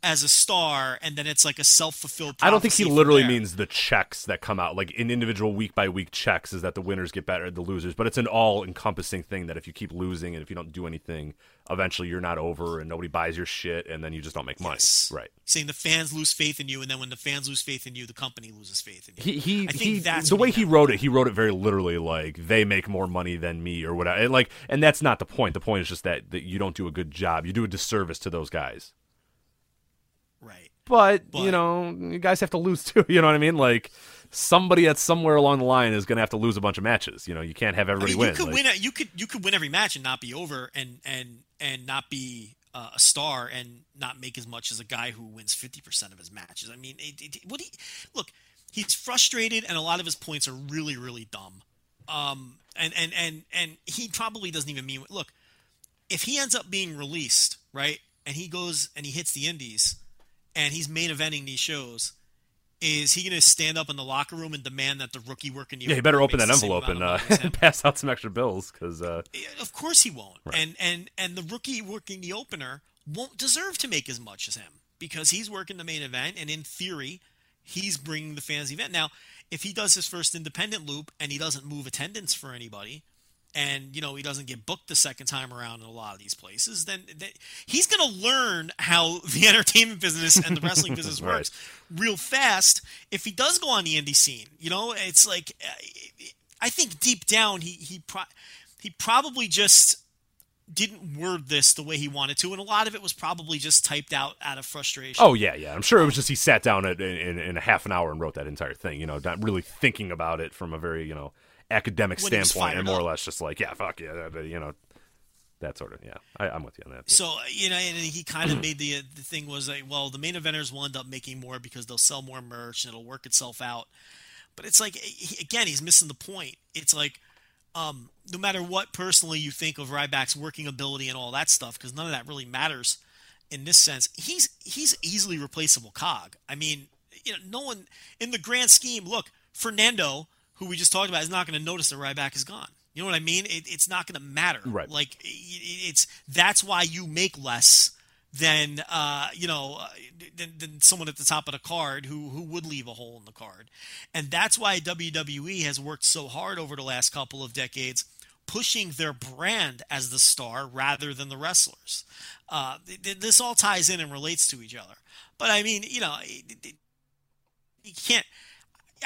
As a star, and then it's like a self fulfilled. I don't think he literally means the checks that come out, like in individual week by week checks, is that the winners get better, the losers. But it's an all encompassing thing that if you keep losing and if you don't do anything, eventually you're not over and nobody buys your shit and then you just don't make money. Yes. Right. saying the fans lose faith in you, and then when the fans lose faith in you, the company loses faith in you. He he, I think he that's the way he he wrote it, he wrote it very literally like they make more money than me or whatever. And like and that's not the point. The point is just that, that you don't do a good job. You do a disservice to those guys. Right. But, you know, you guys have to lose too. You know what I mean? Like somebody at somewhere along the line is going to have to lose a bunch of matches. You know, you can't have I everybody mean, win. you could Like- win. A, you could you could win every match and not be over, and and and not be uh, a star, and not make as much as a guy who wins fifty percent of his matches. I mean, it, it, what he look, he's frustrated, and a lot of his points are really really dumb. Um, and and and and he probably doesn't even mean. Look, if he ends up being released, right, and he goes and he hits the Indies, and he's main eventing these shows. Is he going to stand up in the locker room and demand that the rookie working the yeah, he better open that makes the same envelope and uh, of money as him? pass out some extra bills because uh, Of course he won't. And and and the rookie working the opener won't deserve to make as much as him because he's working the main event and in theory he's bringing the fans the event. Now, if he does his first independent loop and he doesn't move attendance for anybody and you know he doesn't get booked the second time around in a lot of these places then, then he's going to learn how the entertainment business and the wrestling business Right. works real fast if he does go on the indie scene you know it's like i think deep down he he pro- he probably just didn't word this the way he wanted to, and a lot of it was probably just typed out out of frustration. Oh yeah, yeah. I'm sure it was just he sat down at, in, in a half an hour and wrote that entire thing. You know, not really thinking about it from a very you know academic When standpoint, and more or less just like yeah, fuck yeah, you know, that sort of yeah. I, I'm with you on that. but- So you know, and he kind of made the the thing was like, well, the main eventers will end up making more because they'll sell more merch and it'll work itself out. But it's like he, again, he's missing the point. It's like um, no matter what personally you think of Ryback's working ability and all that stuff, because none of that really matters in this sense. He's he's easily replaceable cog. I mean, you know, no one in the grand scheme. Look, Fernando, who we just talked about, is not going to notice that Ryback is gone. You know what I mean? It, it's not going to matter. Right. Like it, it's that's why you make less than uh, you know uh, than, than someone at the top of the card who who would leave a hole in the card, and that's why WWE has worked so hard over the last couple of decades. Pushing their brand as the star rather than the wrestlers. Uh, th- th- this all ties in and relates to each other. But I mean, you know, you can't.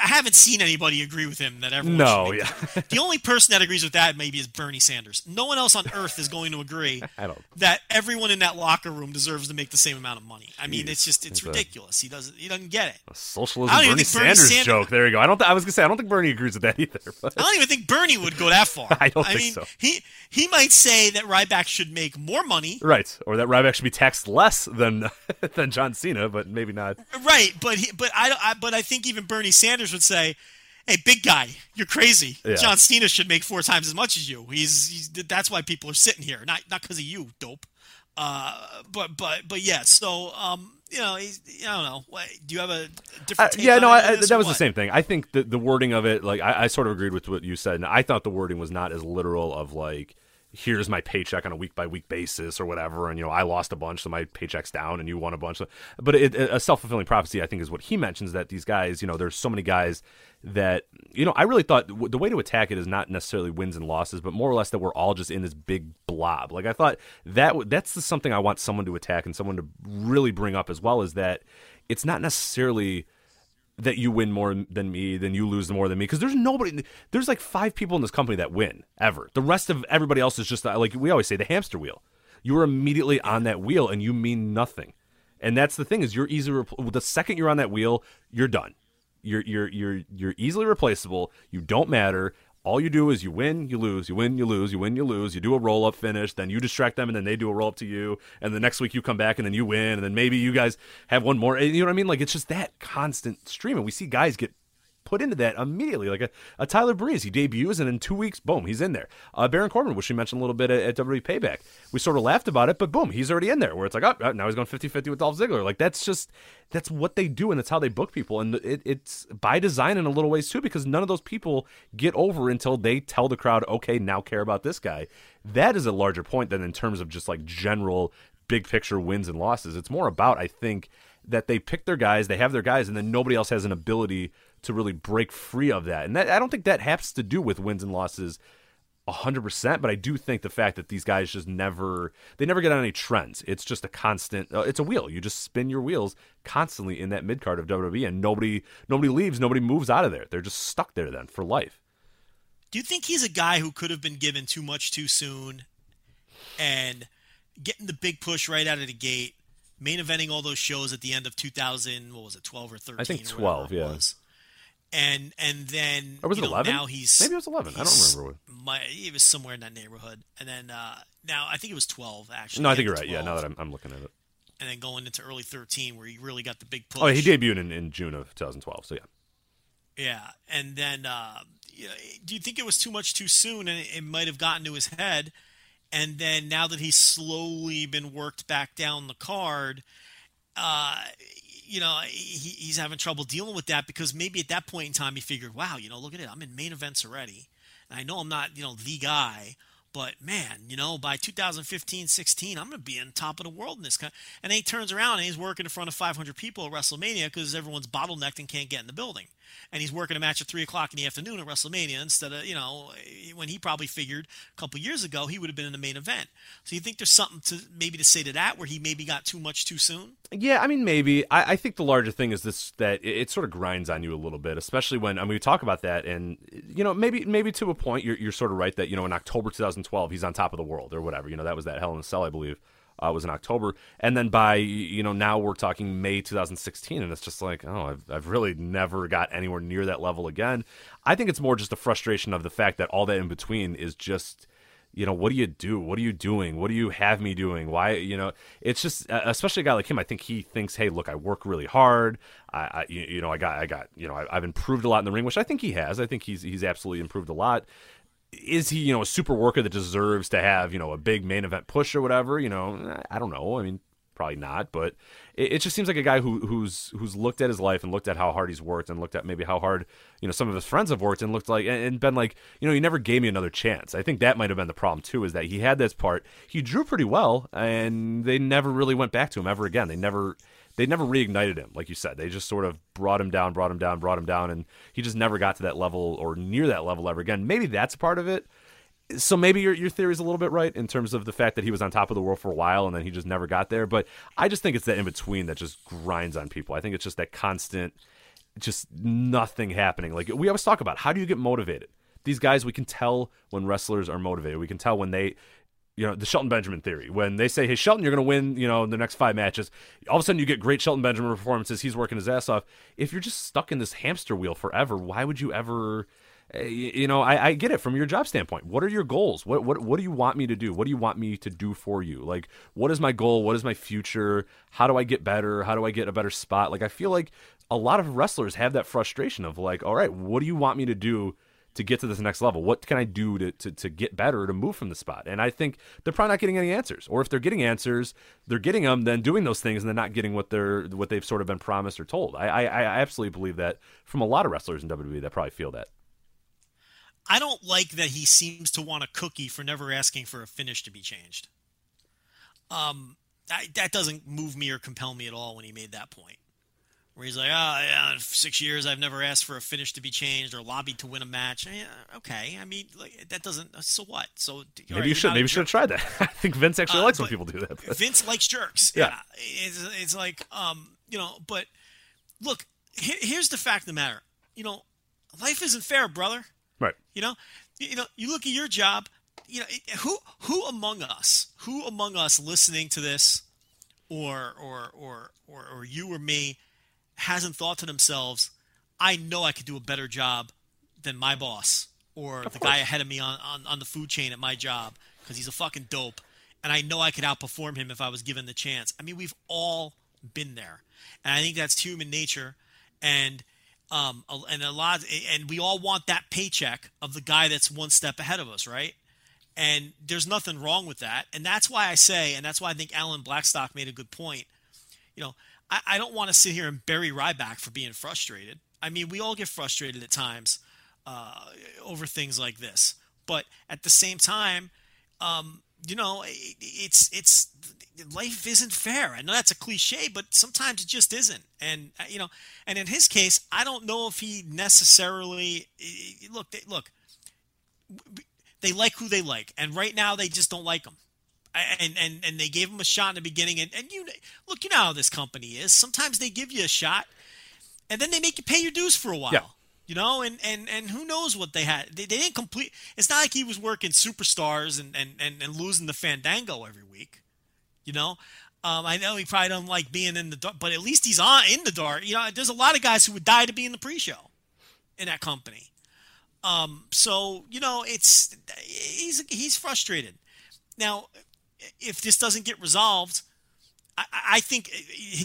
I haven't seen anybody agree with him that everyone. No, yeah. the- only person that agrees with that maybe is Bernie Sanders. No one else on earth is going to agree I don't. that everyone in that locker room deserves to make the same amount of money. I mean, Jeez. it's just it's It's a- ridiculous. He doesn't he doesn't get it. A socialism I Bernie Bernie Sanders Sanders- joke. There you go. I don't. Th- I was gonna say I don't think Bernie agrees with that either. But I don't even think Bernie would go that far. I don't think mean, so. He he might say that Ryback should make more money, right, or that Ryback should be taxed less than than John Cena, but maybe not. right? But he, but I, I but I think even Bernie Sanders would say Hey, big guy, you're crazy. Yeah. John Cena should make four times as much as you. He's, he's that's why people are sitting here, not not because of you, dope. Uh, but but but yeah. So um, you know, he's, I don't know. What, do you have a Uh, different? take yeah, no, I, that was the same thing. I think the the wording of it, like I, I sort of agreed with what you said, and I thought the wording was not as literal of like, here's my paycheck on a week by week basis or whatever, and you know I lost a bunch, so my paycheck's down, and you won a bunch. But it, a self fulfilling prophecy, I think, is what he mentions that these guys, you know, there's so many guys that you know I really thought the way to attack it is not necessarily wins and losses, but more or less that we're all just in this big blob. Like I thought that that's something I want someone to attack and someone to really bring up as well is that it's not necessarily that you win more than me, then you lose more than me. Because there's nobody, there's like five people in this company that win ever. The rest of everybody else is just uh, like we always say, the hamster wheel. You are immediately on that wheel and you mean nothing. And that's the thing is you're easily repl- the second you're on that wheel, you're done. You're you're you're you're easily replaceable. You don't matter. All you do is you win, you lose, you win, you lose, you win, you lose. You do a roll up finish, then you distract them, and then they do a roll up to you, and the next week you come back and then you win, and then maybe you guys have one more. You know what I mean? Like it's just that constant stream, and we see guys get put into that immediately. Like a, a Tyler Breeze, he debuts and in two weeks, boom, he's in there. Uh, Baron Corbin, which we mentioned a little bit at, at WWE Payback, we sort of laughed about it, but boom, he's already in there. Where it's like, oh, now he's going 50-50 with Dolph Ziggler. Like that's just that's what they do, and that's how they book people, and it, it's by design in a little ways too, because none of those people get over until they tell the crowd, okay, now care about this guy. That is a larger point than in terms of just like general big picture wins and losses. It's more about, I think, that they pick their guys, they have their guys, and then nobody else has an ability to really break free of that. And that, I don't think that has to do with wins and losses 100%, but I do think the fact that these guys just never they never get on any trends. It's just a constant uh, it's a wheel. You just spin your wheels constantly in that mid card of WWE and nobody nobody leaves, nobody moves out of there. They're just stuck there then for life. Do you think he's a guy who could have been given too much too soon and getting the big push right out of the gate, main eventing all those shows at the end of 2000, what was it, 12 or 13? I think 12, yeah. was. And and then Or was it know, 11? now he's Maybe it was 11. I don't remember My, it was somewhere in that neighborhood. And then uh, now I think it was 12 actually. No, I think you're right. Yeah, now that I'm, I'm looking at it. and then going into early 13 where he really got the big push. Oh, he debuted in, in June of 2012. So yeah. Yeah, and then uh, yeah, do you think it was too much too soon, and it, it might have gotten to his head? And then now that he's slowly been worked back down the card, uh, you know, he, he's having trouble dealing with that because maybe at that point in time he figured, wow, you know, look at it, I'm in main events already, and I know I'm not, you know, the guy. But man, you know, by 2015, 16, I'm going to be on top of the world in this kind. And he turns around and he's working in front of 500 people at WrestleMania because everyone's bottlenecked and can't get in the building. And he's working a match at three o'clock in the afternoon at WrestleMania instead of, you know, when he probably figured a couple years ago he would have been in the main event. So you think there's something to maybe to say to that where he maybe got too much too soon? Yeah, I mean, maybe. I, I think the larger thing is this that it, it sort of grinds on you a little bit, especially when I mean we talk about that, and you know maybe maybe to a point you're you're sort of right that you know in October 2012 he's on top of the world or whatever. You know that was that Hell in a Cell I believe uh, was in October, and then by you know now we're talking May 2016, and it's just like oh I've I've really never got anywhere near that level again. I think it's more just a frustration of the fact that all that in between is just you know, what do you do? What are you doing? What do you have me doing? Why, you know, it's just, uh, especially a guy like him. I think he thinks, hey, look, I work really hard. I, I you, know, I got, I got, you know, I, I've improved a lot in the ring, which I think he has. I think he's he's absolutely improved a lot. Is he, you know, a super worker that deserves to have, you know, a big main event push or whatever? You know, I don't know. I mean, probably not, but it, it, just seems like a guy who who's who's looked at his life and looked at how hard he's worked and looked at maybe how hard you know some of his friends have worked and looked like and, and been like you know you never gave me another chance. I think that might have been the problem too is that he had this part he drew pretty well and they never really went back to him ever again. They never they never reignited him like you said. They just sort of brought him down, brought him down, brought him down, and he just never got to that level or near that level ever again. Maybe that's part of it so maybe your your theory is a little bit right in terms of the fact that he was on top of the world for a while and then he just never got there. But I just think it's that in between that just grinds on people. I think it's just that constant, just nothing happening. Like we always talk about, how do you get motivated? These guys, we can tell when wrestlers are motivated. We can tell when they. You know the Shelton Benjamin theory. When they say, "Hey, Shelton, you're going to win," you know, in the next five matches, all of a sudden you get great Shelton Benjamin performances. He's working his ass off. If you're just stuck in this hamster wheel forever, why would you ever? eh, you know, I, I get it from your job standpoint. What are your goals? What what what do you want me to do? What do you want me to do for you? Like, what is my goal? What is my future? How do I get better? How do I get a better spot? Like, I feel like a lot of wrestlers have that frustration of like, all right, what do you want me to do to get to this next level? What can I do to, to, to get better, to move from the spot? And I think they're probably not getting any answers. Or if they're getting answers, they're getting them, then doing those things, and they're not getting what they're what they've sort of been promised or told. I I, I absolutely believe that from a lot of wrestlers in WWE that probably feel that. I don't like that he seems to want a cookie for never asking for a finish to be changed. Um, that doesn't move me or compel me at all when he made that point. Where he's like, oh, yeah, in six years I've never asked for a finish to be changed or lobbied to win a match. Yeah, okay, I mean, like, that doesn't. So what? So Maybe you should maybe you should have tried that. I think Vince actually Uh, likes when people do that. but- Vince likes jerks. Yeah. Yeah, it's, it's like um, you know. But look, he- here's the fact of the matter. You know, life isn't fair, brother. Right. You know, you, you know, you look at your job. You know, who who among us, who among us listening to this, or or or or, or you or me, hasn't thought to themselves, I know I could do a better job than my boss or the guy ahead of me on, on, on the food chain at my job because he's a fucking dope. And I know I could outperform him if I was given the chance. I mean, we've all been there. And I think that's human nature. And um, and a lot, and we all want that paycheck of the guy that's one step ahead of us, right? And there's nothing wrong with that. And that's why I say, and that's why I think Alan Blackstock made a good point. You know, I, I don't want to sit here and bury Ryback for being frustrated. I mean, we all get frustrated at times uh, over things like this. But at the same time, um, you know, it, it's it's life isn't fair. I know that's a cliche, but sometimes it just isn't. And uh, you know, and in his case, I don't know if he necessarily look. They, look, they like who they like, and right now they just don't like him. And and and they gave him a shot in the beginning, and and you look, you know how this company is. Sometimes they give you a shot, and then they make you pay your dues for a while. Yeah. You know, and, and, and who knows what they had. They, they didn't complete. It's not like he was working superstars and, and, and, and losing the Fandango every week. You know, um, I know he probably don't like being in the dark, but at least he's on in the dark. You know, there's a lot of guys who would die to be in the pre-show in that company. Um, so you know, it's he's he's frustrated. Now, if this doesn't get resolved, I, I think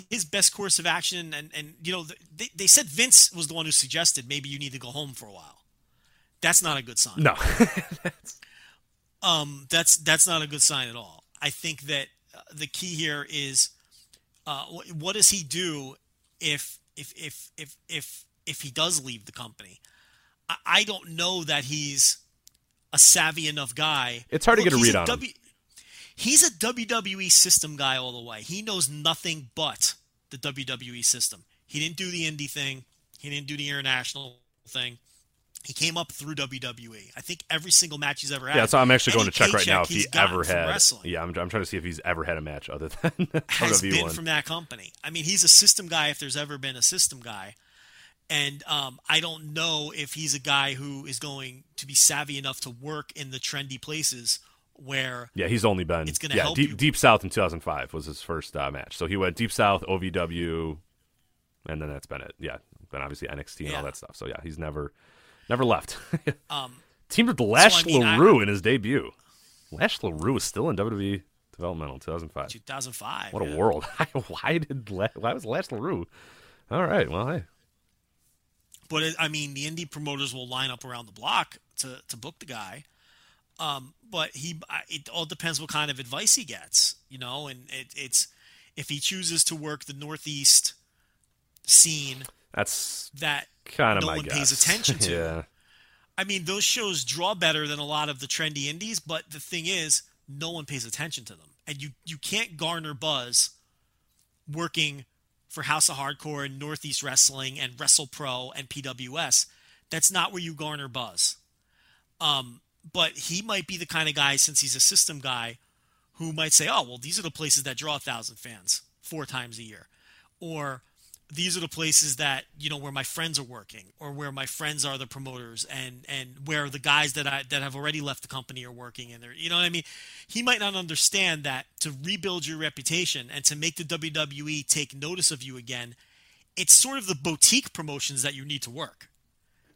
his best course of action, and, and you know, they, they said Vince was the one who suggested maybe you need to go home for a while. That's not a good sign. No. Um, that's that's not a good sign at all. I think that uh, the key here is uh, what does he do if if if if if if he does leave the company? I, I don't know that he's a savvy enough guy. It's hard to get a read on him. He's a WWE system guy all the way. He knows nothing but the WWE system. He didn't do the indie thing. He didn't do the international thing. He came up through WWE. I think every single match he's ever had. Yeah, so I'm actually going to check right now if he ever had. wrestling Yeah, I'm, I'm trying to see if he's ever had a match other than has been one. from that company. I mean, he's a system guy if there's ever been a system guy. And um, I don't know if he's a guy who is going to be savvy enough to work in the trendy places where Yeah, he's only been. It's gonna yeah, help deep, you. deep South in 2005 was his first uh, match. So he went Deep South, OVW, and then that's been it. Yeah, then obviously NXT and all that stuff. So yeah, he's never, never left. um, Teamed with Lash I mean, I- LeRoux in his debut. Lash LeRoux is still in WWE developmental 2005. 2005. What a world! why did La- why was Lash LeRoux? All right, well, hey, But it, I mean, the indie promoters will line up around the block to, to book the guy. Um, but he, it all depends what kind of advice he gets, you know. And it, it's if he chooses to work the Northeast scene that's that kind of no my one guess. pays attention to. yeah, I mean, those shows draw better than a lot of the trendy indies, but the thing is, no one pays attention to them, and you you can't garner buzz working for House of Hardcore and Northeast Wrestling and Wrestle Pro and PWS. That's not where you garner buzz. Um, but he might be the kind of guy, since he's a system guy, who might say, "Oh, well, these are the places that draw a thousand fans four times a year," or these are the places that you know where my friends are working or where my friends are the promoters and and where the guys that I that have already left the company are working and they're you know what I mean? He might not understand that to rebuild your reputation and to make the WWE take notice of you again it's sort of the boutique promotions that you need to work.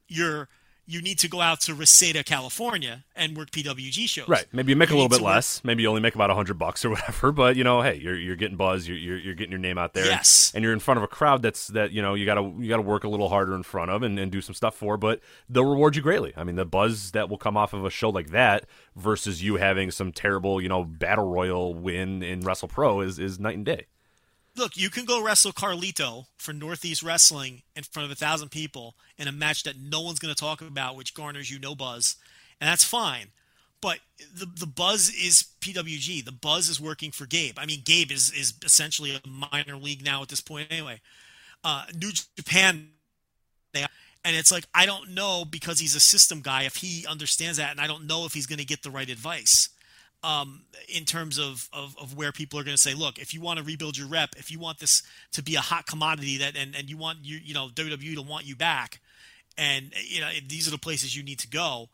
Your you need to go out to Reseda, California, and work PWG shows. Right. Maybe you make a little bit less. Maybe you only make about a hundred bucks or whatever. But you know, hey, you're you're getting buzz. You're, you're you're getting your name out there. Yes. And you're in front of a crowd that's that you know you gotta you gotta work a little harder in front of and, and do some stuff for. But they'll reward you greatly. I mean, the buzz that will come off of a show like that versus you having some terrible you know battle royal win in Wrestle Pro is is night and day. Look, you can go wrestle Carlito for Northeast Wrestling in front of a thousand people in a match that no one's going to talk about, which garners you no buzz, and that's fine. But the the buzz is PWG. The buzz is working for Gabe. I mean, Gabe is is essentially a minor league now at this point anyway. Uh, New Japan, and it's like I don't know because he's a system guy if he understands that, and I don't know if he's going to get the right advice um, in terms of, of, of where people are going to say, look, if you want to rebuild your rep, if you want this to be a hot commodity that and, and you want you you know WWE to want you back, and you know these are the places you need to go.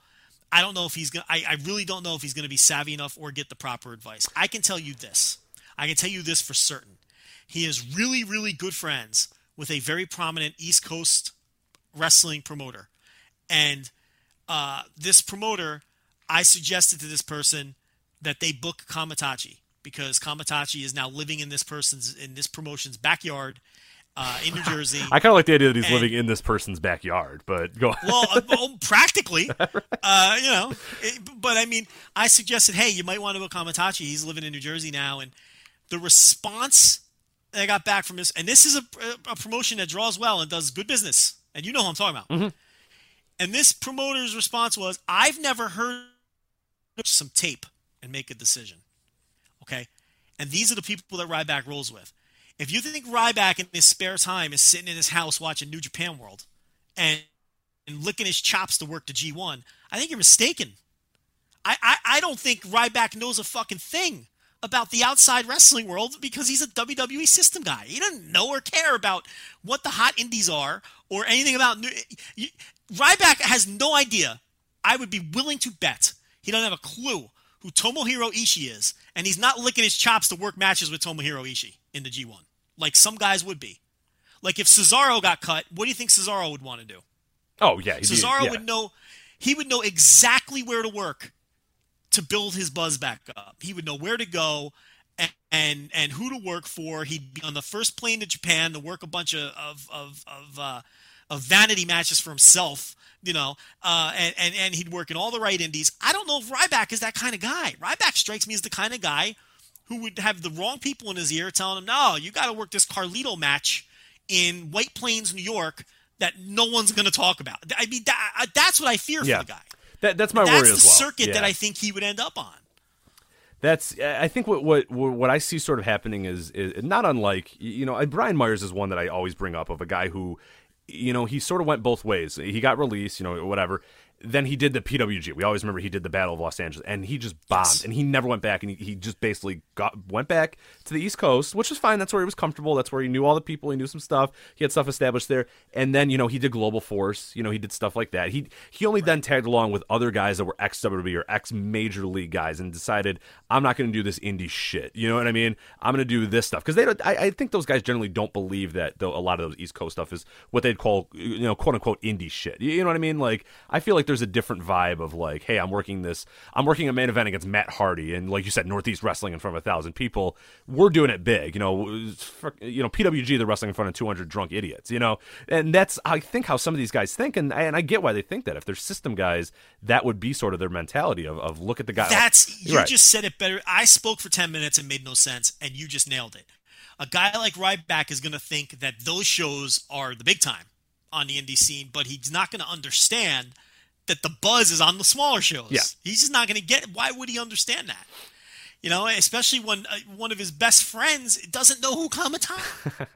I don't know if he's to I really don't know if he's going to be savvy enough or get the proper advice. I can tell you this. I can tell you this for certain. He is really really good friends with a very prominent East Coast wrestling promoter, and uh, this promoter, I suggested to this person that they book Kamaitachi because Kamaitachi is now living in this person's in this promotion's backyard uh, in New Jersey. I kind of like the idea that he's And- living in this person's backyard. But go. well, uh, well, practically, uh, you know. It, but I mean, I suggested, hey, you might want to go Kamaitachi. He's living in New Jersey now, and the response that I got back from this, and this is a, a promotion that draws well and does good business, and you know who I'm talking about. And this promoter's response was, I've never heard some tape and make a decision. Okay, and these are the people that Ryback rolls with. If you think Ryback in his spare time is sitting in his house watching New Japan World and, and licking his chops to work to G1, I think you're mistaken. I, I, I don't think Ryback knows a fucking thing about the outside wrestling world because he's a WWE system guy. He doesn't know or care about what the hot indies are or anything about new. You, Ryback has no idea. I would be willing to bet he doesn't have a clue who Tomohiro Ishii is, and he's not licking his chops to work matches with Tomohiro Ishii in the G1, like some guys would be. Like if Cesaro got cut, what do you think Cesaro would want to do? Oh yeah, he'd be- Cesaro yeah. would know he would know exactly where to work to build his buzz back up. He would know where to go and and, and who to work for. He'd be on the first plane to Japan to work a bunch of of of of, uh, of vanity matches for himself. You know, uh, and, and and he'd work in all the right indies. I don't know if Ryback is that kind of guy. Ryback strikes me as the kind of guy who would have the wrong people in his ear telling him, "No, you got to work this Carlito match in White Plains, New York, that no one's going to talk about." I mean, that, that's what I fear Yeah. for the guy. That, that's my That's worry as well. That's the circuit that I think he would end up on. That's I think what what what I see sort of happening is, is not unlike you know Brian Myers is one that I always bring up of a guy who you know he sort of went both ways. He got released, you know, whatever. Then he did the PWG. We always remember he did the Battle of Los Angeles, and he just bombed, Yes. and he never went back. And he, he just basically got went back to the East Coast, which was fine. That's where he was comfortable. That's where he knew all the people. He knew some stuff. He had stuff established there. And then you know he did Global Force. You know he did stuff like that. He he only then tagged along with other guys that were ex WWE or ex Major League guys, and decided I'm not going to do this indie shit. You know what I mean? I'm going to do this stuff because they don't. I, I think those guys generally don't believe that though a lot of those East Coast stuff is what they'd call you know quote unquote indie shit. You, you know what I mean? Like I feel like there's a different vibe of like, hey, I'm working this. I'm working a main event against Matt Hardy, and like you said, Northeast Wrestling in front of a thousand people. We're doing it big. You know, for, you know PWG they're wrestling in front of 200 drunk idiots. You know, and that's I think how some of these guys think, and and I get why they think that. If they're system guys, that would be sort of their mentality of, of look at the guy. That's you Right. just said it better. I spoke for ten minutes and made no sense, and you just nailed it. A guy like Ryback is going to think that those shows are the big time on the indie scene, but he's not going to understand that the buzz is on the smaller shows. Yeah. He's just not going to get. Why would he understand that? You know, especially when uh, one of his best friends doesn't know who Kamaitachi.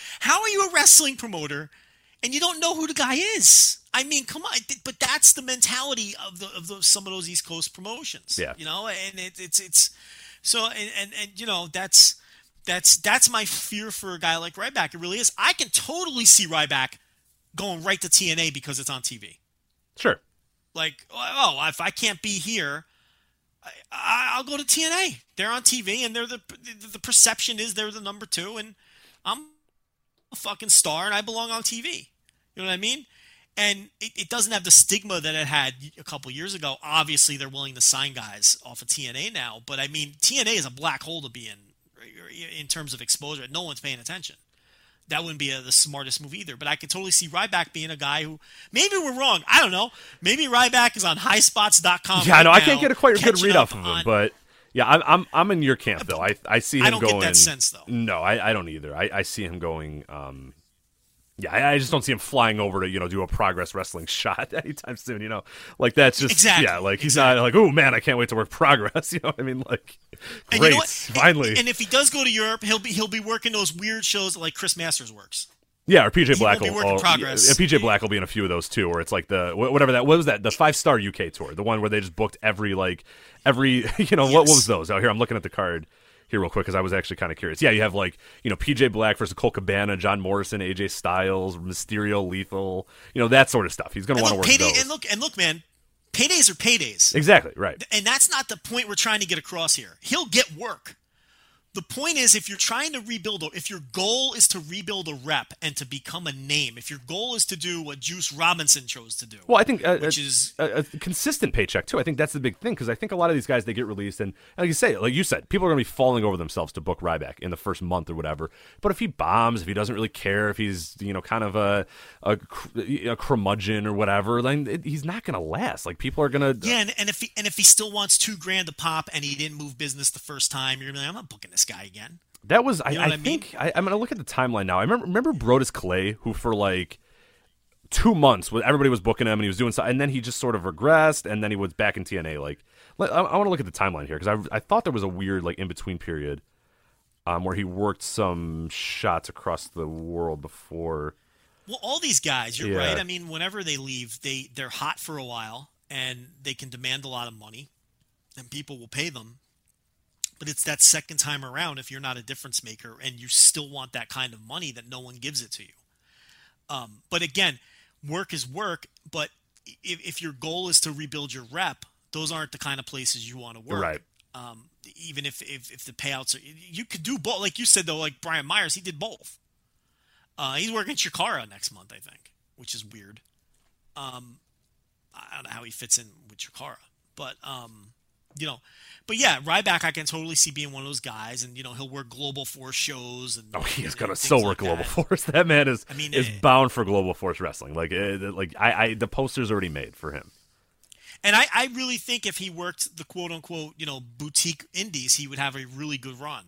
How are you a wrestling promoter and you don't know who the guy is? I mean, come on, but that's the mentality of the of those, some of those East Coast promotions. Yeah. you know, and it, it's it's so and, and and you know that's that's that's my fear for a guy like Ryback. It really is. I can totally see Ryback going right to TNA because it's on TV. Sure. Like, oh, if I can't be here, I, I, I'll go to TNA. They're on TV, and they're the the- the perception is they're the number two, and I'm a fucking star, and I belong on TV. You know what I mean? and it, it doesn't have the stigma that it had a couple years ago. Obviously, they're willing to sign guys off of TNA now, but I mean, TNA is a black hole to be in in terms of exposure. No one's paying attention. That wouldn't be a, the smartest move either. But I could totally see Ryback being a guy who maybe we're wrong. I don't know. Maybe Ryback is on highspots.com. Yeah, right no, I can't get a quite a good read off of him, but yeah, I'm I'm I'm in your camp though. I I see him I don't get going. that sense, though. No, I, I don't either. I, I see him going. Um, yeah, I, I just don't see him flying over to you know do a progress wrestling shot anytime soon. You know, like that's just Exactly, yeah, like he's not like oh man, I can't wait to work progress. You know what I mean? Like And great, you know finally. And, and if he does go to Europe, he'll be he'll be working those weird shows like Chris Masters works. Yeah, or PJ He Black will. working oh, progress. yeah, PJ Black will be in a few of those too, where it's like the whatever that what was that the five star UK tour, the one where they just booked every like every you know what, what was those? Oh, here I'm looking at the card here real quick because I was actually kind of curious. Yeah, you have like you know PJ Black versus Colt Cabana, John Morrison, AJ Styles, Mysterio, Lethal, you know that sort of stuff. He's gonna want to work payday, those. and look, and look, man, paydays are paydays. exactly right. And that's not the point we're trying to get across here. He'll get work. The point is, if you're trying to rebuild, a- if your goal is to rebuild a rep and to become a name, if your goal is to do what Juice Robinson chose to do, Well, I think uh, which uh, is a, a consistent paycheck too. I think that's the big thing because I think a lot of these guys they get released and, and like you say, like you said, people are going to be falling over themselves to book Ryback in the first month or whatever. But if he bombs, if he doesn't really care, if he's you know kind of a a, a curmudgeon or whatever, then it, he's not going to last. Like people are going to yeah. And, and if he and if he still wants two grand to pop and he didn't move business the first time, you're gonna be like, I'm not booking this guy again. That was I, You know I what I mean? think I, I'm gonna look at the timeline now. I remember remember Brodus Clay who for like two months everybody was booking him and he was doing so, and then he just sort of regressed and then he was back in TNA. Like I, I want to look at the timeline here because I I thought there was a weird like in between period, um where he worked some shots across the world before. Well, all these guys, you're Yeah. right. I mean, whenever they leave, they they're hot for a while and they can demand a lot of money, and people will pay them. But it's that second time around if you're not a difference maker and you still want that kind of money that no one gives it to you. Um, but again, work is work. But if, if your goal is to rebuild your rep, those aren't the kind of places you want to work. Right. Um, even if, if if the payouts are, you could do both. Like you said though, like Brian Myers, he did both. Uh, he's working Chikara next month, I think, which is weird. Um, I don't know how he fits in with Chikara, but um, you know, but yeah, Ryback I can totally see being one of those guys, and you know, he'll work Global Force shows and Oh, he is and gonna so like work Global that. Force. That man is I mean, is eh. bound for Global Force wrestling. Like uh, like I, I the poster's already made for him. And I, I really think if he worked the quote unquote, you know, boutique indies, he would have a really good run.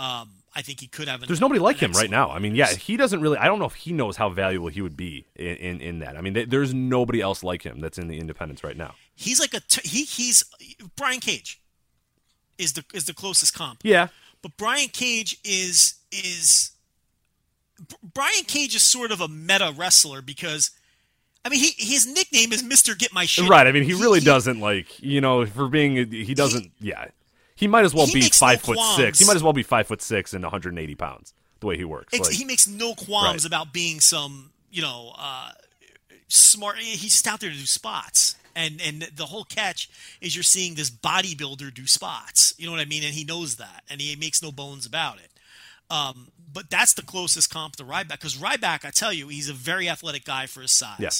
Um, I think he could have. An, There's nobody like him right now. I mean, yeah, he doesn't really. I don't know if he knows how valuable he would be in in, in that. I mean, th- there's nobody else like him that's in the independents right now. he's like a t- he he's Brian Cage is the is the closest comp. Yeah, But Brian Cage is is Brian Cage is sort of a meta wrestler because I mean he his nickname is Mister Get My Shit. right. I mean, he really doesn't like you know for being he doesn't. yeah, he might as well he be makes no five foot six. He might as well be five foot six and 180 pounds. The way he works, Ex- Like, he makes no qualms Right. about being some you know uh, smart. He's just out there to do spots. And and the whole catch is you're seeing this bodybuilder do spots. You know what I mean? And he knows that, and he makes no bones about it. Um, but that's the closest comp to Ryback because Ryback, I tell you, he's a very athletic guy for his size, Yeah.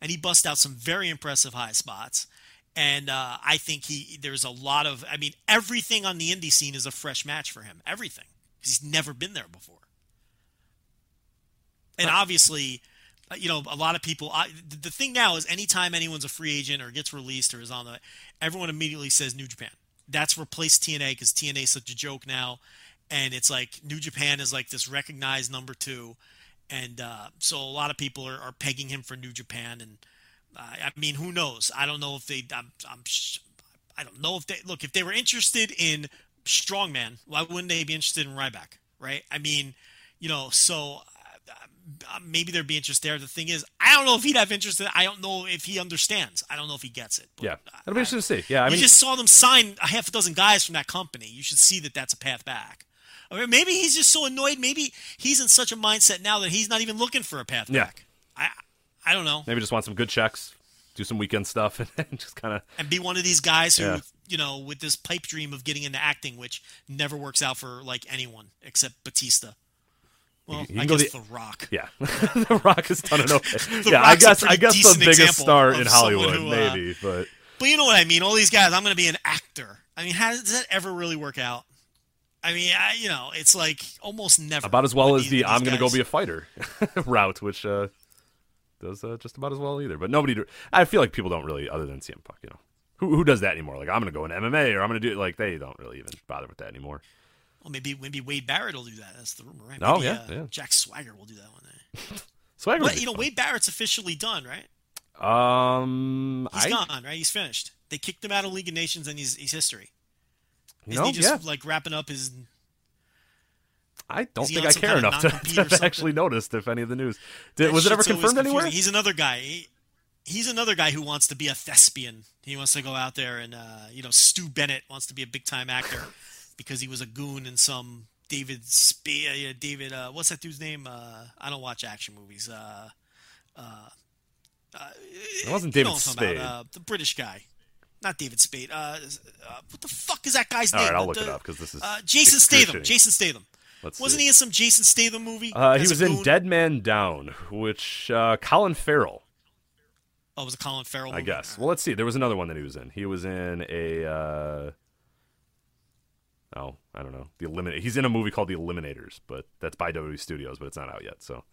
and he busts out some very impressive high spots. And uh, I think he there's a lot of I mean everything on the indie scene is a fresh match for him. Everything he's never been there before. And obviously, uh, you know, a lot of people. I, the- thing now is, anytime anyone's a free agent or gets released or is on the, everyone immediately says New Japan. That's replaced TNA because TNA is such a joke now, and it's like New Japan is like this recognized number two, and uh, so a lot of people are, are pegging him for New Japan. And I mean, who knows? I don't know if they. I'm, I'm I don't know if they look if they were interested in strongman. Why wouldn't they be interested in Ryback? Right? I mean, you know, so uh, maybe there'd be interest there. The thing is, I don't know if he'd have interest in. I don't know if he understands. I don't know if he gets it. But yeah, it'll be interesting to see. Yeah, I you mean, just saw them sign a half a dozen guys from that company. You should see that that's a path back. I mean, maybe he's just so annoyed. Maybe he's in such a mindset now that he's not even looking for a path Yeah. back. I I don't know. maybe just want some good checks, do some weekend stuff, and just kind of and be one of these guys who Yeah. you know with this pipe dream of getting into acting which never works out for like anyone except batista Well, I go guess the- The Rock. Yeah, The Rock has done it okay. Yeah, I Rock's a guess I guess the biggest star in Hollywood, who, uh, maybe, but But you know what I mean. All these guys, I'm going to be an actor. I mean, how does that ever really work out? I mean, I, you know, it's like almost never. about as well as the I'm going to go be a fighter route, which uh, does uh, just about as well either. But nobody, do- I feel like people don't really, other than CM Punk, you know, who who does that anymore? Like I'm going to go in MMA or I'm going to do like they don't really even bother with that anymore. Well, maybe maybe Wade Barrett will do that. That's the rumor, right? Oh, yeah, uh, yeah. Jack Swagger will do that one day. Swagger, But you know, fun. Wade Barrett's officially done, right? um, He's I, gone, right? He's finished. They kicked him out of League of Nations, and he's he's history. Isn't know, he just yeah, like wrapping up his? I don't think I care enough to, to have actually noticed if any of the news did. Was it ever confirmed anywhere? He's another guy. He, he's another guy who wants to be a thespian. He wants to go out there and uh, you know, Stu Bennett wants to be a big time actor because he was a goon in some David Spade. Uh, David, uh, what's that dude's name? Uh, I don't watch action movies. Uh, uh, uh, It wasn't David know what I'm Spade. about, the British guy. Not David Spade. Uh, uh, what the fuck is that guy's All name? right, I'll The- look it up because this is uh, Jason Statham. Jason Statham. Let's Wasn't see. he in some Jason Statham movie? Uh, he was in? Dead Man Down, which uh, Colin Farrell, Oh, it was a Colin Farrell. I guess. Well, let's see. There was another one that he was in. He was in a. Uh, oh, I don't know. The Eliminate. He's in a movie called The Eliminators, but that's by WWE Studios, but it's not out yet. So,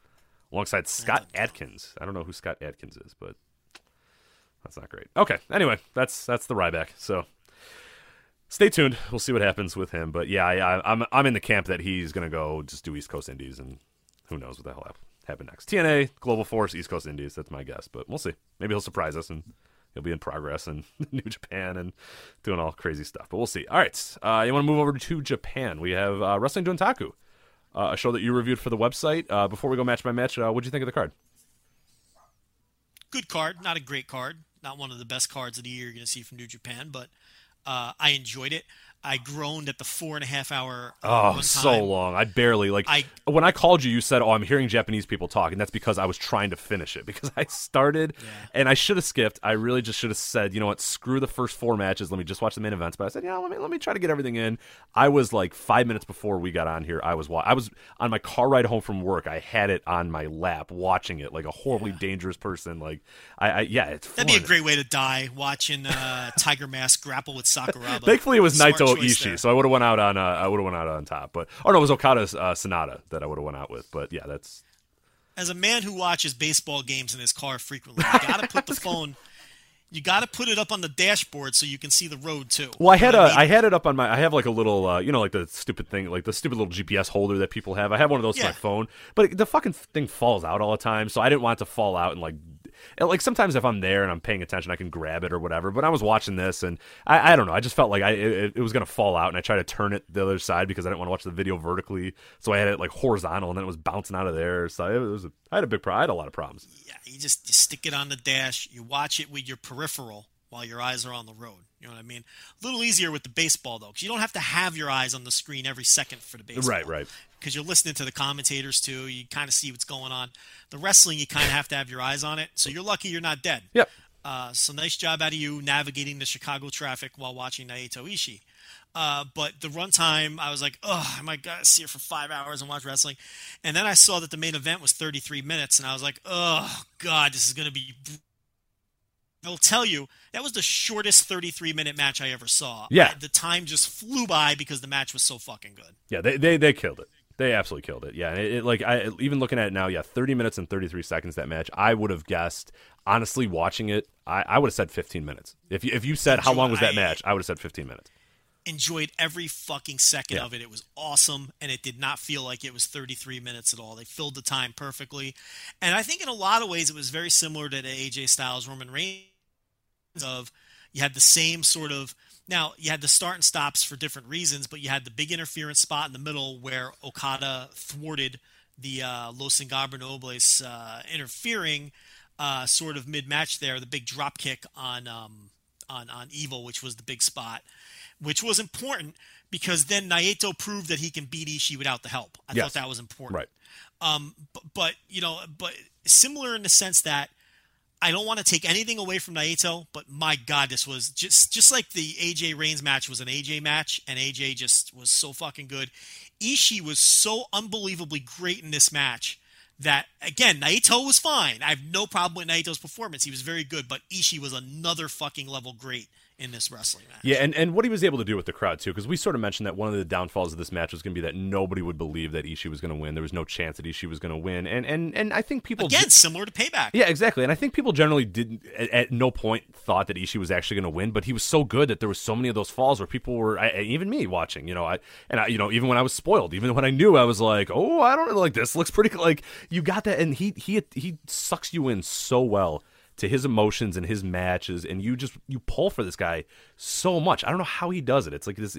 alongside Scott Adkins. I don't know who Scott Adkins is, but that's not great. Okay. Anyway, that's that's the Ryback. So. Stay tuned. We'll see what happens with him. But yeah, I, I, I'm I'm in the camp that he's gonna go just do East Coast Indies, and who knows what the hell hap- happen next. TNA, Global Force, East Coast Indies. That's my guess, but we'll see. Maybe he'll surprise us and he'll be in progress and New Japan and doing all crazy stuff. But we'll see. All right, uh, you want to move over to Japan? We have uh, Wrestling Dontaku, uh, a show that you reviewed for the website. Uh, before we go match by match, uh, what'd you think of the card? good card, not a great card, not one of the best cards of the year you're going to see from New Japan, but uh, I enjoyed it. I groaned at the four and a half hour. Uh, Oh, so long. I barely like. I- when I called you, you said, "Oh, I'm hearing Japanese people talk," and that's because I was trying to finish it because I started and I should have skipped. I really just should have said, "You know what? Screw the first four matches. Let me just watch the main events." But I said, "Yeah, let me let me try to get everything in." I was like five minutes before we got on here. I was wa- I was on my car ride home from work. I had it on my lap watching it like a horribly dangerous person. Like I, I yeah, it's That'd be a great way to die, watching uh, Tiger Mask grapple with Sakuraba. Thankfully, it was Naito Ishii, there. so I would have went out on uh, I would have went out on top. But oh no, it was Okada's uh, Sanada that I would have went out with. But yeah, that's As a man who watches baseball games in his car frequently, you got to put the phone. You got to put it up on the dashboard so you can see the road too. well. I You know had a what I had it up on my I have like a little uh, you know like the stupid thing like the stupid little GPS holder that people have. I have one of those to my phone, but the fucking thing falls out all the time. So I didn't want it to fall out and like. Like sometimes if I'm there and I'm paying attention, I can grab it or whatever. But I was watching this and I, I don't know. I just felt like I it, it was gonna fall out, and I tried to turn it the other side because I didn't want to watch the video vertically. So I had it like horizontal, and then it was bouncing out of there. So it was a, I had a big problem. I had a lot of problems. Yeah, you just you stick it on the dash. You watch it with your peripheral while your eyes are on the road. You know what I mean? A little easier with the baseball though, because you don't have to have your eyes on the screen every second for the baseball. Right, right. Because you're listening to the commentators too. You kind of see what's going on. The wrestling, you kind of have to have your eyes on it. So you're lucky you're not dead. Yep. Uh, so nice job out of you navigating the Chicago traffic while watching Naito Ishii. Uh, but the runtime, I was like, oh, I might gotta see it for five hours and watch wrestling. And then I saw that the main event was 33 minutes, and I was like, oh, God, this is gonna be. I'll tell you, that was the shortest 33 minute match I ever saw. Yeah. I- the time just flew by because the match was so fucking good. Yeah, they they, they killed it. They absolutely killed it. Yeah, it, it, like I even looking at it now, yeah, thirty minutes and thirty three seconds that match. I would have guessed honestly watching it. I, I would have said fifteen minutes. If you if you said how long was that match, I would have said fifteen minutes. enjoyed every fucking second Yeah. of it. It was awesome, and it did not feel like it was 33 minutes at all. They filled the time perfectly, and I think in a lot of ways it was very similar to the AJ Styles Roman Reigns of you had the same sort of now you had the start and stops for different reasons, but you had the big interference spot in the middle where Okada thwarted the uh, Los Ingobernables uh, interfering uh, sort of mid match there, the big drop kick on um, on on Evil, which was the big spot, which was important because then Naito proved that he can beat Ishii without the help. I Yes. thought that was important. Right. Um, but, but you know, but similar in the sense that I don't want to take anything away from Naito, but my God, this was just just like the AJ Reigns match was an AJ match, and AJ just was so fucking good. Ishii was so unbelievably great in this match that again, Naito was fine. I have no problem with Naito's performance. He was very good, but Ishii was another fucking level great in this wrestling match. Yeah, and, and what he was able to do with the crowd too, because we sort of mentioned that one of the downfalls of this match was going to be that nobody would believe that Ishii was going to win. There was no chance that Ishii was going to win, and and and I think people again similar to Payback. Yeah, exactly. And I think people generally didn't at, at no point thought that Ishii was actually going to win, but he was so good that there was so many of those falls where people were, I, even me watching, you know, I and I, you know, even when I was spoiled, even when I knew, I was like, oh, I don't like this looks pretty like you got that, and he he he sucks you in so well to his emotions and his matches, and you just you pull for this guy so much. I don't know how he does it. It's like this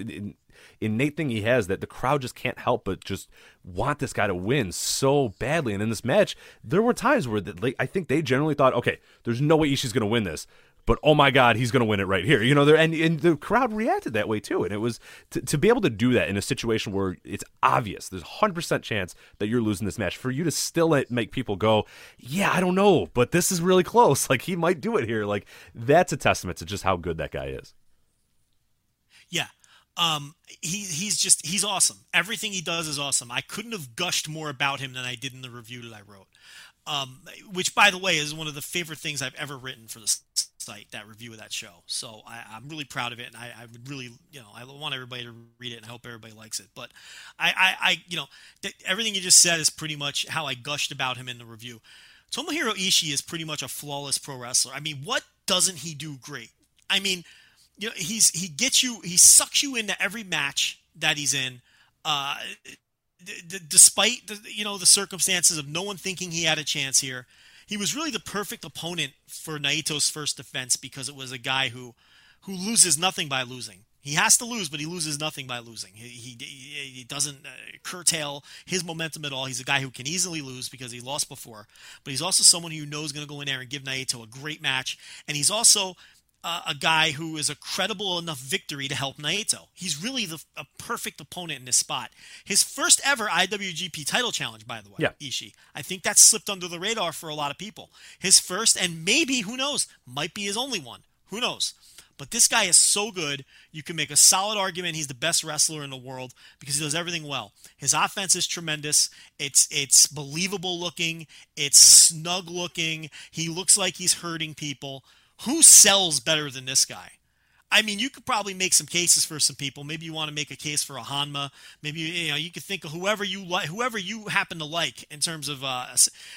innate thing he has that the crowd just can't help but just want this guy to win so badly. And in this match, there were times where the, I think they generally thought, okay, there's no way Ishii's going to win this but oh my god he's going to win it right here. You know there and, and the crowd reacted that way too. And it was to, to be able to do that in a situation where it's obvious there's 100% chance that you're losing this match for you to still make people go yeah i don't know but this is really close. Like he might do it here. Like that's a testament to just how good that guy is. Yeah. Um he he's just he's awesome. Everything he does is awesome. I couldn't have gushed more about him than i did in the review that i wrote. Um, which by the way is one of the favorite things I've ever written for the site. That review of that show, so I, am really proud of it, and I, I, would really, you know, I want everybody to read it, and I hope everybody likes it. But I, I, I you know, th- everything you just said is pretty much how I gushed about him in the review. Tomohiro Ishii is pretty much a flawless pro wrestler. I mean, what doesn't he do great? I mean, you know, he's he gets you, he sucks you into every match that he's in. Uh, d- despite the you know the circumstances of no one thinking he had a chance here, he was really the perfect opponent for Naito's first defense because it was a guy who who loses nothing by losing. He has to lose, but he loses nothing by losing. He, he, he doesn't uh, curtail his momentum at all. He's a guy who can easily lose because he lost before, but he's also someone who knows going to go in there and give Naito a great match. And he's also uh, a guy who is a credible enough victory to help Naito. He's really the, a perfect opponent in this spot. His first ever IWGP title challenge, by the way, yeah. Ishii. I think that slipped under the radar for a lot of people. His first, and maybe, who knows, might be his only one. Who knows? But this guy is so good, you can make a solid argument he's the best wrestler in the world because he does everything well. His offense is tremendous. It's it's believable looking. It's snug looking. He looks like he's hurting people who sells better than this guy? I mean, you could probably make some cases for some people. Maybe you want to make a case for a Honma. Maybe you know you could think of whoever you like, whoever you happen to like in terms of. Uh,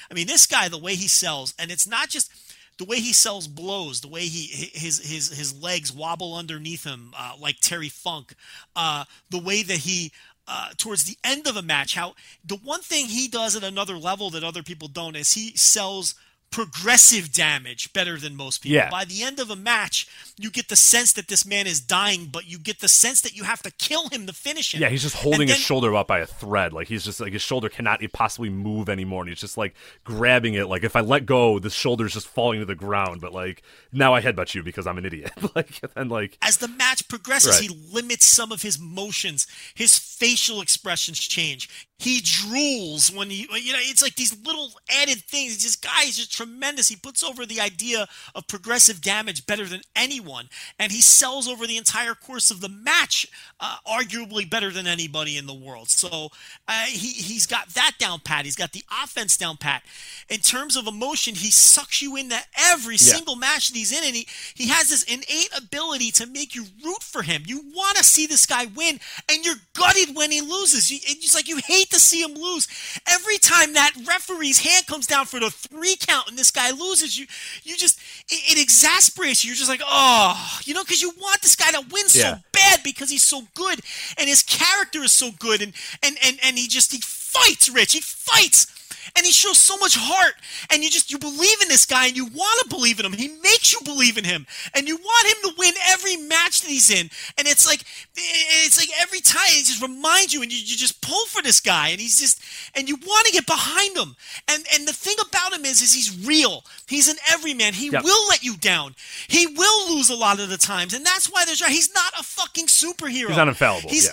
I mean, this guy, the way he sells, and it's not just the way he sells blows, the way he his his his legs wobble underneath him uh, like Terry Funk, uh, the way that he uh, towards the end of a match, how the one thing he does at another level that other people don't is he sells progressive damage better than most people. Yeah. By the end of a match, you get the sense that this man is dying, but you get the sense that you have to kill him to finish him. Yeah, he's just holding then, his shoulder up by a thread. Like he's just like his shoulder cannot possibly move anymore. And he's just like grabbing it. Like if I let go, the shoulder's just falling to the ground. But like now I headbutt you because I'm an idiot. like and like as the match progresses, right. he limits some of his motions. His facial expressions change. He drools when he, you know, it's like these little added things. This guy is just tremendous. He puts over the idea of progressive damage better than anyone, and he sells over the entire course of the match, uh, arguably better than anybody in the world. So uh, he he's got that down pat. He's got the offense down pat. In terms of emotion, he sucks you into every Yeah. single match that he's in, and he he has this innate ability to make you root for him. You want to see this guy win, and you're gutted when he loses. You, it's like you hate to see him lose. Every time that referee's hand comes down for the three count and this guy loses, you you just it, it exasperates you. You're just like, oh, you know, because you want this guy to win so bad because he's so good and his character is so good, and and and and he just he fights, Rich. He fights. And he shows so much heart, and you just you believe in this guy, and you want to believe in him. He makes you believe in him, and you want him to win every match that he's in. And it's like it's like every time he just reminds you, and you, you just pull for this guy, and he's just and you want to get behind him. And and the thing about him is, is he's real. He's an everyman. He Yep. will let you down. He will lose a lot of the times, and that's why there's he's not a fucking superhero. He's not infallible, He's yeah.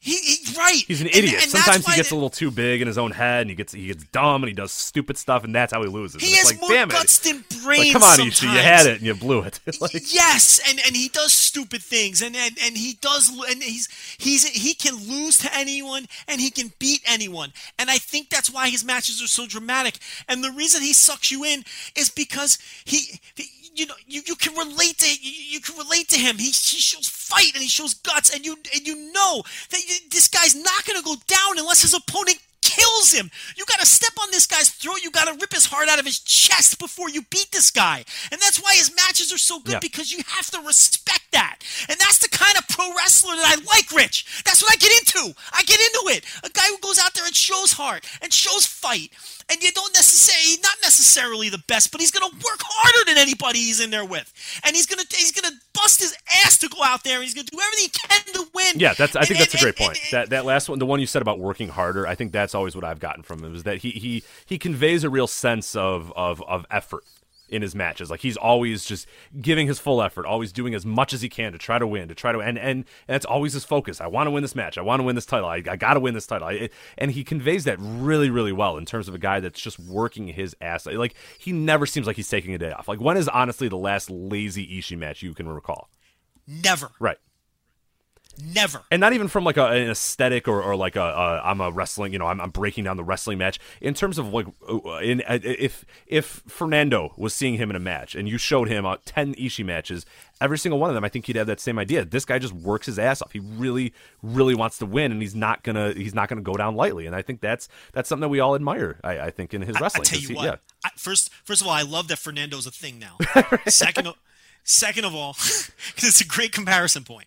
He, he right. He's an idiot. and that's Sometimes he gets a little too big in his own head, and he gets he gets dumb, and he does stupid stuff, and that's how he loses. He and it's has like, more damn guts it. than brains. Like, come on, Ishii, you had it and you blew it. like, yes, and, and he does stupid things, and, and and he does, and he's he's he can lose to anyone, and he can beat anyone, and I think that's why his matches are so dramatic. And the reason he sucks you in is because he. he you know, you, you can relate to you, you can relate to him. He, he shows fight and he shows guts, and you and you know that you, this guy's not going to go down unless his opponent kills him. You got to step on this guy's throat. You got to rip his heart out of his chest before you beat this guy. And that's why his matches are so good Yeah. because you have to respect that. And that's the kind of pro wrestler that I like, Rich. That's what I get into. I get into it. A guy who goes out there and shows heart and shows fight. And you don't necessarily, not necessarily the best, but he's going to work harder than anybody he's in there with. And he's going to, he's going to bust his ass to go out there and he's going to do everything he can to win. Yeah, that's. I And- think that's a great and- point. and- That that last one, the one you said about working harder, I think that's always what I've gotten from him is that he he he conveys a real sense of of of effort in his matches. Like he's always just giving his full effort, always doing as much as he can to try to win, to try to and and, and that's always his focus. I want to win this match. I want to win this title. I, I got to win this title. I, and he conveys that really really well in terms of a guy that's just working his ass. Like he never seems like he's taking a day off. Like when is honestly the last lazy Ishii match you can recall? Never. Right. Never. and not even from like a, an aesthetic or, or like a, a I'm a wrestling, you know, I'm, I'm breaking down the wrestling match in terms of like uh, in uh, if if Fernando was seeing him in a match and you showed him uh, ten Ishii matches, every single one of them, I think he'd have that same idea. This guy just works his ass off. He really really wants to win, and he's not gonna he's not gonna go down lightly. And I think that's that's something that we all admire. I, I think in his wrestling. I, tell you he- what. yeah. I, first, first of all, I love that Fernando's a thing now. second, of, second of all, because it's a great comparison point.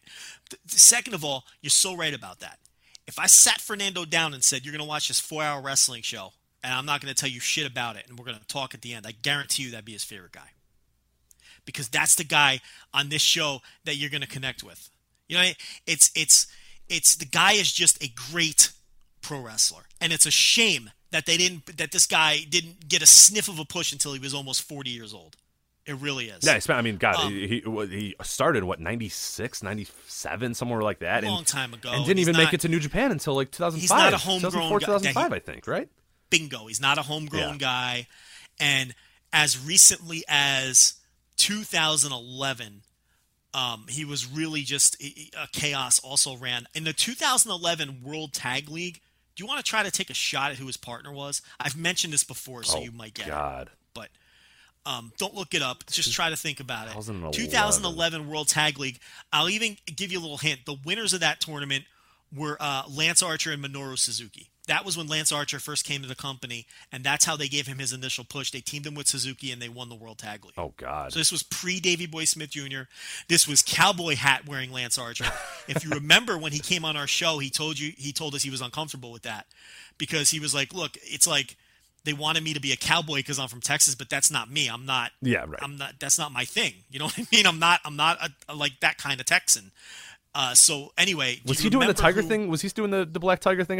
Second of all, you're so right about that. If I sat Fernando down and said, "You're going to watch this four-hour wrestling show," and I'm not going to tell you shit about it, and we're going to talk at the end, I guarantee you that'd be his favorite guy. Because that's the guy on this show that you're going to connect with. You know, it's it's it's the guy is just a great pro wrestler, and it's a shame that they didn't that this guy didn't get a sniff of a push until he was almost 40 years old. It really is. Yeah, I mean, God, Um, he, he started what 96, 97, somewhere like that, A and, long time ago, and didn't even make it to New Japan until like 2005. He's not a homegrown guy. 2005, I think, right? bingo. He's not a homegrown Yeah. guy. And as recently as 2011, um, he was really just a chaos. Also ran in the 2011 World Tag League. Do you want to try to take a shot at who his partner was? I've mentioned this before, so Oh, you might get it. God. But um, don't look it up. Just try to think about it. 2011. 2011 World Tag League. I'll even give you a little hint. The winners of that tournament were uh, Lance Archer and Minoru Suzuki. That was when Lance Archer first came to the company, and that's how they gave him his initial push. They teamed him with Suzuki, and they won the World Tag League. Oh God. So this was pre Davy Boy Smith Jr. This was cowboy hat wearing Lance Archer. if you remember when he came on our show, he told you he told us he was uncomfortable with that because he was like, "Look, it's like they wanted me to be a cowboy because I'm from Texas, but that's not me. I'm not. Yeah, right. I'm not. That's not my thing. You know what I mean? I'm not. I'm not a, a, like that kind of Texan. Uh, so anyway, was he doing the tiger who- thing? Was he doing the, the black tiger thing at,